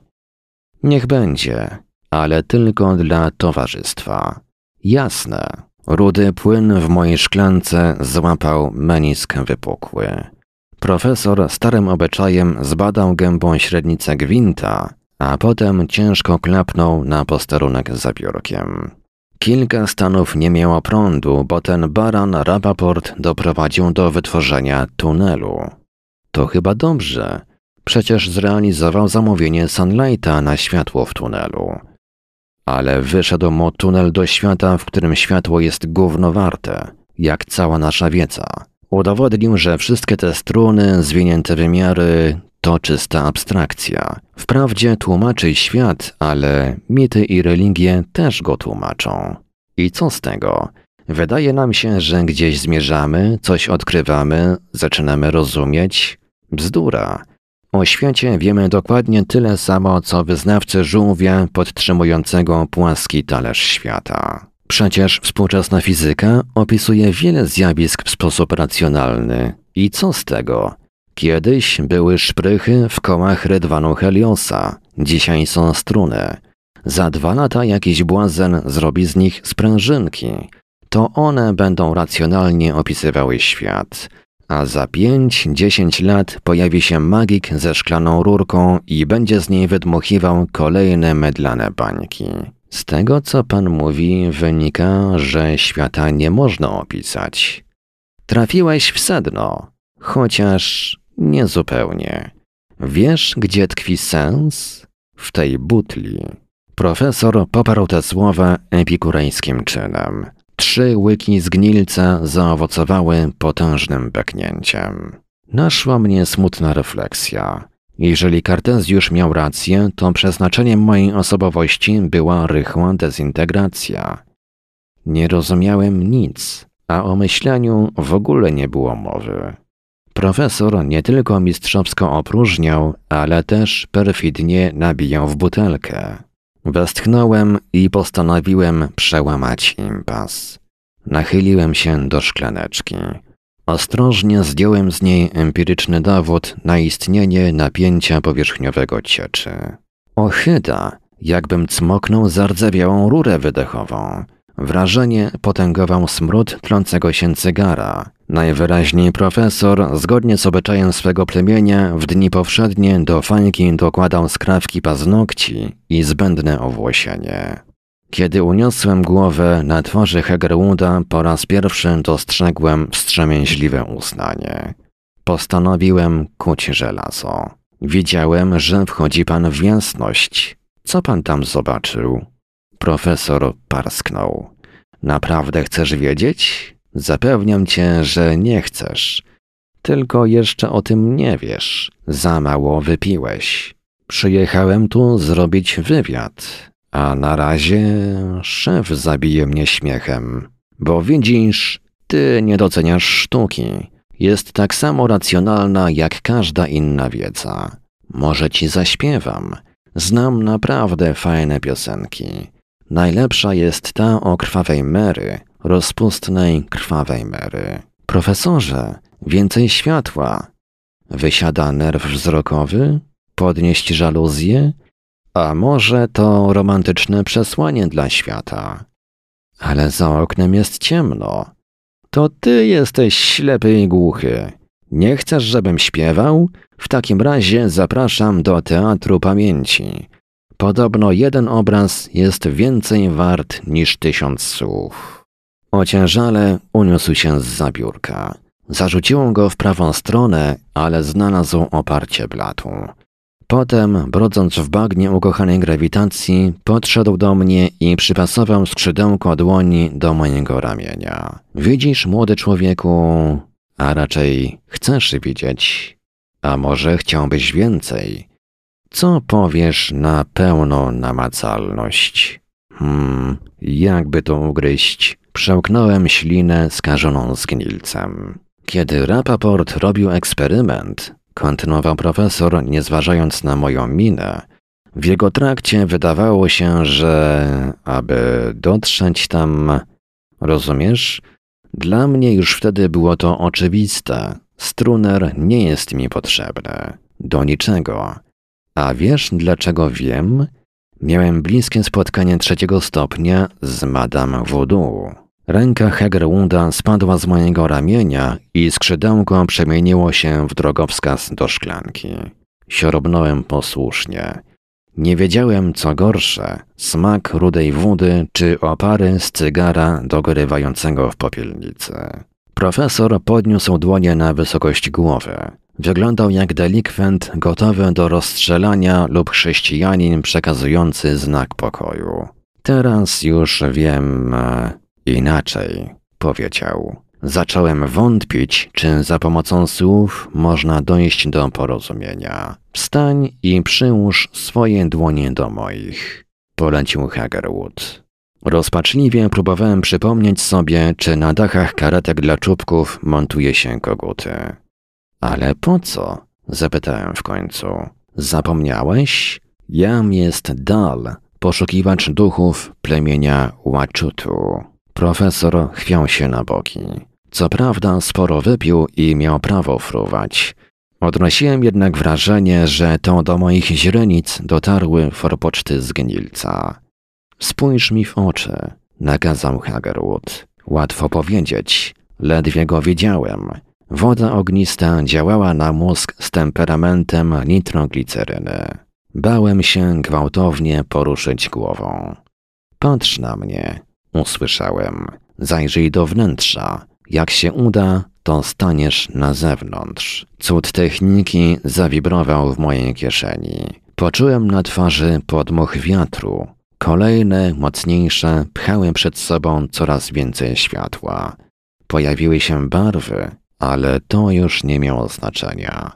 Niech będzie, ale tylko dla towarzystwa. Jasne. Rudy płyn w mojej szklance złapał menisk wypukły. Profesor starym obyczajem zbadał gębą średnicę gwinta, a potem ciężko klapnął na posterunek za biurkiem. Kilka stanów nie miało prądu, bo ten baran Rapaport doprowadził do wytworzenia tunelu. To chyba dobrze. Przecież zrealizował zamówienie Sunlighta na światło w tunelu. Ale wyszedł mu tunel do świata, w którym światło jest gówno warte, jak cała nasza wiedza. Udowodnił, że wszystkie te struny, zwinięte wymiary to czysta abstrakcja. Wprawdzie tłumaczy świat, ale mity i religie też go tłumaczą. I co z tego? Wydaje nam się, że gdzieś zmierzamy, coś odkrywamy, zaczynamy rozumieć. Bzdura. O świecie wiemy dokładnie tyle samo, co wyznawcy żółwia podtrzymującego płaski talerz świata. Przecież współczesna fizyka opisuje wiele zjawisk w sposób racjonalny. I co z tego? Kiedyś były szprychy w kołach rydwanu Heliosa, dzisiaj są struny. Za dwa lata jakiś błazen zrobi z nich sprężynki. To one będą racjonalnie opisywały świat. A za pięć, dziesięć lat pojawi się magik ze szklaną rurką i będzie z niej wydmuchiwał kolejne mydlane bańki. Z tego, co pan mówi, wynika, że świata nie można opisać. Trafiłeś w sedno, chociaż niezupełnie. Wiesz, gdzie tkwi sens? W tej butli. Profesor poparł te słowa epikurejskim czynem. Trzy łyki zgnilca zaowocowały potężnym beknięciem. Naszła mnie smutna refleksja. Jeżeli Kartezjusz miał rację, to przeznaczeniem mojej osobowości była rychła dezintegracja. Nie rozumiałem nic, a o myśleniu w ogóle nie było mowy. Profesor nie tylko mistrzowsko opróżniał, ale też perfidnie nabijał w butelkę. Westchnąłem i postanowiłem przełamać impas. Nachyliłem się do szklaneczki. Ostrożnie zdjąłem z niej empiryczny dowód na istnienie napięcia powierzchniowego cieczy. Ochyda, jakbym cmoknął zardzewiałą rurę wydechową. Wrażenie potęgował smród trącego się cygara. Najwyraźniej profesor, zgodnie z obyczajem swego plemienia, w dni powszednie do fajki dokładał skrawki paznokci i zbędne owłosienie. Kiedy uniosłem głowę na twarzy Hegerwooda, po raz pierwszy dostrzegłem wstrzemięźliwe uznanie. Postanowiłem kuć żelazo. Widziałem, że wchodzi pan w jasność. Co pan tam zobaczył? Profesor parsknął. Naprawdę chcesz wiedzieć? Zapewniam cię, że nie chcesz. Tylko jeszcze o tym nie wiesz. Za mało wypiłeś. Przyjechałem tu zrobić wywiad, a na razie szef zabije mnie śmiechem. Bo widzisz, ty nie doceniasz sztuki. Jest tak samo racjonalna jak każda inna wiedza. Może ci zaśpiewam. Znam naprawdę fajne piosenki. Najlepsza jest ta o krwawej Mary, rozpustnej krwawej Mary. Profesorze, więcej światła. Wysiada nerw wzrokowy? Podnieść żaluzję? A może to romantyczne przesłanie dla świata? Ale za oknem jest ciemno. To ty jesteś ślepy i głuchy. Nie chcesz, żebym śpiewał? W takim razie zapraszam do Teatru Pamięci. Podobno jeden obraz jest więcej wart niż tysiąc słów. Ociężale uniósł się z zabiórka. Zarzuciło go w prawą stronę, ale znalazł oparcie blatu. Potem, brodząc w bagnie ukochanej grawitacji, podszedł do mnie i przypasował skrzydełko dłoni do mojego ramienia. Widzisz, młody człowieku, a raczej chcesz widzieć, a może chciałbyś więcej. Co powiesz na pełną namacalność? Hmm, jakby to ugryźć? Przełknąłem ślinę skażoną zgnilcem. Kiedy Rapaport robił eksperyment, kontynuował profesor, nie zważając na moją minę, w jego trakcie wydawało się, że aby dotrzeć tam, rozumiesz? Dla mnie już wtedy było to oczywiste. Struner nie jest mi potrzebny. Do niczego. A wiesz, dlaczego wiem? Miałem bliskie spotkanie trzeciego stopnia z Madame Voodoo. Ręka Hegerwunda spadła z mojego ramienia i skrzydełko przemieniło się w drogowskaz do szklanki. Siorbnąłem posłusznie. Nie wiedziałem, co gorsze, smak rudej wody czy opary z cygara dogorywającego w popielnicy. Profesor podniósł dłonie na wysokość głowy. Wyglądał jak delikwent gotowy do rozstrzelania lub chrześcijanin przekazujący znak pokoju. Teraz już wiem e, inaczej, powiedział. Zacząłem wątpić, czy za pomocą słów można dojść do porozumienia. Wstań i przyłóż swoje dłonie do moich, polecił Hagerwood. Rozpaczliwie próbowałem przypomnieć sobie, czy na dachach karetek dla czubków montuje się koguty. Ale po co? zapytałem w końcu. Zapomniałeś? Jam jest Dal, poszukiwacz duchów plemienia Łachutu. Profesor chwiał się na boki. Co prawda sporo wypił i miał prawo fruwać. Odnosiłem jednak wrażenie, że to do moich źrenic dotarły forpoczty z gnilca. Spójrz mi w oczy, nakazał Hagerwood. Łatwo powiedzieć, ledwie go widziałem. Woda ognista działała na mózg z temperamentem nitrogliceryny. Bałem się gwałtownie poruszyć głową. Patrz na mnie, usłyszałem. Zajrzyj do wnętrza. Jak się uda, to staniesz na zewnątrz. Cud techniki zawibrował w mojej kieszeni. Poczułem na twarzy podmuch wiatru. Kolejne, mocniejsze, pchały przed sobą coraz więcej światła. Pojawiły się barwy, ale to już nie miało znaczenia.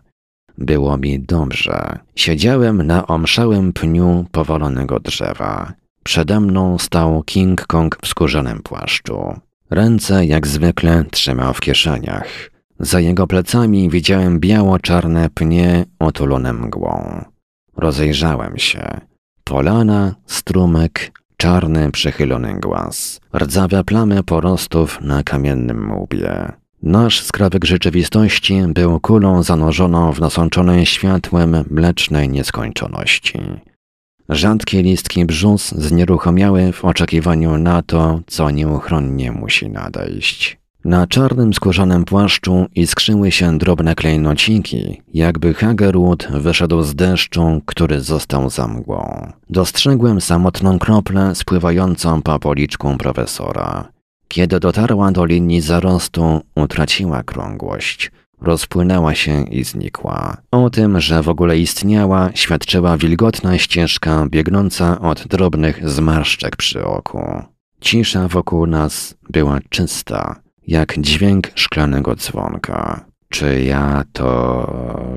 Było mi dobrze. Siedziałem na omszałym pniu powalonego drzewa. Przede mną stał King Kong w skórzanym płaszczu. Ręce jak zwykle trzymał w kieszeniach. Za jego plecami widziałem biało-czarne pnie otulone mgłą. Rozejrzałem się. Polana, strumyk, czarny przechylony głaz, rdzawe plamy porostów na kamiennym łbie. Nasz skrawek rzeczywistości był kulą zanurzoną w nasączonej światłem mlecznej nieskończoności. Rzadkie listki brzus znieruchomiały w oczekiwaniu na to, co nieuchronnie musi nadejść. Na czarnym skórzanym płaszczu iskrzyły się drobne klejnociki, jakby Hagerwood wyszedł z deszczu, który został za mgłą. Dostrzegłem samotną kroplę spływającą po policzku profesora. Kiedy dotarła do linii zarostu, utraciła krągłość. Rozpłynęła się i znikła. O tym, że w ogóle istniała, świadczyła wilgotna ścieżka biegnąca od drobnych zmarszczek przy oku. Cisza wokół nas była czysta, jak dźwięk szklanego dzwonka. Czy ja to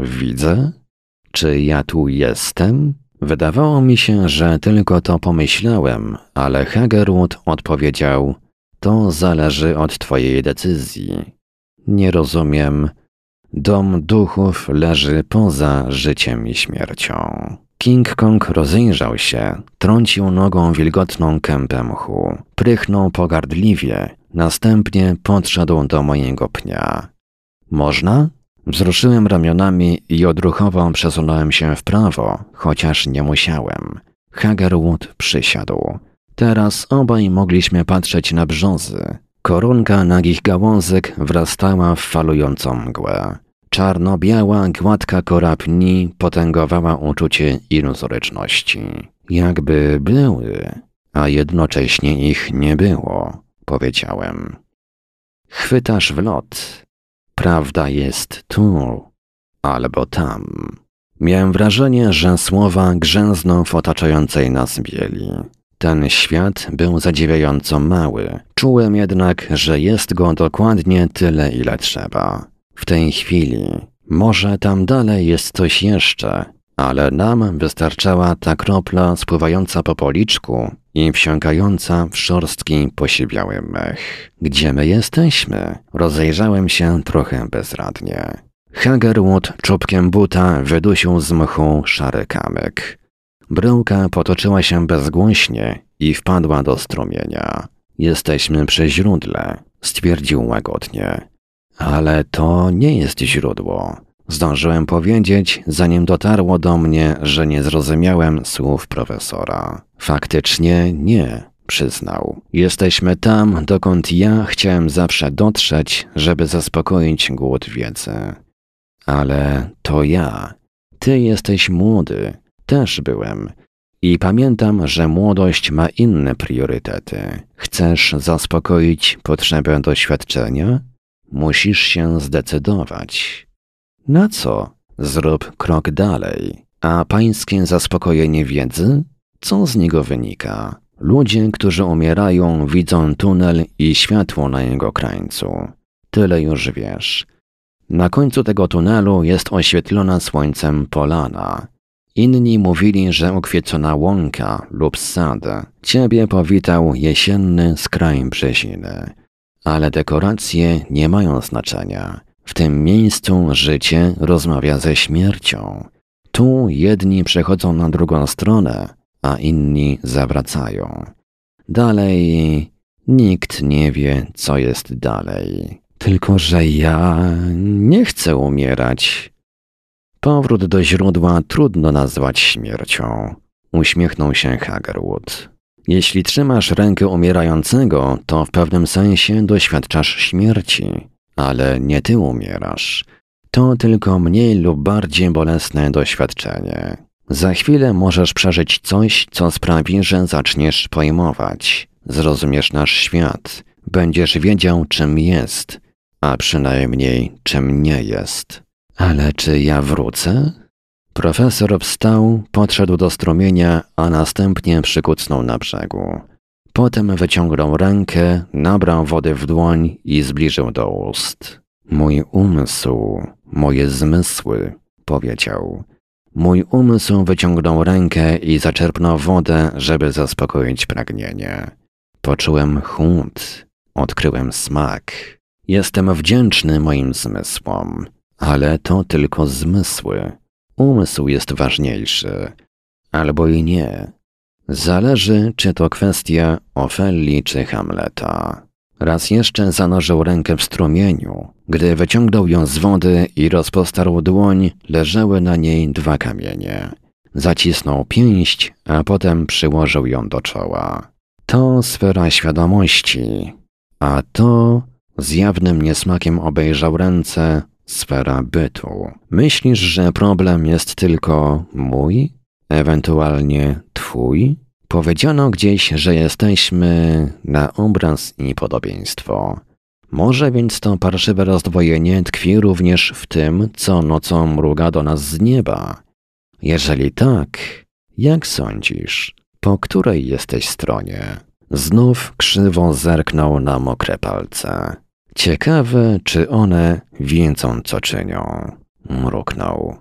widzę? Czy ja tu jestem? Wydawało mi się, że tylko to pomyślałem, ale Hagerwood odpowiedział: To zależy od Twojej decyzji. Nie rozumiem. Dom duchów leży poza życiem i śmiercią. King Kong rozejrzał się, trącił nogą wilgotną kępę mchu, prychnął pogardliwie, następnie podszedł do mojego pnia. Można? Wzruszyłem ramionami i odruchowo przesunąłem się w prawo, chociaż nie musiałem. Hagerwood przysiadł. Teraz obaj mogliśmy patrzeć na brzozy. Korunka nagich gałązek wrastała w falującą mgłę. Czarno-biała, gładka kora pni potęgowała uczucie iluzoryczności. Jakby były, a jednocześnie ich nie było, powiedziałem. Chwytasz w lot. Prawda jest tu, albo tam. Miałem wrażenie, że słowa grzęzną w otaczającej nas bieli. Ten świat był zadziwiająco mały. Czułem jednak, że jest go dokładnie tyle, ile trzeba. W tej chwili. Może tam dalej jest coś jeszcze, ale nam wystarczała ta kropla spływająca po policzku i wsiąkająca w szorstki posiwiały mech. Gdzie my jesteśmy? Rozejrzałem się trochę bezradnie. Hagerwood czubkiem buta wydusił z mchu szary kamyk. Bryłka potoczyła się bezgłośnie i wpadła do strumienia. Jesteśmy przy źródle, stwierdził łagodnie. Ale to nie jest źródło. Zdążyłem powiedzieć, zanim dotarło do mnie, że nie zrozumiałem słów profesora. Faktycznie nie, przyznał. Jesteśmy tam, dokąd ja chciałem zawsze dotrzeć, żeby zaspokoić głód wiedzy. Ale to ja. Ty jesteś młody. Też byłem. I pamiętam, że młodość ma inne priorytety. Chcesz zaspokoić potrzebę doświadczenia? Musisz się zdecydować. Na co? Zrób krok dalej. A pańskie zaspokojenie wiedzy? Co z niego wynika? Ludzie, którzy umierają, widzą tunel i światło na jego krańcu. Tyle już wiesz. Na końcu tego tunelu jest oświetlona słońcem polana. Inni mówili, że ukwiecona łąka lub sad ciebie powitał jesienny skraj brzeziny. Ale dekoracje nie mają znaczenia. W tym miejscu życie rozmawia ze śmiercią. Tu jedni przechodzą na drugą stronę, a inni zawracają. Dalej nikt nie wie, co jest dalej. Tylko, że ja nie chcę umierać. Powrót do źródła trudno nazwać śmiercią. Uśmiechnął się Hagerwood. Jeśli trzymasz rękę umierającego, to w pewnym sensie doświadczasz śmierci, ale nie ty umierasz. To tylko mniej lub bardziej bolesne doświadczenie. Za chwilę możesz przeżyć coś, co sprawi, że zaczniesz pojmować, zrozumiesz nasz świat, będziesz wiedział, czym jest, a przynajmniej czym nie jest. Ale czy ja wrócę? Profesor wstał, podszedł do strumienia, a następnie przykucnął na brzegu. Potem wyciągnął rękę, nabrał wody w dłoń i zbliżył do ust. Mój umysł, moje zmysły, powiedział. Mój umysł wyciągnął rękę i zaczerpnął wodę, żeby zaspokoić pragnienie. Poczułem chłód, odkryłem smak. Jestem wdzięczny moim zmysłom, ale to tylko zmysły. Umysł jest ważniejszy. Albo i nie. Zależy, czy to kwestia Ofelii czy Hamleta. Raz jeszcze zanurzył rękę w strumieniu. Gdy wyciągnął ją z wody i rozpostarł dłoń, leżały na niej dwa kamienie. Zacisnął pięść, a potem przyłożył ją do czoła. To sfera świadomości, a to z jawnym niesmakiem obejrzał ręce, sfera bytu. Myślisz, że problem jest tylko mój? Ewentualnie twój? Powiedziano gdzieś, że jesteśmy na obraz i podobieństwo. Może więc to parszywe rozdwojenie tkwi również w tym, co nocą mruga do nas z nieba. Jeżeli tak, jak sądzisz, po której jesteś stronie? Znów krzywo zerknął na mokre palce. Ciekawe, czy one wiedzą, co czynią. Mruknął.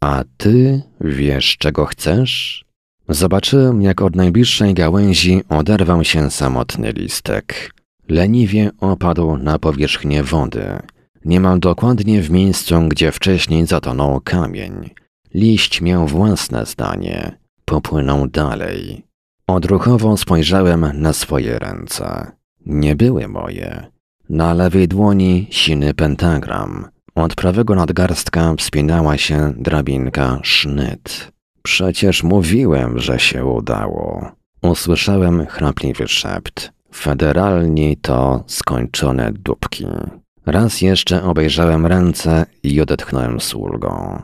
A ty wiesz, czego chcesz? Zobaczyłem, jak od najbliższej gałęzi oderwał się samotny listek. Leniwie opadł na powierzchnię wody. Niemal dokładnie w miejscu, gdzie wcześniej zatonął kamień. Liść miał własne zdanie. Popłynął dalej. Odruchowo spojrzałem na swoje ręce. Nie były moje. Na lewej dłoni siny pentagram. Od prawego nadgarstka wspinała się drabinka sznyt. Przecież mówiłem, że się udało. Usłyszałem chrapliwy szept. Federalni to skończone dupki. Raz jeszcze obejrzałem ręce i odetchnąłem z ulgą.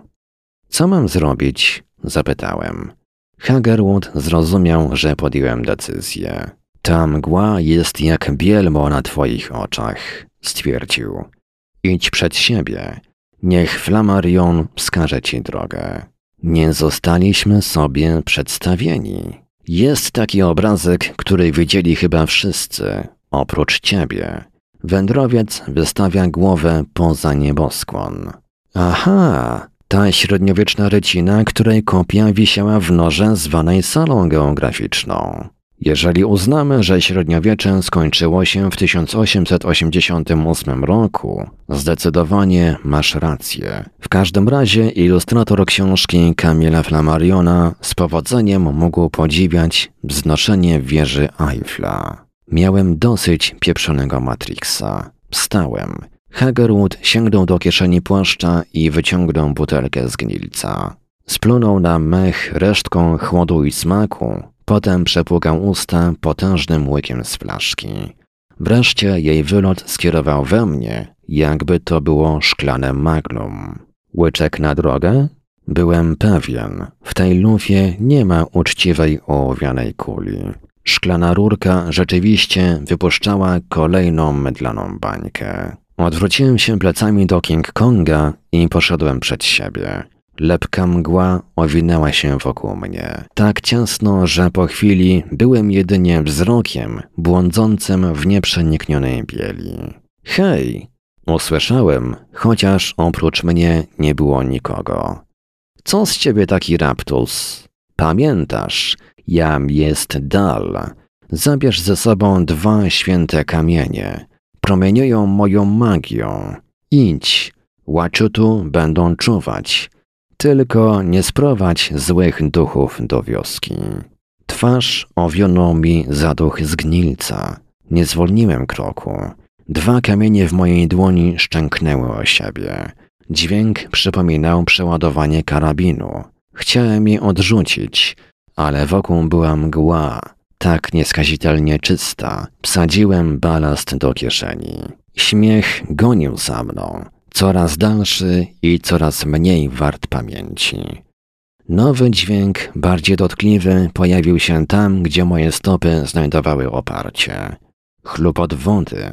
Co mam zrobić? Zapytałem. Hagerwood zrozumiał, że podjąłem decyzję. Ta mgła jest jak bielmo na twoich oczach, stwierdził. Idź przed siebie. Niech Flamarion wskaże ci drogę. Nie zostaliśmy sobie przedstawieni. Jest taki obrazek, który widzieli chyba wszyscy, oprócz ciebie. Wędrowiec wystawia głowę poza nieboskłon. Aha, ta średniowieczna rycina, której kopia wisiała w norze zwanej salą geograficzną. Jeżeli uznamy, że średniowiecze skończyło się w 1888 roku, zdecydowanie masz rację. W każdym razie ilustrator książki Kamila Flammariona z powodzeniem mógł podziwiać wznoszenie wieży Eiffla. Miałem dosyć pieprzonego Matrixa. Wstałem. Hagerwood sięgnął do kieszeni płaszcza i wyciągnął butelkę z gnilca. Splunął na mech resztką chłodu i smaku, Potem przepłukał usta potężnym łykiem z flaszki. Wreszcie jej wylot skierował we mnie, jakby to było szklane magnum. Łyczek na drogę? Byłem pewien, w tej lufie nie ma uczciwej ołowianej kuli. Szklana rurka rzeczywiście wypuszczała kolejną mydlaną bańkę. Odwróciłem się plecami do King Konga i poszedłem przed siebie. Lepka mgła owinęła się wokół mnie, tak ciasno, że po chwili byłem jedynie wzrokiem błądzącym w nieprzeniknionej bieli. Hej! Usłyszałem, chociaż oprócz mnie nie było nikogo. Co z ciebie taki raptus? Pamiętasz, jam jest dal. Zabierz ze sobą dwa święte kamienie. Promieniują moją magią. Idź, łaciutu będą czuwać. Tylko nie sprowadź złych duchów do wioski. Twarz owionął mi zaduch zgnilca. Nie zwolniłem kroku. Dwa kamienie w mojej dłoni szczęknęły o siebie. Dźwięk przypominał przeładowanie karabinu. Chciałem je odrzucić, ale wokół była mgła, tak nieskazitelnie czysta. Wsadziłem balast do kieszeni. Śmiech gonił za mną, coraz dalszy i coraz mniej wart pamięci. Nowy dźwięk, bardziej dotkliwy, pojawił się tam, gdzie moje stopy znajdowały oparcie. Chlupot wody,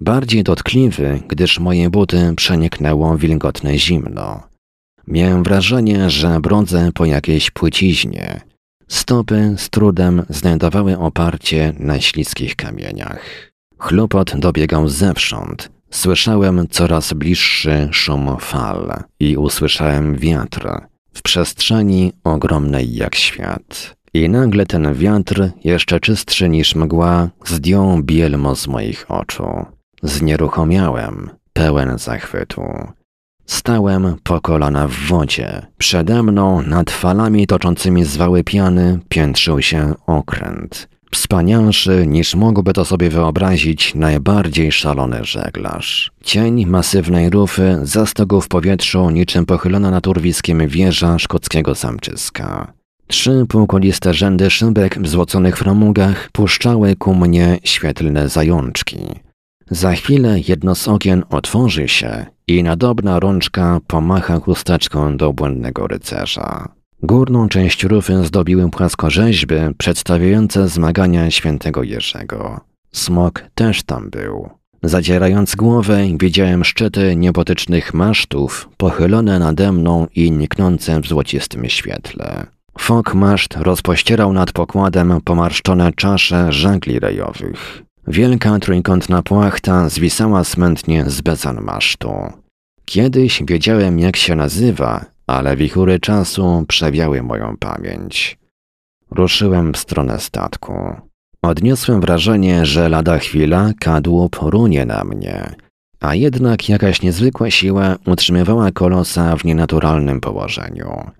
bardziej dotkliwy, gdyż moje buty przeniknęło wilgotne zimno. Miałem wrażenie, że brodzę po jakiejś płyciźnie. Stopy z trudem znajdowały oparcie na śliskich kamieniach. Chlupot dobiegał zewsząd. Słyszałem coraz bliższy szum fal i usłyszałem wiatr w przestrzeni ogromnej jak świat. I nagle ten wiatr, jeszcze czystszy niż mgła, zdjął bielmo z moich oczu. Znieruchomiałem, pełen zachwytu. Stałem po kolana w wodzie. Przede mną, nad falami toczącymi zwały piany, piętrzył się okręt. Wspanialszy niż mógłby to sobie wyobrazić najbardziej szalony żeglarz. Cień masywnej rufy zastygł w powietrzu niczym pochylona nad urwiskiem wieża szkockiego zamczyska. Trzy półkoliste rzędy szybek w złoconych framugach puszczały ku mnie świetlne zajączki. Za chwilę jedno z okien otworzy się i nadobna rączka pomacha chusteczką do błędnego rycerza. Górną część rufy zdobiły płaskorzeźby przedstawiające zmagania świętego Jerzego. Smok też tam był. Zadzierając głowę, widziałem szczyty niebotycznych masztów pochylone nade mną i niknące w złocistym świetle. Fok maszt rozpościerał nad pokładem pomarszczone czasze żagli rejowych. Wielka trójkątna płachta zwisała smętnie z bezan masztu. Kiedyś wiedziałem jak się nazywa, ale wichury czasu przewiały moją pamięć. Ruszyłem w stronę statku. Odniosłem wrażenie, że lada chwila kadłub runie na mnie, a jednak jakaś niezwykła siła utrzymywała kolosa w nienaturalnym położeniu.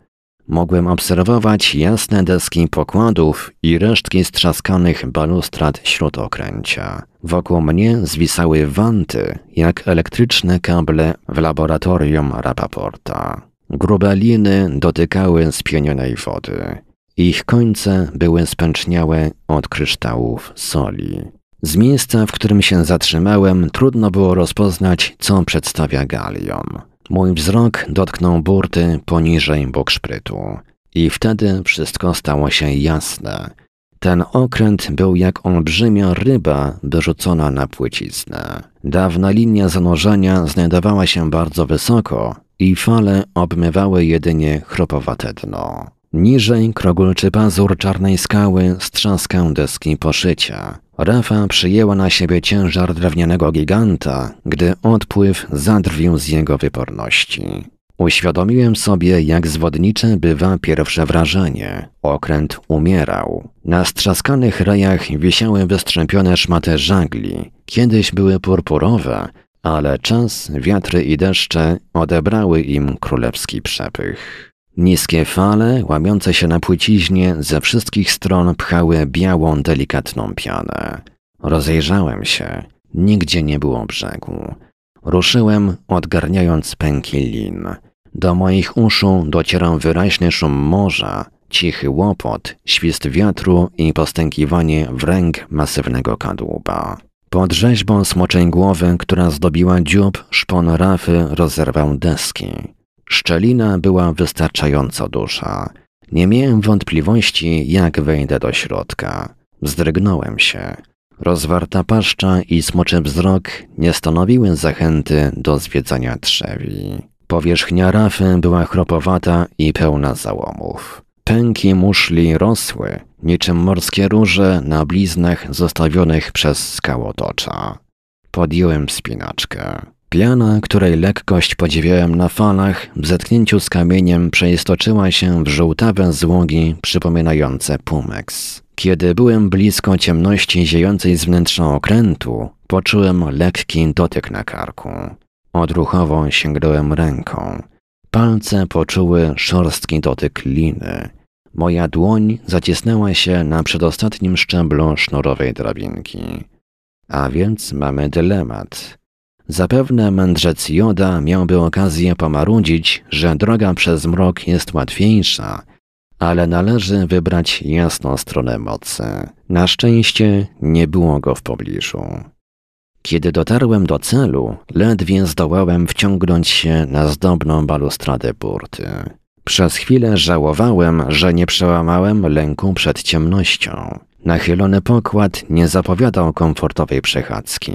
Mogłem obserwować jasne deski pokładów i resztki strzaskanych balustrad śródokręcia. Wokół mnie zwisały wanty, jak elektryczne kable w laboratorium Rapaporta. Grube liny dotykały spienionej wody. Ich końce były spęczniałe od kryształów soli. Z miejsca, w którym się zatrzymałem, trudno było rozpoznać, co przedstawia galion. Mój wzrok dotknął burty poniżej bokszprytu. I wtedy wszystko stało się jasne. Ten okręt był jak olbrzymia ryba wyrzucona na płyciznę. Dawna linia zanurzenia znajdowała się bardzo wysoko i fale obmywały jedynie chropowate dno. Niżej krogulczy pazur czarnej skały strzaskał deski poszycia. Rafa przyjęła na siebie ciężar drewnianego giganta, gdy odpływ zadrwił z jego wyporności. Uświadomiłem sobie, jak zwodnicze bywa pierwsze wrażenie. Okręt umierał. Na strzaskanych rejach wisiały wystrzępione szmaty żagli. Kiedyś były purpurowe, ale czas, wiatry i deszcze odebrały im królewski przepych. Niskie fale, łamiące się na płyciźnie, ze wszystkich stron pchały białą, delikatną pianę. Rozejrzałem się. Nigdzie nie było brzegu. Ruszyłem, odgarniając pęki lin. Do moich uszu docierał wyraźny szum morza, cichy łopot, świst wiatru i postękiwanie wręg masywnego kadłuba. Pod rzeźbą smoczej głowy, która zdobiła dziób, szpon rafy rozerwał deski. Szczelina była wystarczająco duża. Nie miałem wątpliwości, jak wejdę do środka. Zdrygnąłem się. Rozwarta paszcza i smoczy wzrok nie stanowiły zachęty do zwiedzania trzewi. Powierzchnia rafy była chropowata i pełna załomów. Pęki muszli rosły, niczym morskie róże na bliznach zostawionych przez skałotocza. Podjąłem spinaczkę. Piana, której lekkość podziwiałem na falach, w zetknięciu z kamieniem przeistoczyła się w żółtawe złogi przypominające pumeks. Kiedy byłem blisko ciemności ziejącej z wnętrza okrętu, poczułem lekki dotyk na karku. Odruchowo sięgnąłem ręką. Palce poczuły szorstki dotyk liny. Moja dłoń zacisnęła się na przedostatnim szczeblu sznurowej drabinki. A więc mamy dylemat. Zapewne mędrzec Joda miałby okazję pomarudzić, że droga przez mrok jest łatwiejsza, ale należy wybrać jasną stronę mocy. Na szczęście nie było go w pobliżu. Kiedy dotarłem do celu, ledwie zdołałem wciągnąć się na zdobną balustradę burty. Przez chwilę żałowałem, że nie przełamałem lęku przed ciemnością. Nachylony pokład nie zapowiadał komfortowej przechadzki.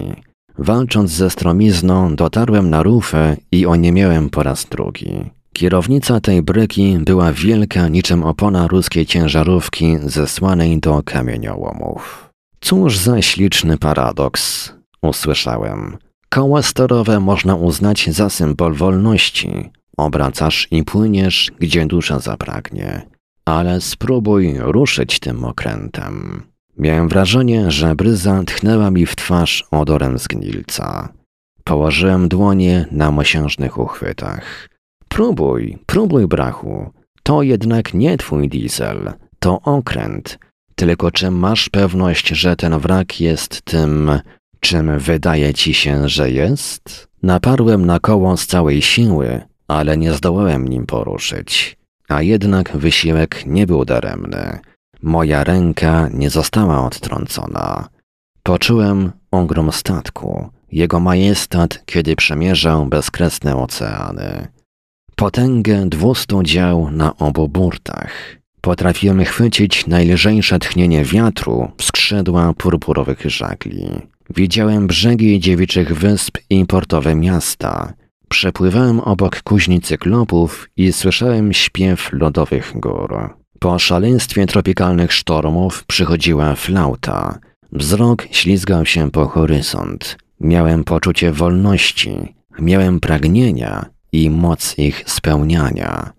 Walcząc ze stromizną, dotarłem na rufę i oniemiałem po raz drugi. Kierownica tej bryki była wielka niczym opona ruskiej ciężarówki zesłanej do kamieniołomów. Cóż za śliczny paradoks, usłyszałem. Koła storowe można uznać za symbol wolności. Obracasz i płyniesz, gdzie dusza zapragnie. Ale spróbuj ruszyć tym okrętem. Miałem wrażenie, że bryza tchnęła mi w twarz odorem zgnilca. Położyłem dłonie na mosiężnych uchwytach. Próbuj, próbuj, brachu. To jednak nie twój diesel, to okręt. Tylko czy masz pewność, że ten wrak jest tym, czym wydaje ci się, że jest? Naparłem na koło z całej siły, ale nie zdołałem nim poruszyć. A jednak wysiłek nie był daremny. Moja ręka nie została odtrącona. Poczułem ogrom statku, jego majestat, kiedy przemierzał bezkresne oceany. Potęgę dwustu dział na obu burtach. Potrafiłem chwycić najlżejsze tchnienie wiatru skrzydła purpurowych żagli. Widziałem brzegi dziewiczych wysp i portowe miasta. Przepływałem obok kuźni cyklopów i słyszałem śpiew lodowych gór. Po szaleństwie tropikalnych sztormów przychodziła flauta. Wzrok ślizgał się po horyzont. Miałem poczucie wolności, miałem pragnienia i moc ich spełniania.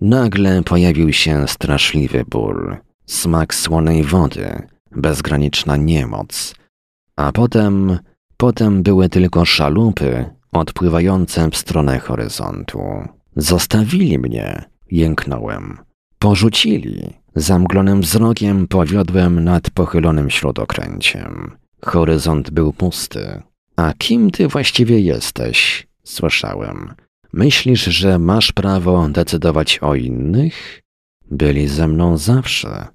Nagle pojawił się straszliwy ból, smak słonej wody, bezgraniczna niemoc. A potem, potem były tylko szalupy odpływające w stronę horyzontu. Zostawili mnie, jęknąłem. Porzucili. Zamglonym wzrokiem powiodłem nad pochylonym śródokręciem. Horyzont był pusty. A kim ty właściwie jesteś? Słyszałem. Myślisz, że masz prawo decydować o innych? Byli ze mną zawsze.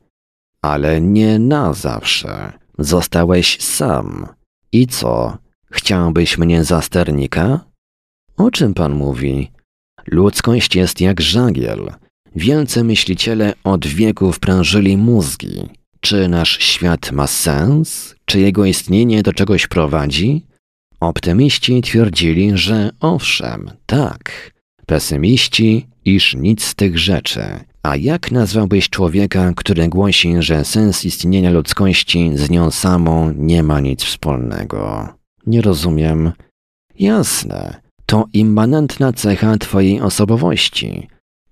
Ale nie na zawsze. Zostałeś sam. I co? Chciałbyś mnie za sternika? O czym pan mówi? Ludzkość jest jak żagiel. Wielcy myśliciele od wieków prężyli mózgi. Czy nasz świat ma sens? Czy jego istnienie do czegoś prowadzi? Optymiści twierdzili, że owszem, tak. Pesymiści, iż nic z tych rzeczy. A jak nazwałbyś człowieka, który głosi, że sens istnienia ludzkości z nią samą nie ma nic wspólnego? Nie rozumiem. Jasne, to immanentna cecha twojej osobowości –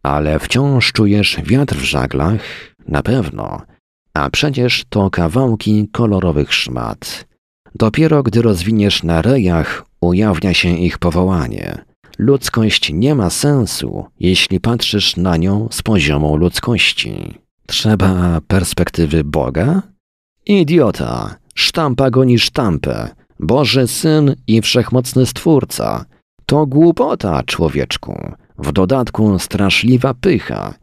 ale wciąż czujesz wiatr w żaglach? Na pewno. A przecież to kawałki kolorowych szmat. Dopiero gdy rozwiniesz na rejach, ujawnia się ich powołanie. Ludzkość nie ma sensu, jeśli patrzysz na nią z poziomu ludzkości. Trzeba perspektywy Boga? Idiota! Sztampa goni sztampę. Boży Syn i Wszechmocny Stwórca. To głupota, człowieczku. W dodatku straszliwa pycha.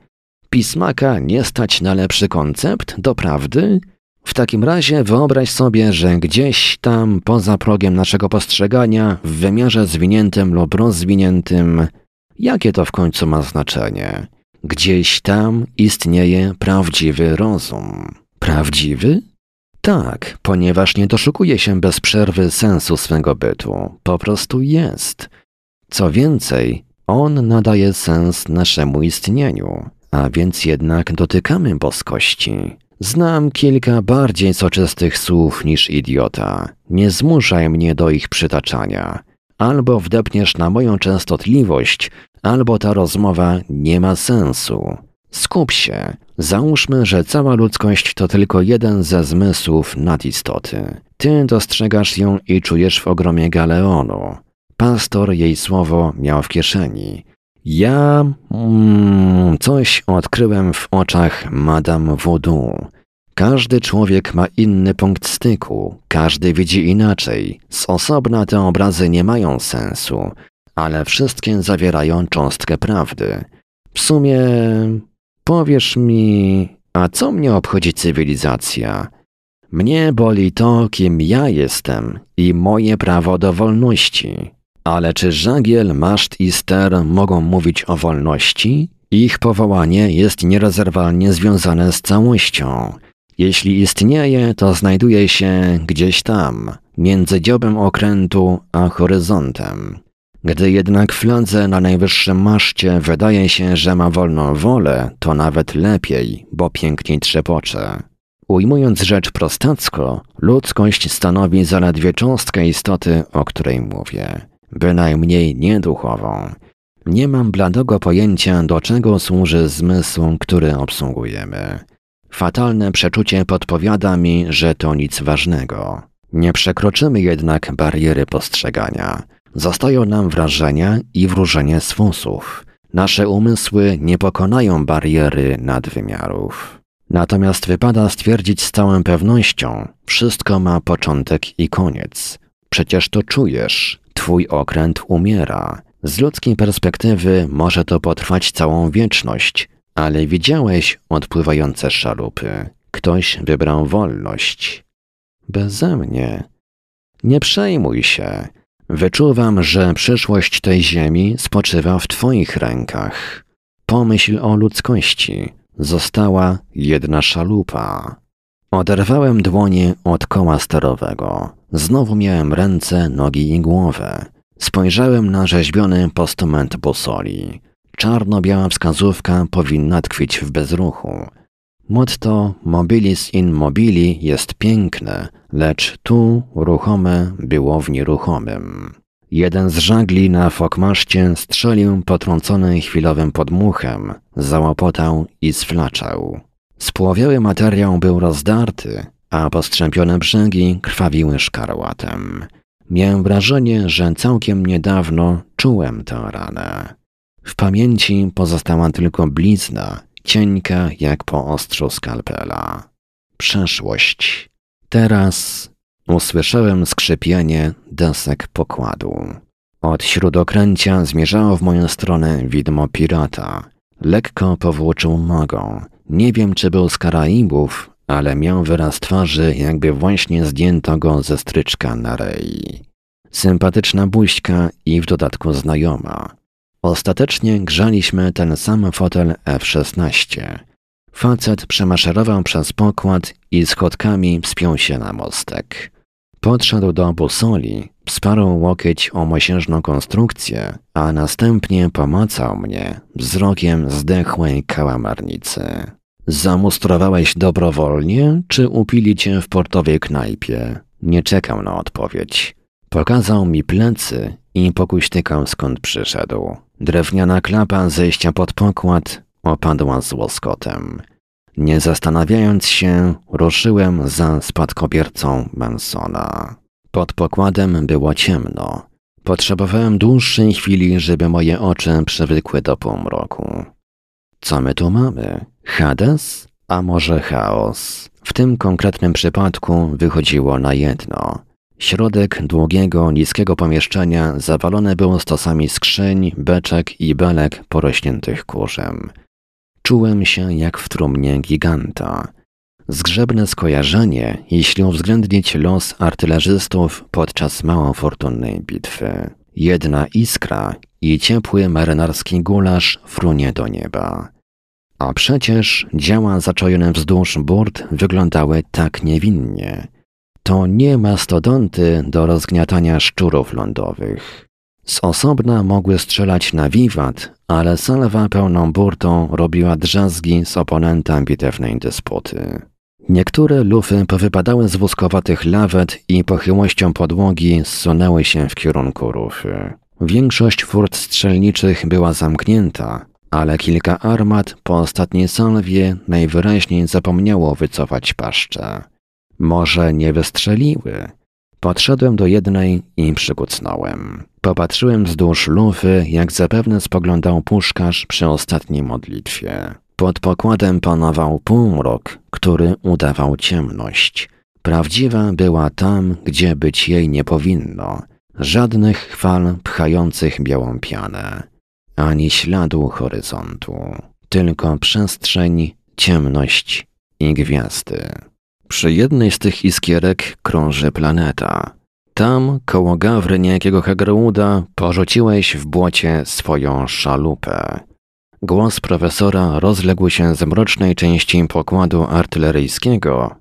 Pismaka nie stać na lepszy koncept, doprawdy? W takim razie wyobraź sobie, że gdzieś tam poza progiem naszego postrzegania, w wymiarze zwiniętym lub rozwiniętym, Jakie to w końcu ma znaczenie? Gdzieś tam istnieje prawdziwy rozum. Prawdziwy? Tak, ponieważ nie doszukuje się bez przerwy sensu swego bytu. Po prostu jest. Co więcej, on nadaje sens naszemu istnieniu, a więc jednak dotykamy boskości. Znam kilka bardziej soczystych słów niż idiota. Nie zmuszaj mnie do ich przytaczania. Albo wdepniesz na moją częstotliwość, albo ta rozmowa nie ma sensu. Skup się. Załóżmy, że cała ludzkość to tylko jeden ze zmysłów nadistoty. Ty dostrzegasz ją i czujesz w ogromie galeonu. Pastor jej słowo miał w kieszeni. Ja mm, coś odkryłem w oczach Madame Voodoo. Każdy człowiek ma inny punkt styku, każdy widzi inaczej. Z osobna te obrazy nie mają sensu, ale wszystkie zawierają cząstkę prawdy. W sumie powiesz mi, a co mnie obchodzi cywilizacja? Mnie boli to, kim ja jestem i moje prawo do wolności. Ale czy żagiel, maszt i ster mogą mówić o wolności? Ich powołanie jest nierozerwalnie związane z całością. Jeśli istnieje, to znajduje się gdzieś tam, między dziobem okrętu a horyzontem. Gdy jednak fladze na najwyższym maszcie wydaje się, że ma wolną wolę, to nawet lepiej, bo piękniej trzepocze. Ujmując rzecz prostacko, ludzkość stanowi zaledwie cząstkę istoty, o której mówię bynajmniej nie duchową. Nie mam bladego pojęcia, do czego służy zmysł, który obsługujemy. Fatalne przeczucie podpowiada mi, że to nic ważnego. Nie przekroczymy jednak bariery postrzegania. Zostają nam wrażenia i wróżenie z fusów. Nasze umysły nie pokonają bariery nadwymiarów. Natomiast wypada stwierdzić z całą pewnością, wszystko ma początek i koniec. Przecież to czujesz, Twój okręt umiera. Z ludzkiej perspektywy może to potrwać całą wieczność, ale widziałeś odpływające szalupy. Ktoś wybrał wolność. Beze mnie. Nie przejmuj się. Wyczuwam, że przyszłość tej ziemi spoczywa w Twoich rękach. Pomyśl o ludzkości. Została jedna szalupa. Oderwałem dłonie od koła sterowego. Znowu miałem ręce, nogi i głowę. Spojrzałem na rzeźbiony postument busoli. Czarno-biała wskazówka powinna tkwić w bezruchu. Motto mobilis in mobili jest piękne, lecz tu ruchome było w nieruchomym. Jeden z żagli na fokmaszcie strzelił potrącony chwilowym podmuchem, załopotał i sflaczał. Spłowiały materiał był rozdarty, a postrzępione brzegi krwawiły szkarłatem. Miałem wrażenie, że całkiem niedawno czułem tę ranę. W pamięci pozostała tylko blizna, cienka jak po ostrzu skalpela. Przeszłość. Teraz usłyszałem skrzypienie desek pokładu. Od śródokręcia zmierzało w moją stronę widmo pirata. Lekko powłóczył nogą. Nie wiem, czy był z Karaibów, ale miał wyraz twarzy, jakby właśnie zdjęto go ze stryczka na rei. Sympatyczna buźka i w dodatku znajoma. Ostatecznie grzaliśmy ten sam fotel F-16. Facet przemaszerował przez pokład i schodkami wspiął się na mostek. Podszedł do busoli, wsparł łokieć o mosiężną konstrukcję, a następnie pomacał mnie wzrokiem zdechłej kałamarnicy. Zamustrowałeś dobrowolnie, czy upili cię w portowej knajpie? Nie czekał na odpowiedź. Pokazał mi plecy i pokuśtykał skąd przyszedł. Drewniana klapa zejścia pod pokład opadła z łoskotem. Nie zastanawiając się, ruszyłem za spadkobiercą Mansona. Pod pokładem było ciemno. Potrzebowałem dłuższej chwili, żeby moje oczy przywykły do półmroku. Co my tu mamy? Hades? A może chaos? W tym konkretnym przypadku wychodziło na jedno. Środek długiego, niskiego pomieszczenia zawalony był stosami skrzyń, beczek i belek porośniętych kurzem. Czułem się jak w trumnie giganta. Zgrzebne skojarzenie, jeśli uwzględnić los artylerzystów podczas mało fortunnej bitwy. jedna iskra i ciepły marynarski gulasz frunie do nieba. A przecież działa zaczojone wzdłuż burt wyglądały tak niewinnie. To nie mastodonty do rozgniatania szczurów lądowych. Z osobna mogły strzelać na wiwat, ale salwa pełną burtą robiła drzazgi z oponenta bitewnej dysputy. Niektóre lufy powypadały z woskowatych lawet i pochyłością podłogi zsunęły się w kierunku rufy. Większość furt strzelniczych była zamknięta, ale kilka armat po ostatniej salwie najwyraźniej zapomniało wycofać paszcze. Może nie wystrzeliły? Podszedłem do jednej i przykucnąłem. Popatrzyłem wzdłuż lufy, jak zapewne spoglądał puszkarz przy ostatniej modlitwie. Pod pokładem panował półmrok, który udawał ciemność. Prawdziwa była tam, gdzie być jej nie powinno. Żadnych chwal pchających białą pianę, ani śladu horyzontu, tylko przestrzeń, ciemność i gwiazdy. Przy jednej z tych iskierek krąży planeta. Tam, koło gawry niejakiego Hagrouda, porzuciłeś w błocie swoją szalupę. Głos profesora rozległ się z mrocznej części pokładu artyleryjskiego,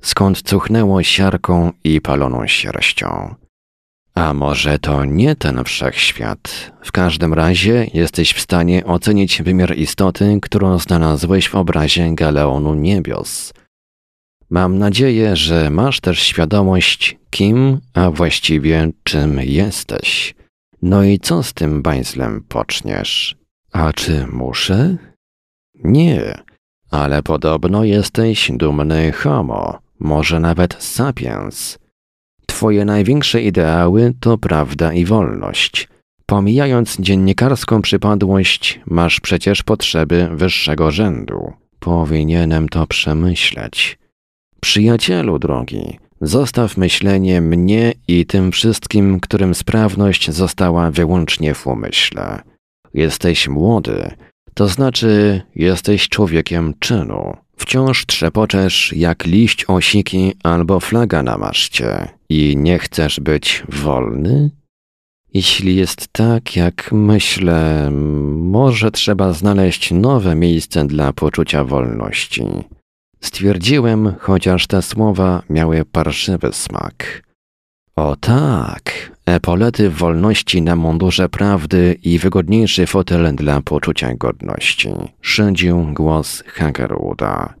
skąd cuchnęło siarką i paloną sierścią. A może to nie ten wszechświat? W każdym razie jesteś w stanie ocenić wymiar istoty, którą znalazłeś w obrazie Galeonu Niebios. Mam nadzieję, że masz też świadomość, kim, a właściwie czym jesteś. No i co z tym bańzlem poczniesz? A czy muszę? Nie, ale podobno jesteś dumny homo, może nawet sapiens. Twoje największe ideały to prawda i wolność. Pomijając dziennikarską przypadłość, masz przecież potrzeby wyższego rzędu. Powinienem to przemyśleć. Przyjacielu drogi, zostaw myślenie mnie i tym wszystkim, którym sprawność została wyłącznie w umyśle. Jesteś młody, to znaczy jesteś człowiekiem czynu. Wciąż trzepoczesz jak liść osiki albo flaga na maszcie i nie chcesz być wolny? Jeśli jest tak, jak myślę, może trzeba znaleźć nowe miejsce dla poczucia wolności. Stwierdziłem, chociaż te słowa miały parszywy smak. O tak, epolety wolności na mundurze prawdy i wygodniejszy fotel dla poczucia godności. Szydził głos Hagerwooda.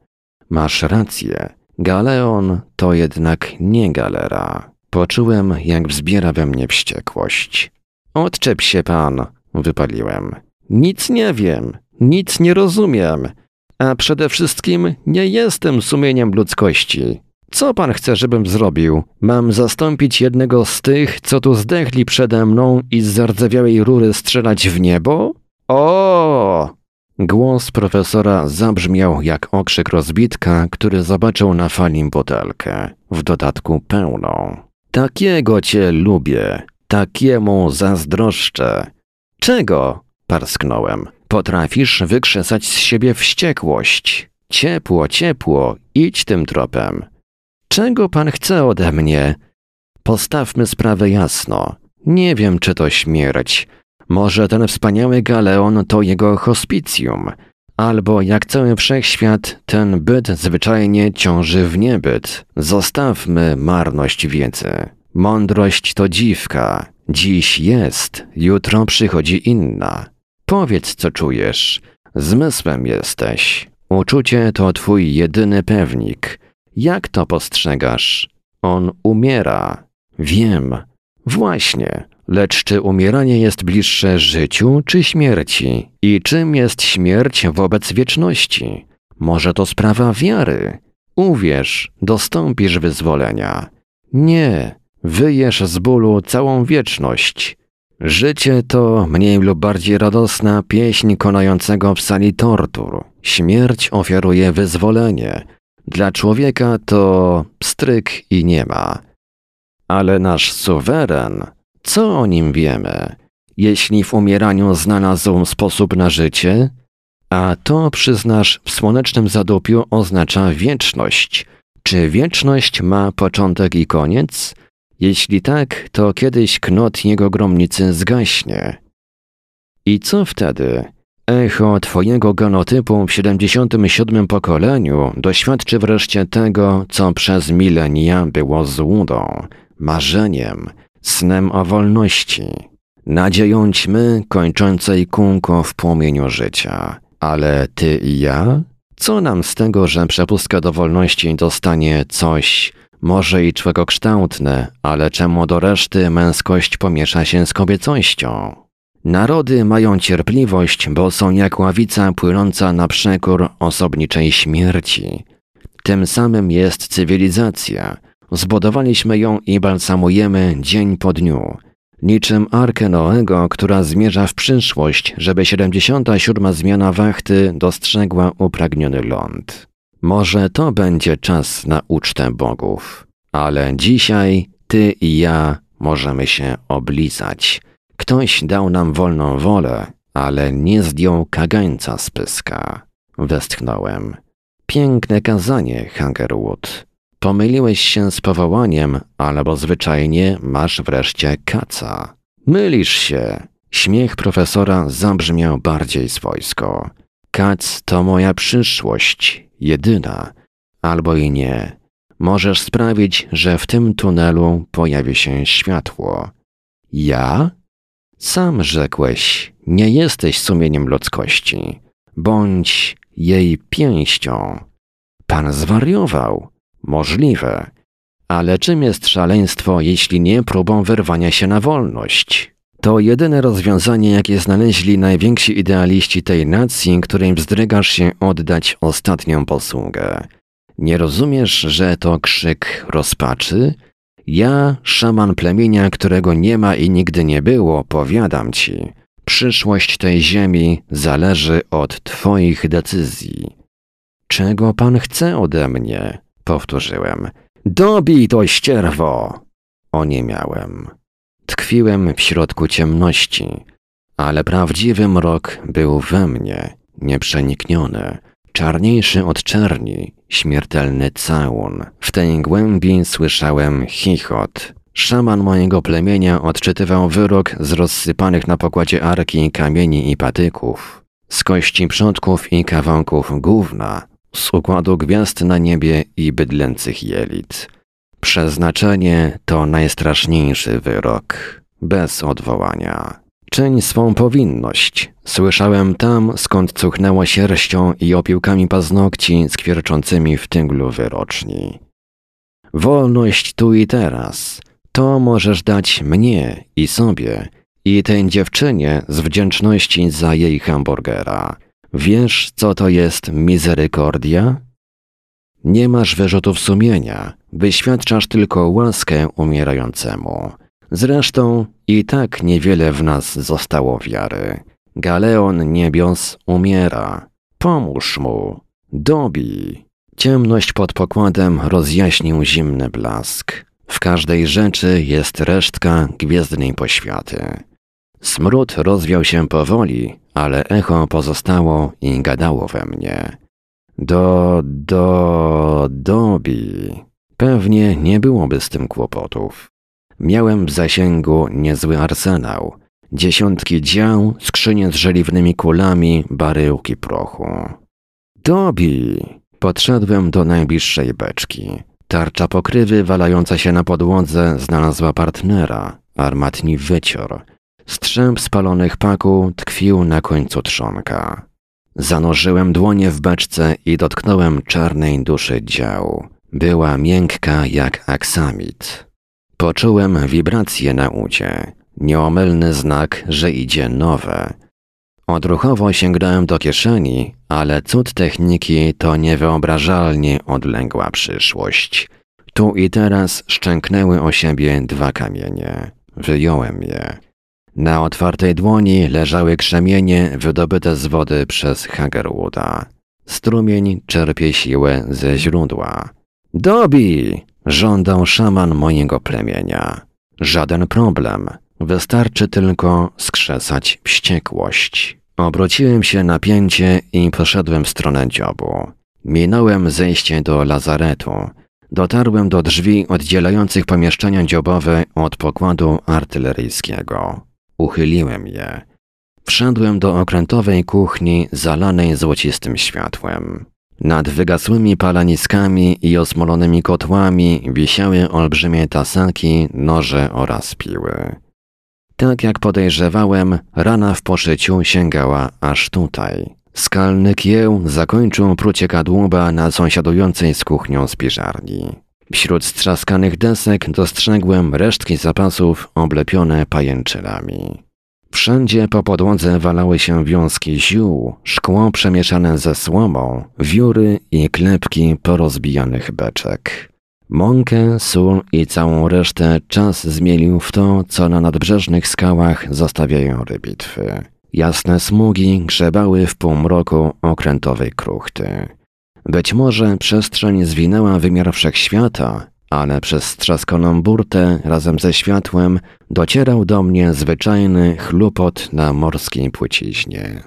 Masz rację. Galeon to jednak nie galera. Poczułem, jak wzbiera we mnie wściekłość. Odczep się pan, wypaliłem. Nic nie wiem, nic nie rozumiem, a przede wszystkim nie jestem sumieniem ludzkości. Co pan chce, żebym zrobił? Mam zastąpić jednego z tych, co tu zdechli przede mną i z zardzewiałej rury strzelać w niebo? O! Głos profesora zabrzmiał jak okrzyk rozbitka, który zobaczył na fali butelkę, w dodatku pełną. Takiego cię lubię, takiemu zazdroszczę. Czego? parsknąłem. Potrafisz wykrzesać z siebie wściekłość. Ciepło, ciepło, idź tym tropem. Czego pan chce ode mnie? Postawmy sprawę jasno. Nie wiem, czy to śmierć. Może ten wspaniały galeon to jego hospicjum. Albo jak cały wszechświat, ten byt zwyczajnie ciąży w niebyt. Zostawmy marność wiedzy. Mądrość to dziwka. Dziś jest, jutro przychodzi inna. Powiedz, co czujesz. Zmysłem jesteś. Uczucie to twój jedyny pewnik. Jak to postrzegasz? On umiera. Wiem. Właśnie. Lecz czy umieranie jest bliższe życiu czy śmierci? I czym jest śmierć wobec wieczności? Może to sprawa wiary. Uwierz, dostąpisz wyzwolenia. Nie, wyjesz z bólu całą wieczność. Życie to mniej lub bardziej radosna pieśń konającego w sali tortur. Śmierć ofiaruje wyzwolenie. Dla człowieka to stryk i nie ma. Ale nasz suweren, co o nim wiemy? Jeśli w umieraniu znalazł sposób na życie, a to przyznasz w słonecznym zadupiu oznacza wieczność. Czy wieczność ma początek i koniec? Jeśli tak, to kiedyś knot jego gromnicy zgaśnie. I co wtedy? Echo twojego genotypu w 77 pokoleniu doświadczy wreszcie tego, co przez milenia było złudą, marzeniem, snem o wolności, nadzieją ćmy kończącej kółko w płomieniu życia. Ale ty i ja? Co nam z tego, że przepustka do wolności dostanie coś, może i człekokształtne, ale czemu do reszty męskość pomiesza się z kobiecością? Narody mają cierpliwość, bo są jak ławica płynąca na przekór osobniczej śmierci. Tym samym jest cywilizacja. Zbudowaliśmy ją i balsamujemy dzień po dniu. Niczym Arkę Noego, która zmierza w przyszłość, żeby 77. zmiana wachty dostrzegła upragniony ląd. Może to będzie czas na ucztę bogów, ale dzisiaj ty i ja możemy się oblizać. Ktoś dał nam wolną wolę, ale nie zdjął kagańca z pyska. Westchnąłem. Piękne kazanie, Hungerwood. Pomyliłeś się z powołaniem, albo zwyczajnie masz wreszcie kaca. Mylisz się. Śmiech profesora zabrzmiał bardziej swojsko. Kac to moja przyszłość, jedyna. Albo i nie. Możesz sprawić, że w tym tunelu pojawi się światło. Ja? Sam rzekłeś, nie jesteś sumieniem ludzkości. Bądź jej pięścią. Pan zwariował. Możliwe. Ale czym jest szaleństwo, jeśli nie próbą wyrwania się na wolność? To jedyne rozwiązanie, jakie znaleźli najwięksi idealiści tej nacji, którym wzdrygasz się oddać ostatnią posługę. Nie rozumiesz, że to krzyk rozpaczy? Ja, szaman plemienia, którego nie ma i nigdy nie było, powiadam ci, przyszłość tej ziemi zależy od twoich decyzji. Czego pan chce ode mnie? Powtórzyłem. Dobij to ścierwo! Oniemiałem. Tkwiłem w środku ciemności, ale prawdziwy mrok był we mnie, nieprzenikniony, czarniejszy od czerni, śmiertelny całun. W tej głębi słyszałem chichot. Szaman mojego plemienia odczytywał wyrok z rozsypanych na pokładzie arki kamieni i patyków, z kości przodków i kawałków gówna, z układu gwiazd na niebie i bydlęcych jelit. Przeznaczenie to najstraszniejszy wyrok, bez odwołania. Czyń swą powinność. Słyszałem tam, skąd cuchnęło sierścią i opiłkami paznokci skwierczącymi w tyglu wyroczni. Wolność tu i teraz. To możesz dać mnie i sobie i tej dziewczynie z wdzięczności za jej hamburgera. Wiesz, co to jest mizerykordia? Nie masz wyrzutów sumienia, wyświadczasz tylko łaskę umierającemu. Zresztą i tak niewiele w nas zostało wiary. Galeon niebios umiera. Pomóż mu. Dobi. Ciemność pod pokładem rozjaśnił zimny blask. W każdej rzeczy jest resztka gwiezdnej poświaty. Smród rozwiał się powoli, ale echo pozostało i gadało we mnie. Do, do, dobi. Pewnie nie byłoby z tym kłopotów. Miałem w zasięgu niezły arsenał. Dziesiątki dział, skrzynie z żeliwnymi kulami, baryłki prochu. Dobi! Podszedłem do najbliższej beczki. Tarcza pokrywy walająca się na podłodze znalazła partnera, armatni wycior. Strzęp spalonych paku tkwił na końcu trzonka. Zanurzyłem dłonie w beczce i dotknąłem czarnej duszy dział. Była miękka jak aksamit. Poczułem wibrację na ucie. Nieomylny znak, że idzie nowe. Odruchowo sięgnąłem do kieszeni, ale cud techniki to niewyobrażalnie odległa przyszłość. Tu i teraz szczęknęły o siebie dwa kamienie. Wyjąłem je. Na otwartej dłoni leżały krzemienie wydobyte z wody przez Hagerwooda. Strumień czerpie siłę ze źródła. Dobi! Żądał szaman mojego plemienia. Żaden problem. Wystarczy tylko skrzesać wściekłość. Obróciłem się na pięcie i poszedłem w stronę dziobu. Minąłem zejście do lazaretu. dotarłem do drzwi oddzielających pomieszczenia dziobowe od pokładu artyleryjskiego. Uchyliłem je. Wszedłem do okrętowej kuchni zalanej złocistym światłem. Nad wygasłymi palaniskami i osmolonymi kotłami wisiały olbrzymie tasaki, noże oraz piły. Tak jak podejrzewałem, rana w poszyciu sięgała aż tutaj. Skalny kieł zakończył prucie kadłuba na sąsiadującej z kuchnią spiżarni. Wśród strzaskanych desek dostrzegłem resztki zapasów oblepione pajęczynami. Wszędzie po podłodze walały się wiązki ziół, szkło przemieszane ze słomą, wióry i klepki porozbijanych beczek. Mąkę, sól i całą resztę czas zmielił w to, co na nadbrzeżnych skałach zostawiają rybitwy. Jasne smugi grzebały w półmroku okrętowej kruchty. Być może przestrzeń zwinęła wymiar wszechświata, ale przez strzaskoną burtę razem ze światłem docierał do mnie zwyczajny chlupot na morskiej płyciźnie.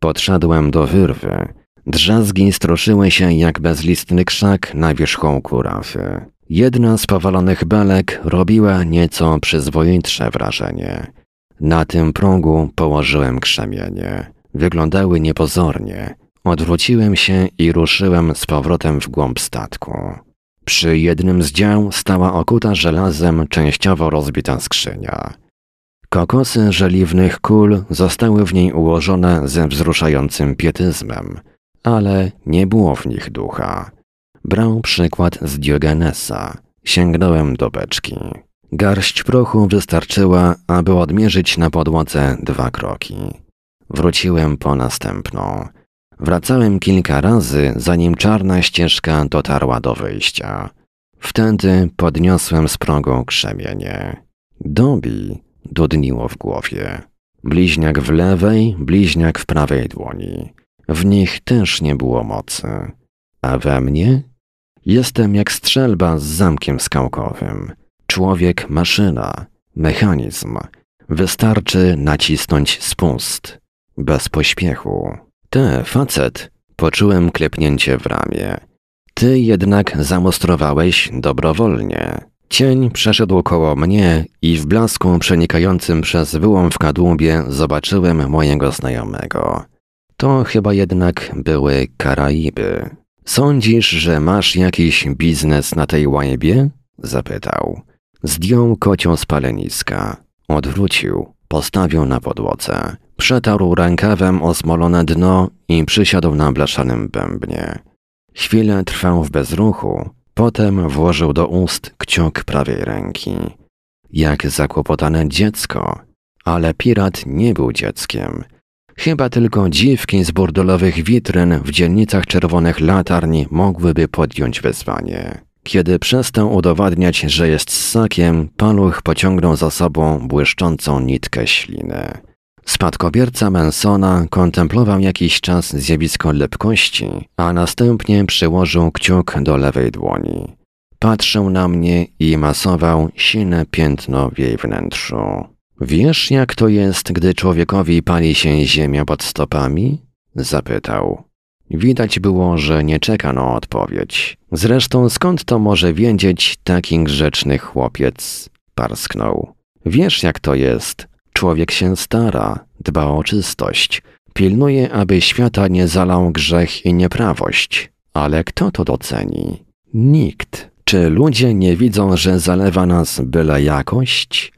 Podszedłem do wyrwy. Drzazgi stroszyły się jak bezlistny krzak na wierzchołku rafy. Jedna z powalonych belek robiła nieco przyzwoitsze wrażenie. Na tym progu położyłem krzemienie. Wyglądały niepozornie. Odwróciłem się i ruszyłem z powrotem w głąb statku. Przy jednym z dział stała okuta żelazem częściowo rozbita skrzynia. Kokosy żeliwnych kul zostały w niej ułożone ze wzruszającym pietyzmem, ale nie było w nich ducha. Brał przykład z Diogenesa. Sięgnąłem do beczki. Garść prochu wystarczyła, aby odmierzyć na podłodze dwa kroki. Wróciłem po następną. Wracałem kilka razy, zanim czarna ścieżka dotarła do wyjścia. Wtedy podniosłem z progu krzemienie. Dobi dudniło w głowie. Bliźniak w lewej, bliźniak w prawej dłoni. W nich też nie było mocy. A we mnie? Jestem jak strzelba z zamkiem skałkowym. Człowiek maszyna, mechanizm. Wystarczy nacisnąć spust. Bez pośpiechu. Ty, facet, poczułem klepnięcie w ramię. Ty jednak zamostrowałeś dobrowolnie. Cień przeszedł koło mnie i w blasku przenikającym przez wyłom w kadłubie zobaczyłem mojego znajomego. To chyba jednak były Karaiby. Sądzisz, że masz jakiś biznes na tej łajbie? Zapytał. Zdjął kocią z paleniska. Odwrócił. Postawił na podłodze. Przetarł rękawem osmolone dno i przysiadł na blaszanym bębnie. Chwilę trwał w bezruchu, potem włożył do ust kciuk prawej ręki. Jak zakłopotane dziecko, ale pirat nie był dzieckiem. Chyba tylko dziwki z burdelowych witryn w dzielnicach czerwonych latarni mogłyby podjąć wyzwanie. Kiedy przestał udowadniać, że jest ssakiem, paluch pociągnął za sobą błyszczącą nitkę śliny. Spadkobierca Mansona kontemplował jakiś czas zjawisko lepkości, a następnie przyłożył kciuk do lewej dłoni. Patrzył na mnie i masował silne piętno w jej wnętrzu. Wiesz, jak to jest, gdy człowiekowi pali się ziemia pod stopami? Zapytał. Widać było, że nie czeka na odpowiedź. Zresztą skąd to może wiedzieć taki grzeczny chłopiec? Parsknął. Wiesz, jak to jest, Człowiek się stara, dba o czystość, pilnuje, aby świata nie zalał grzech i nieprawość. Ale kto to doceni? Nikt. Czy ludzie nie widzą, że zalewa nas byle jakość?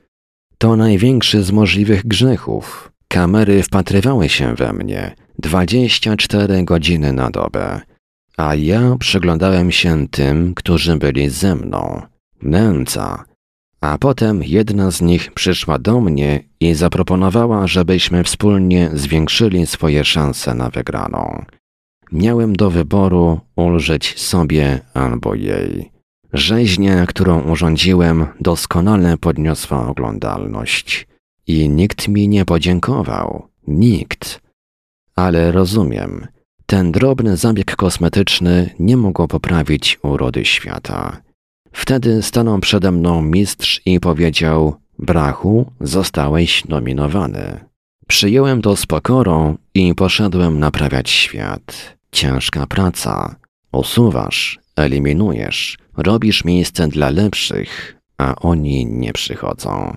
To największy z możliwych grzechów. Kamery wpatrywały się we mnie 24 godziny na dobę, a ja przyglądałem się tym, którzy byli ze mną. Nęca, a potem jedna z nich przyszła do mnie i zaproponowała, żebyśmy wspólnie zwiększyli swoje szanse na wygraną. Miałem do wyboru ulżyć sobie albo jej. Rzeźnia, którą urządziłem, doskonale podniosła oglądalność. I nikt mi nie podziękował. Nikt. Ale rozumiem, ten drobny zabieg kosmetyczny nie mógł poprawić urody świata. Wtedy stanął przede mną mistrz i powiedział: Brachu, zostałeś nominowany. Przyjąłem to z pokorą i poszedłem naprawiać świat. Ciężka praca. Usuwasz, eliminujesz, Robisz miejsce dla lepszych, a oni nie przychodzą.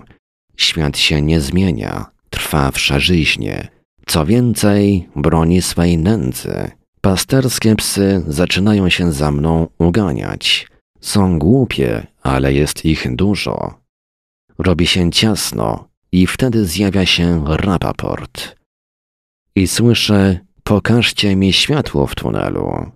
Świat się nie zmienia, trwa w szarzyźnie. Co więcej, broni swej nędzy. Pasterskie psy zaczynają się za mną uganiać. Są głupie, ale jest ich dużo. Robi się ciasno i wtedy zjawia się rapaport. I słyszę, pokażcie mi światło w tunelu.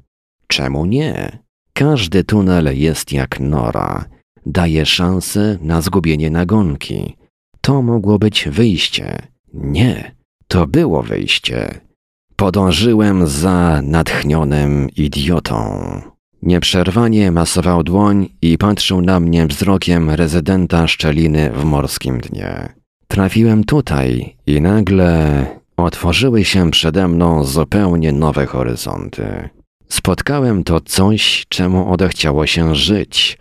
Czemu nie? Każdy tunel jest jak nora. Daje szansę na zgubienie nagonki. To mogło być wyjście. Nie, to było wyjście. Podążyłem za natchnionym idiotą. Nieprzerwanie masował dłoń i patrzył na mnie wzrokiem rezydenta szczeliny w morskim dnie. Trafiłem tutaj i nagle otworzyły się przede mną zupełnie nowe horyzonty. Spotkałem to coś, czemu odechciało się żyć,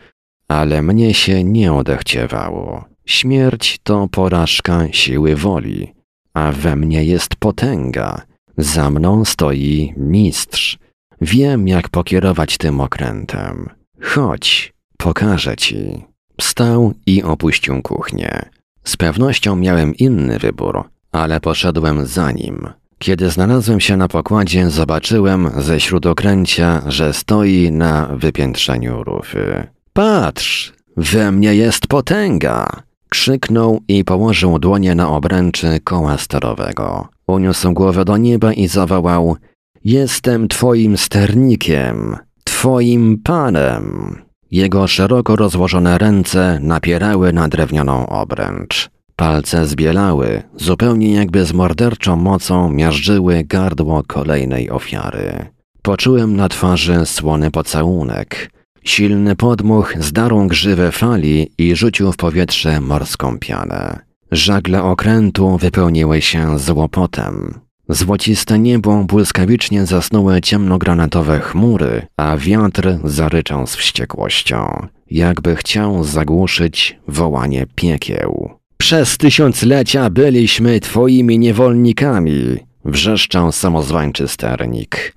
ale mnie się nie odechciewało. Śmierć to porażka siły woli, a we mnie jest potęga. Za mną stoi mistrz. Wiem, jak pokierować tym okrętem. Chodź, pokażę ci. Wstał i opuścił kuchnię. Z pewnością miałem inny wybór, ale poszedłem za nim. Kiedy znalazłem się na pokładzie, zobaczyłem ze śródokręcia, że stoi na wypiętrzeniu rufy. Patrz, we mnie jest potęga! Krzyknął i położył dłonie na obręczy koła sterowego. Uniósł głowę do nieba i zawołał: Jestem twoim sternikiem, twoim panem. Jego szeroko rozłożone ręce napierały na drewnianą obręcz. Palce zbielały, zupełnie jakby z morderczą mocą miażdżyły gardło kolejnej ofiary. Poczułem na twarzy słony pocałunek. Silny podmuch zdarł grzywę fali i rzucił w powietrze morską pianę. Żagle okrętu wypełniły się złopotem. Złociste niebo błyskawicznie zasnuły ciemnogranatowe chmury, a wiatr zaryczał z wściekłością, jakby chciał zagłuszyć wołanie piekieł. Przez tysiąclecia byliśmy twoimi niewolnikami, wrzeszczał samozwańczy sternik.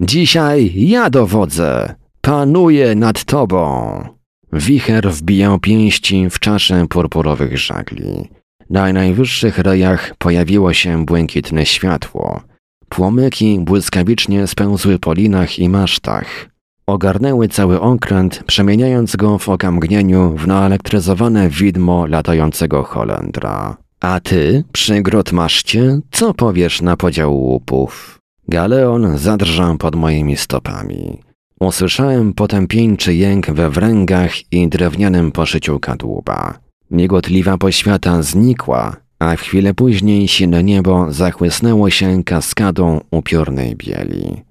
Dzisiaj ja dowodzę, panuję nad tobą. Wicher wbijał pięści w czaszę purpurowych żagli. Na najwyższych rejach pojawiło się błękitne światło. Płomyki błyskawicznie spełzły po linach i masztach. Ogarnęły cały okręt, przemieniając go w okamgnieniu w naelektryzowane widmo latającego Holendra. A ty, przy grotmaszcie, co powiesz na podział łupów? Galeon zadrżał pod moimi stopami. Usłyszałem potępieńczy jęk we wręgach i drewnianym poszyciu kadłuba. Migotliwa poświata znikła, a w chwilę później sine niebo zachłysnęło się kaskadą upiornej bieli.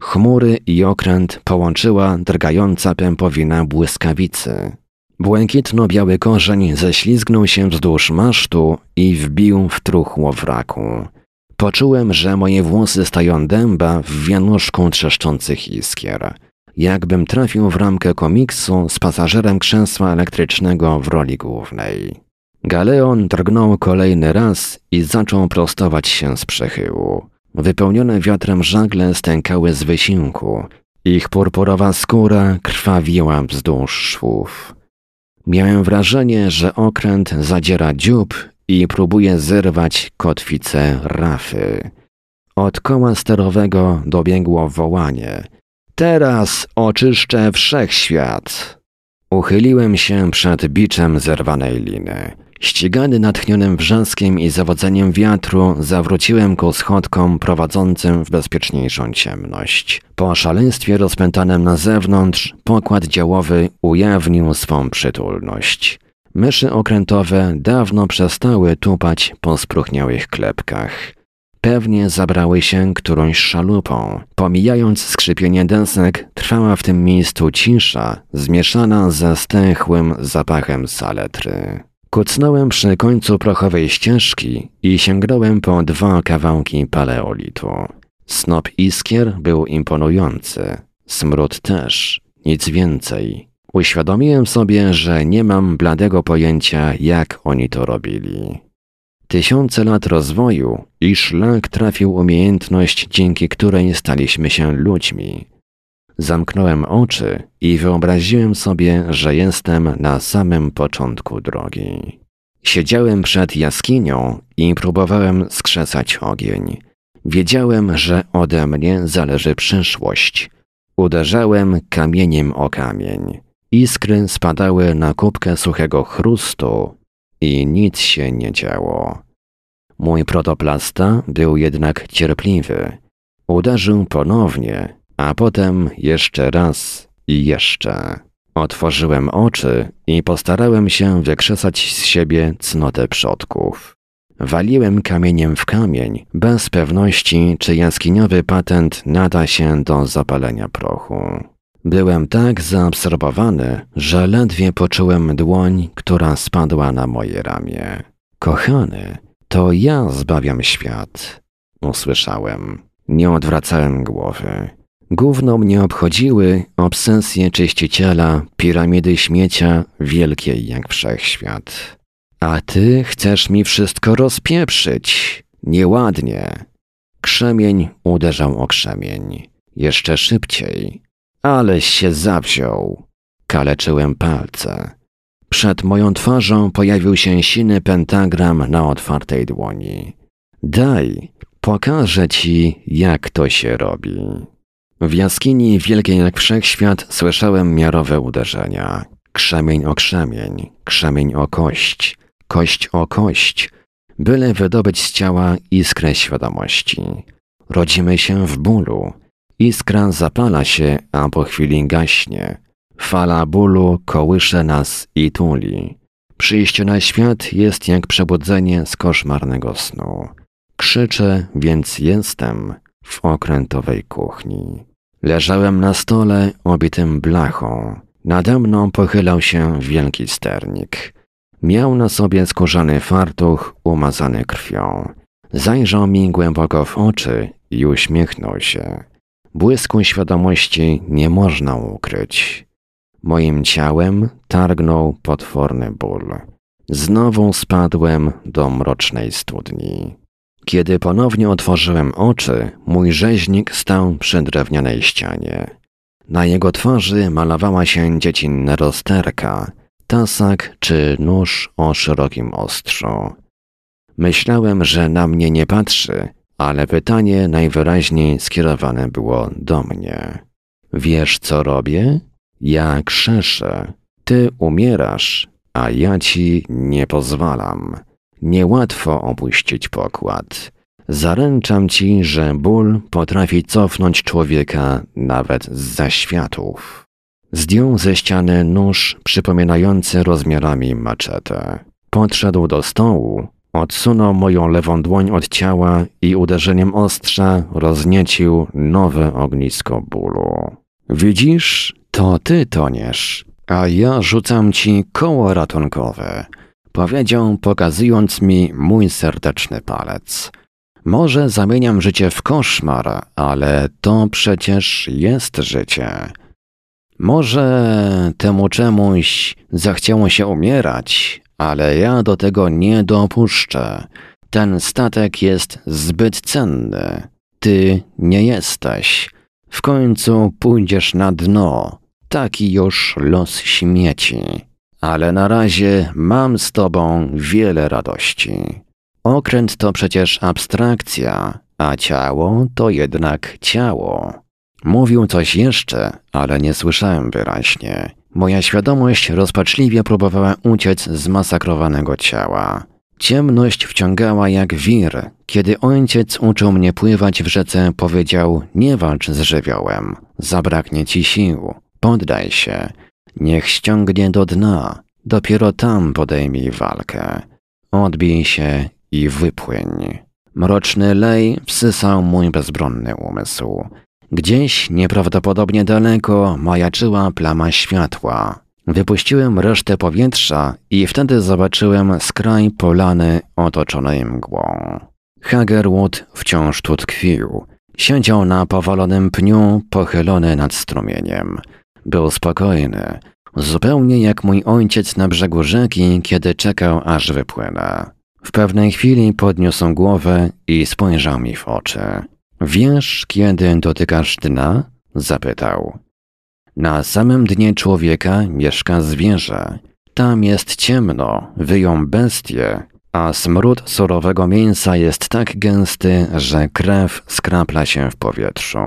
Chmury i okręt połączyła drgająca pępowina błyskawicy. Błękitno-biały korzeń ześlizgnął się wzdłuż masztu i wbił w truchło wraku. Poczułem, że moje włosy stają dęba w wianuszku trzeszczących iskier. Jakbym trafił w ramkę komiksu z pasażerem krzesła elektrycznego w roli głównej. Galeon drgnął kolejny raz i zaczął prostować się z przechyłu. Wypełnione wiatrem żagle stękały z wysiłku. Ich purpurowa skóra krwawiła wzdłuż szwów. Miałem wrażenie, że okręt zadziera dziób i próbuje zerwać kotwicę rafy. Od koła sterowego dobiegło wołanie. Teraz oczyszczę wszechświat. Uchyliłem się przed biczem zerwanej liny. Ścigany natchnionym wrzaskiem i zawodzeniem wiatru, zawróciłem ku schodkom prowadzącym w bezpieczniejszą ciemność. Po szaleństwie rozpętanym na zewnątrz, pokład działowy ujawnił swą przytulność. Myszy okrętowe dawno przestały tupać po spróchniałych klepkach. Pewnie zabrały się którąś szalupą. Pomijając skrzypienie desek, trwała w tym miejscu cisza, zmieszana ze stęchłym zapachem saletry. Kucnąłem przy końcu prochowej ścieżki i sięgnąłem po dwa kawałki paleolitu. Snop iskier był imponujący, smród też, nic więcej. Uświadomiłem sobie, że nie mam bladego pojęcia, jak oni to robili. Tysiące lat rozwoju i szlak trafił umiejętność, dzięki której staliśmy się ludźmi. Zamknąłem oczy i wyobraziłem sobie, że jestem na samym początku drogi. Siedziałem przed jaskinią i próbowałem skrzesać ogień. Wiedziałem, że ode mnie zależy przyszłość. Uderzałem kamieniem o kamień. Iskry spadały na kubkę suchego chrustu i nic się nie działo. Mój protoplasta był jednak cierpliwy. Uderzył ponownie, a potem jeszcze raz i jeszcze. Otworzyłem oczy i postarałem się wykrzesać z siebie cnotę przodków. Waliłem kamieniem w kamień, bez pewności, czy jaskiniowy patent nada się do zapalenia prochu. Byłem tak zaabsorbowany, że ledwie poczułem dłoń, która spadła na moje ramię. Kochany, to ja zbawiam świat. Usłyszałem. Nie odwracałem głowy. Gówno mnie obchodziły obsesje czyściciela, piramidy śmiecia, wielkiej jak wszechświat. A ty chcesz mi wszystko rozpieprzyć. Nieładnie. Krzemień uderzał o krzemień. Jeszcze szybciej. Aleś się zawziął. Kaleczyłem palce. Przed moją twarzą pojawił się siny pentagram na otwartej dłoni. Daj, pokażę ci, jak to się robi. W jaskini wielkiej jak wszechświat słyszałem miarowe uderzenia. Krzemień o krzemień, krzemień o kość, kość o kość, byle wydobyć z ciała iskrę świadomości. Rodzimy się w bólu. Iskra zapala się, a po chwili gaśnie. Fala bólu kołysze nas i tuli. Przyjście na świat jest jak przebudzenie z koszmarnego snu. Krzyczę, więc jestem w okrętowej kuchni. Leżałem na stole obitym blachą. Nade mną pochylał się wielki sternik. Miał na sobie skórzany fartuch umazany krwią. Zajrzał mi głęboko w oczy i uśmiechnął się. Błysku świadomości nie można ukryć. Moim ciałem targnął potworny ból. Znowu spadłem do mrocznej studni. Kiedy ponownie otworzyłem oczy, mój rzeźnik stał przy drewnianej ścianie. Na jego twarzy malowała się dziecinna rozterka, tasak czy nóż o szerokim ostrzu. Myślałem, że na mnie nie patrzy, ale pytanie najwyraźniej skierowane było do mnie. Wiesz, co robię? Ja krzeszę. Ty umierasz, a ja ci nie pozwalam. Niełatwo opuścić pokład. Zaręczam ci, że ból potrafi cofnąć człowieka nawet z zaświatów. Zdjął ze ściany nóż przypominający rozmiarami maczetę. Podszedł do stołu, odsunął moją lewą dłoń od ciała i uderzeniem ostrza rozniecił nowe ognisko bólu. Widzisz, to ty toniesz, a ja rzucam ci koło ratunkowe powiedział, pokazując mi mój serdeczny palec. Może zamieniam życie w koszmar, ale to przecież jest życie. Może temu czemuś zachciało się umierać, ale ja do tego nie dopuszczę. Ten statek jest zbyt cenny. Ty nie jesteś. W końcu pójdziesz na dno. Taki już los śmieci ale na razie mam z tobą wiele radości. Okręt to przecież abstrakcja, a ciało to jednak ciało. Mówił coś jeszcze, ale nie słyszałem wyraźnie. Moja świadomość rozpaczliwie próbowała uciec z masakrowanego ciała. Ciemność wciągała jak wir. Kiedy ojciec uczył mnie pływać w rzece, powiedział: Nie walcz z żywiołem, zabraknie ci sił, poddaj się. Niech ściągnie do dna, dopiero tam podejmij walkę. Odbij się i wypłyń. Mroczny lej wsysał mój bezbronny umysł. Gdzieś nieprawdopodobnie daleko majaczyła plama światła. Wypuściłem resztę powietrza i wtedy zobaczyłem skraj polany otoczonej mgłą. Hagerwood wciąż tu tkwił. Siedział na powalonym pniu, pochylony nad strumieniem. Był spokojny, zupełnie jak mój ojciec na brzegu rzeki, kiedy czekał aż wypłynę. W pewnej chwili podniósł głowę i spojrzał mi w oczy. Wiesz, kiedy dotykasz dna? Zapytał. Na samym dnie człowieka mieszka zwierzę. Tam jest ciemno, wyją bestie, a smród surowego mięsa jest tak gęsty, że krew skrapla się w powietrzu.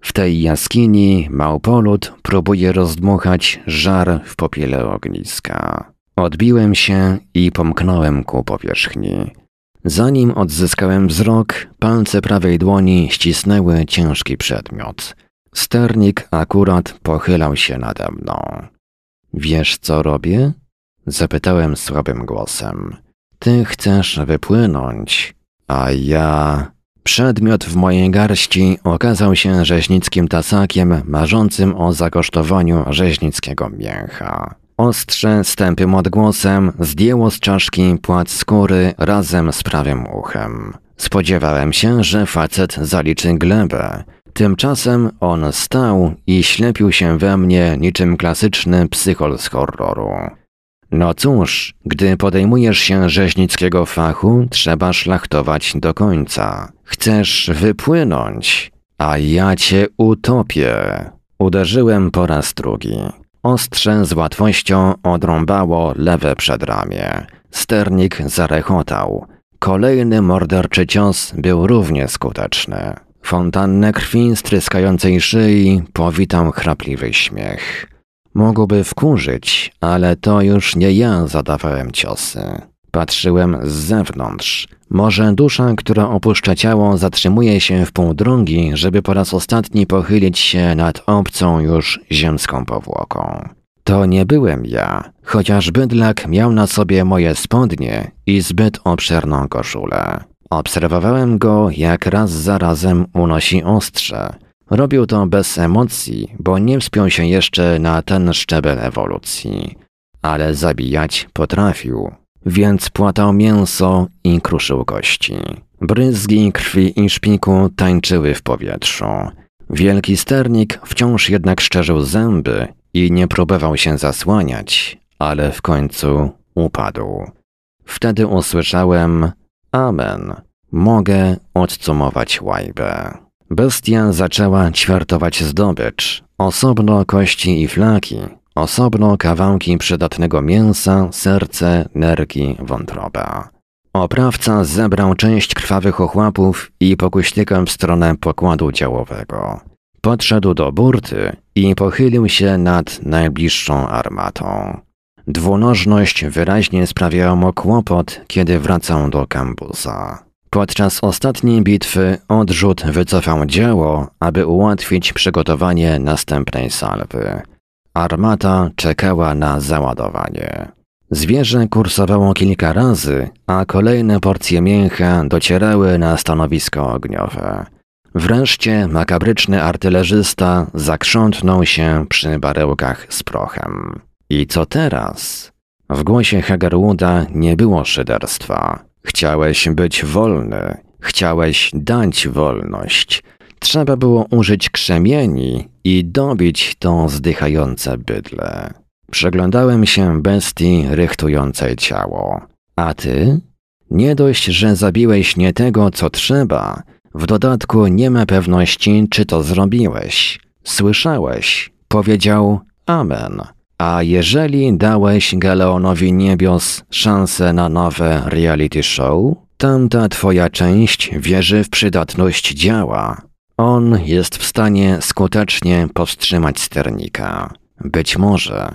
W tej jaskini małpolud próbuje rozdmuchać żar w popiele ogniska. Odbiłem się i pomknąłem ku powierzchni. Zanim odzyskałem wzrok, palce prawej dłoni ścisnęły ciężki przedmiot. Sternik akurat pochylał się nade mną. Wiesz, co robię? Zapytałem słabym głosem. Ty chcesz wypłynąć, a ja. Przedmiot w mojej garści okazał się rzeźnickim tasakiem marzącym o zakosztowaniu rzeźnickiego mięcha. Ostrze z tępym odgłosem zdjęło z czaszki płat skóry razem z prawym uchem. Spodziewałem się, że facet zaliczy glebę. Tymczasem on stał i ślepił się we mnie niczym klasyczny psychol z horroru. No cóż, gdy podejmujesz się rzeźnickiego fachu, trzeba szlachtować do końca. Chcesz wypłynąć, a ja cię utopię. Uderzyłem po raz drugi. Ostrze z łatwością odrąbało lewe przedramię. Sternik zarechotał. Kolejny morderczy cios był równie skuteczny. Fontannę krwi z tryskającej szyi powitał chrapliwy śmiech. Mogłoby wkurzyć, ale to już nie ja zadawałem ciosy. Patrzyłem z zewnątrz. Może dusza, która opuszcza ciało, zatrzymuje się w pół drogi, żeby po raz ostatni pochylić się nad obcą już ziemską powłoką. To nie byłem ja, chociaż bydlak miał na sobie moje spodnie i zbyt obszerną koszulę. Obserwowałem go, jak raz za razem unosi ostrze. Robił to bez emocji, bo nie wspiął się jeszcze na ten szczebel ewolucji. Ale zabijać potrafił, więc płatał mięso i kruszył kości. Bryzgi krwi i szpiku tańczyły w powietrzu. Wielki sternik wciąż jednak szczerzył zęby i nie próbował się zasłaniać, ale w końcu upadł. Wtedy usłyszałem Amen. Mogę odcumować łajbę. Bestia zaczęła ćwiartować zdobycz. Osobno kości i flaki, osobno kawałki przydatnego mięsa, serce, nerki, wątroba. Oprawca zebrał część krwawych ochłapów i pokuśtykał w stronę pokładu działowego. Podszedł do burty i pochylił się nad najbliższą armatą. Dwunożność wyraźnie sprawiała mu kłopot, kiedy wracał do kambusa. Podczas ostatniej bitwy odrzut wycofał działo, aby ułatwić przygotowanie następnej salwy. Armata czekała na załadowanie. Zwierzę kursowało kilka razy, a kolejne porcje mięcha docierały na stanowisko ogniowe. Wreszcie makabryczny artylerzysta zakrzątnął się przy barełkach z prochem. I co teraz? W głosie Hagerwooda nie było szyderstwa. Chciałeś być wolny, chciałeś dać wolność. Trzeba było użyć krzemieni i dobić to zdychające bydle. Przeglądałem się bestii rychtującej ciało. A ty? Nie dość, że zabiłeś nie tego, co trzeba, w dodatku nie ma pewności, czy to zrobiłeś. Słyszałeś, powiedział Amen. A jeżeli dałeś Galeonowi Niebios szansę na nowe reality show, tamta twoja część wierzy w przydatność działa. On jest w stanie skutecznie powstrzymać sternika. Być może.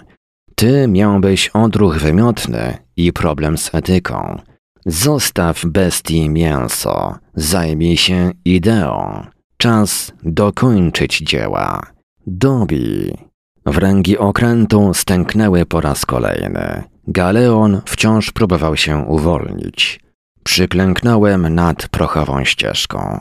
Ty miałbyś odruch wymiotny i problem z etyką. Zostaw bestii mięso, zajmij się ideą. Czas dokończyć dzieła. Dobij. Wręgi okrętu stęknęły po raz kolejny. Galeon wciąż próbował się uwolnić. Przyklęknąłem nad prochową ścieżką.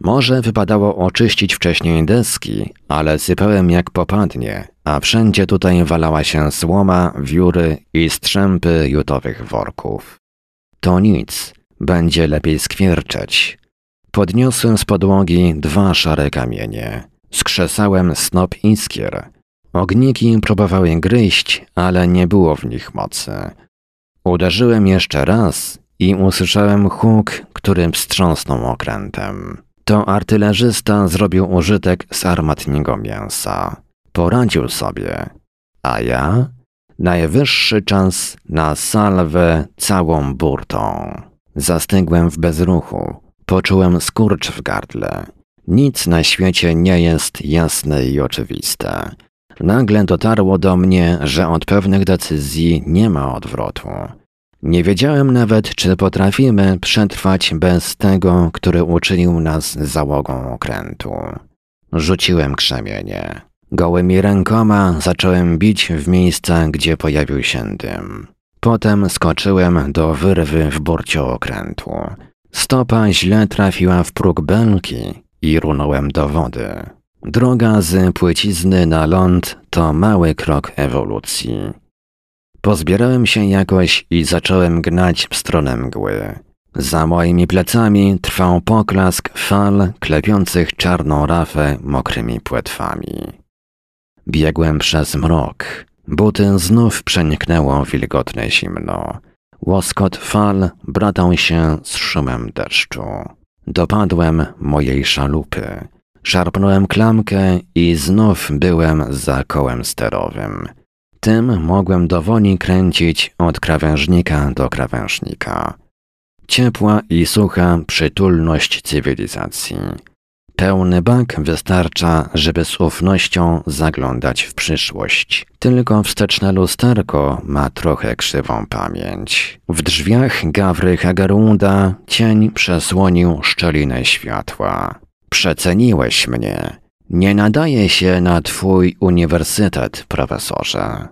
Może wypadało oczyścić wcześniej deski, ale sypałem jak popadnie, a wszędzie tutaj walała się słoma, wióry i strzępy jutowych worków. To nic, będzie lepiej skwierczeć. Podniosłem z podłogi dwa szare kamienie. Skrzesałem snop iskier. Ogniki próbowały gryźć, ale nie było w nich mocy. Uderzyłem jeszcze raz i usłyszałem huk, którym wstrząsnął okrętem. To artylerzysta zrobił użytek z armatniego mięsa. poradził sobie, a ja najwyższy czas na salwę całą burtą. Zastygłem w bezruchu, poczułem skurcz w gardle. Nic na świecie nie jest jasne i oczywiste. Nagle dotarło do mnie, że od pewnych decyzji nie ma odwrotu. Nie wiedziałem nawet, czy potrafimy przetrwać bez tego, który uczynił nas załogą okrętu. Rzuciłem krzemienie. Gołymi rękoma zacząłem bić w miejsca, gdzie pojawił się dym. Potem skoczyłem do wyrwy w burcie okrętu. Stopa źle trafiła w próg belki i runąłem do wody. Droga z płycizny na ląd to mały krok ewolucji. Pozbierałem się jakoś i zacząłem gnać w stronę mgły. Za moimi plecami trwał poklask fal klepiących czarną rafę mokrymi płetwami. Biegłem przez mrok. Buty znów przeniknęło wilgotne zimno. Łoskot fal bratał się z szumem deszczu. Dopadłem mojej szalupy. Szarpnąłem klamkę i znów byłem za kołem sterowym. Tym mogłem dowoli kręcić od krawężnika do krawężnika. Ciepła i sucha przytulność cywilizacji. Pełny bak wystarcza, żeby z ufnością zaglądać w przyszłość. Tylko wsteczne lusterko ma trochę krzywą pamięć. W drzwiach Gawry Hagerunda cień przesłonił szczelinę światła. Przeceniłeś mnie. Nie nadaje się na twój uniwersytet, profesorze.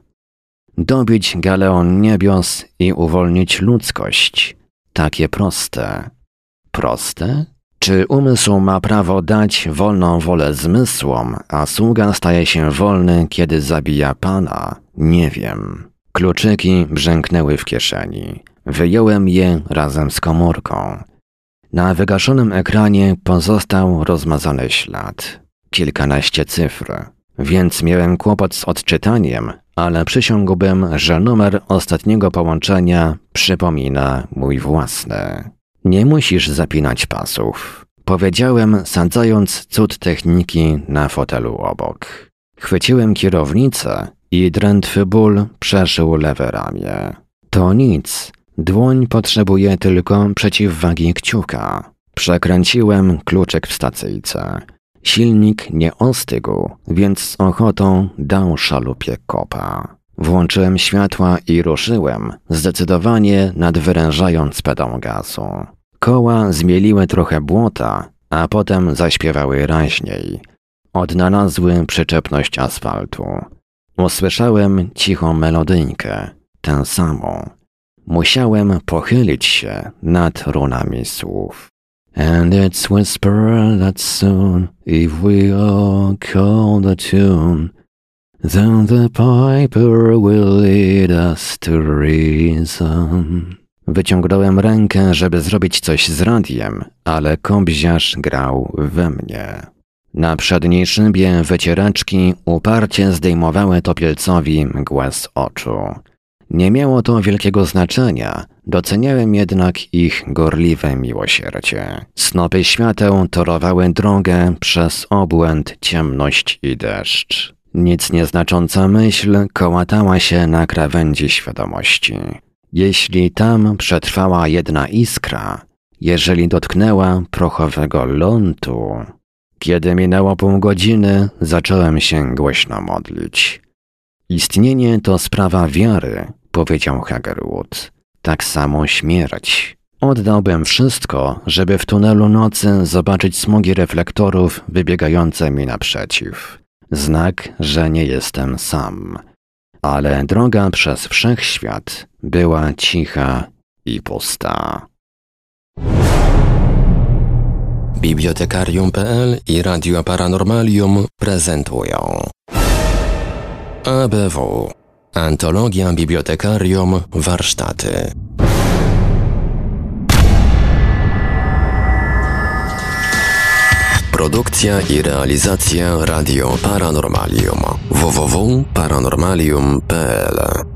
Dobić galeon niebios i uwolnić ludzkość. Takie proste. Proste? Czy umysł ma prawo dać wolną wolę zmysłom, a sługa staje się wolny, kiedy zabija pana? Nie wiem. Kluczyki brzęknęły w kieszeni. Wyjąłem je razem z komórką. Na wygaszonym ekranie pozostał rozmazany ślad. Kilkanaście cyfr. Więc miałem kłopot z odczytaniem, ale przysiągłbym, że numer ostatniego połączenia przypomina mój własny. Nie musisz zapinać pasów. Powiedziałem, sadzając cud techniki na fotelu obok. Chwyciłem kierownicę i drętwy ból przeszył lewe ramię. To nic. Dłoń potrzebuje tylko przeciwwagi kciuka. Przekręciłem kluczyk w stacyjce. Silnik nie ostygł, więc z ochotą dał szalupie kopa. Włączyłem światła i ruszyłem, zdecydowanie nadwyrężając pedał gazu. Koła zmieliły trochę błota, a potem zaśpiewały raźniej. Odnalazły przyczepność asfaltu. Usłyszałem cichą melodyjkę, tę samą. Musiałem pochylić się nad runami słów. And it's whispered that soon, if we all call the tune, then the piper will lead us to reason. Wyciągnąłem rękę, żeby zrobić coś z radiem, ale kobziarz grał we mnie. Na przedniej szybie wycieraczki uparcie zdejmowały topielcowi mgłę z oczu. Nie miało to wielkiego znaczenia, doceniałem jednak ich gorliwe miłosierdzie. Snopy świateł torowały drogę przez obłęd, ciemność i deszcz. Nic nieznacząca myśl kołatała się na krawędzi świadomości. Jeśli tam przetrwała jedna iskra, jeżeli dotknęła prochowego lądu, kiedy minęło pół godziny, zacząłem się głośno modlić. Istnienie to sprawa wiary, powiedział Hagerwood. Tak samo śmierć. Oddałbym wszystko, żeby w tunelu nocy zobaczyć smugi reflektorów wybiegające mi naprzeciw. Znak, że nie jestem sam. Ale droga przez wszechświat była cicha i pusta. Bibliotekarium.pl i Radio Paranormalium prezentują ABW Antologia Bibliotekarium Warsztaty. Produkcja i realizacja Radio Paranormalium. www.paranormalium.pl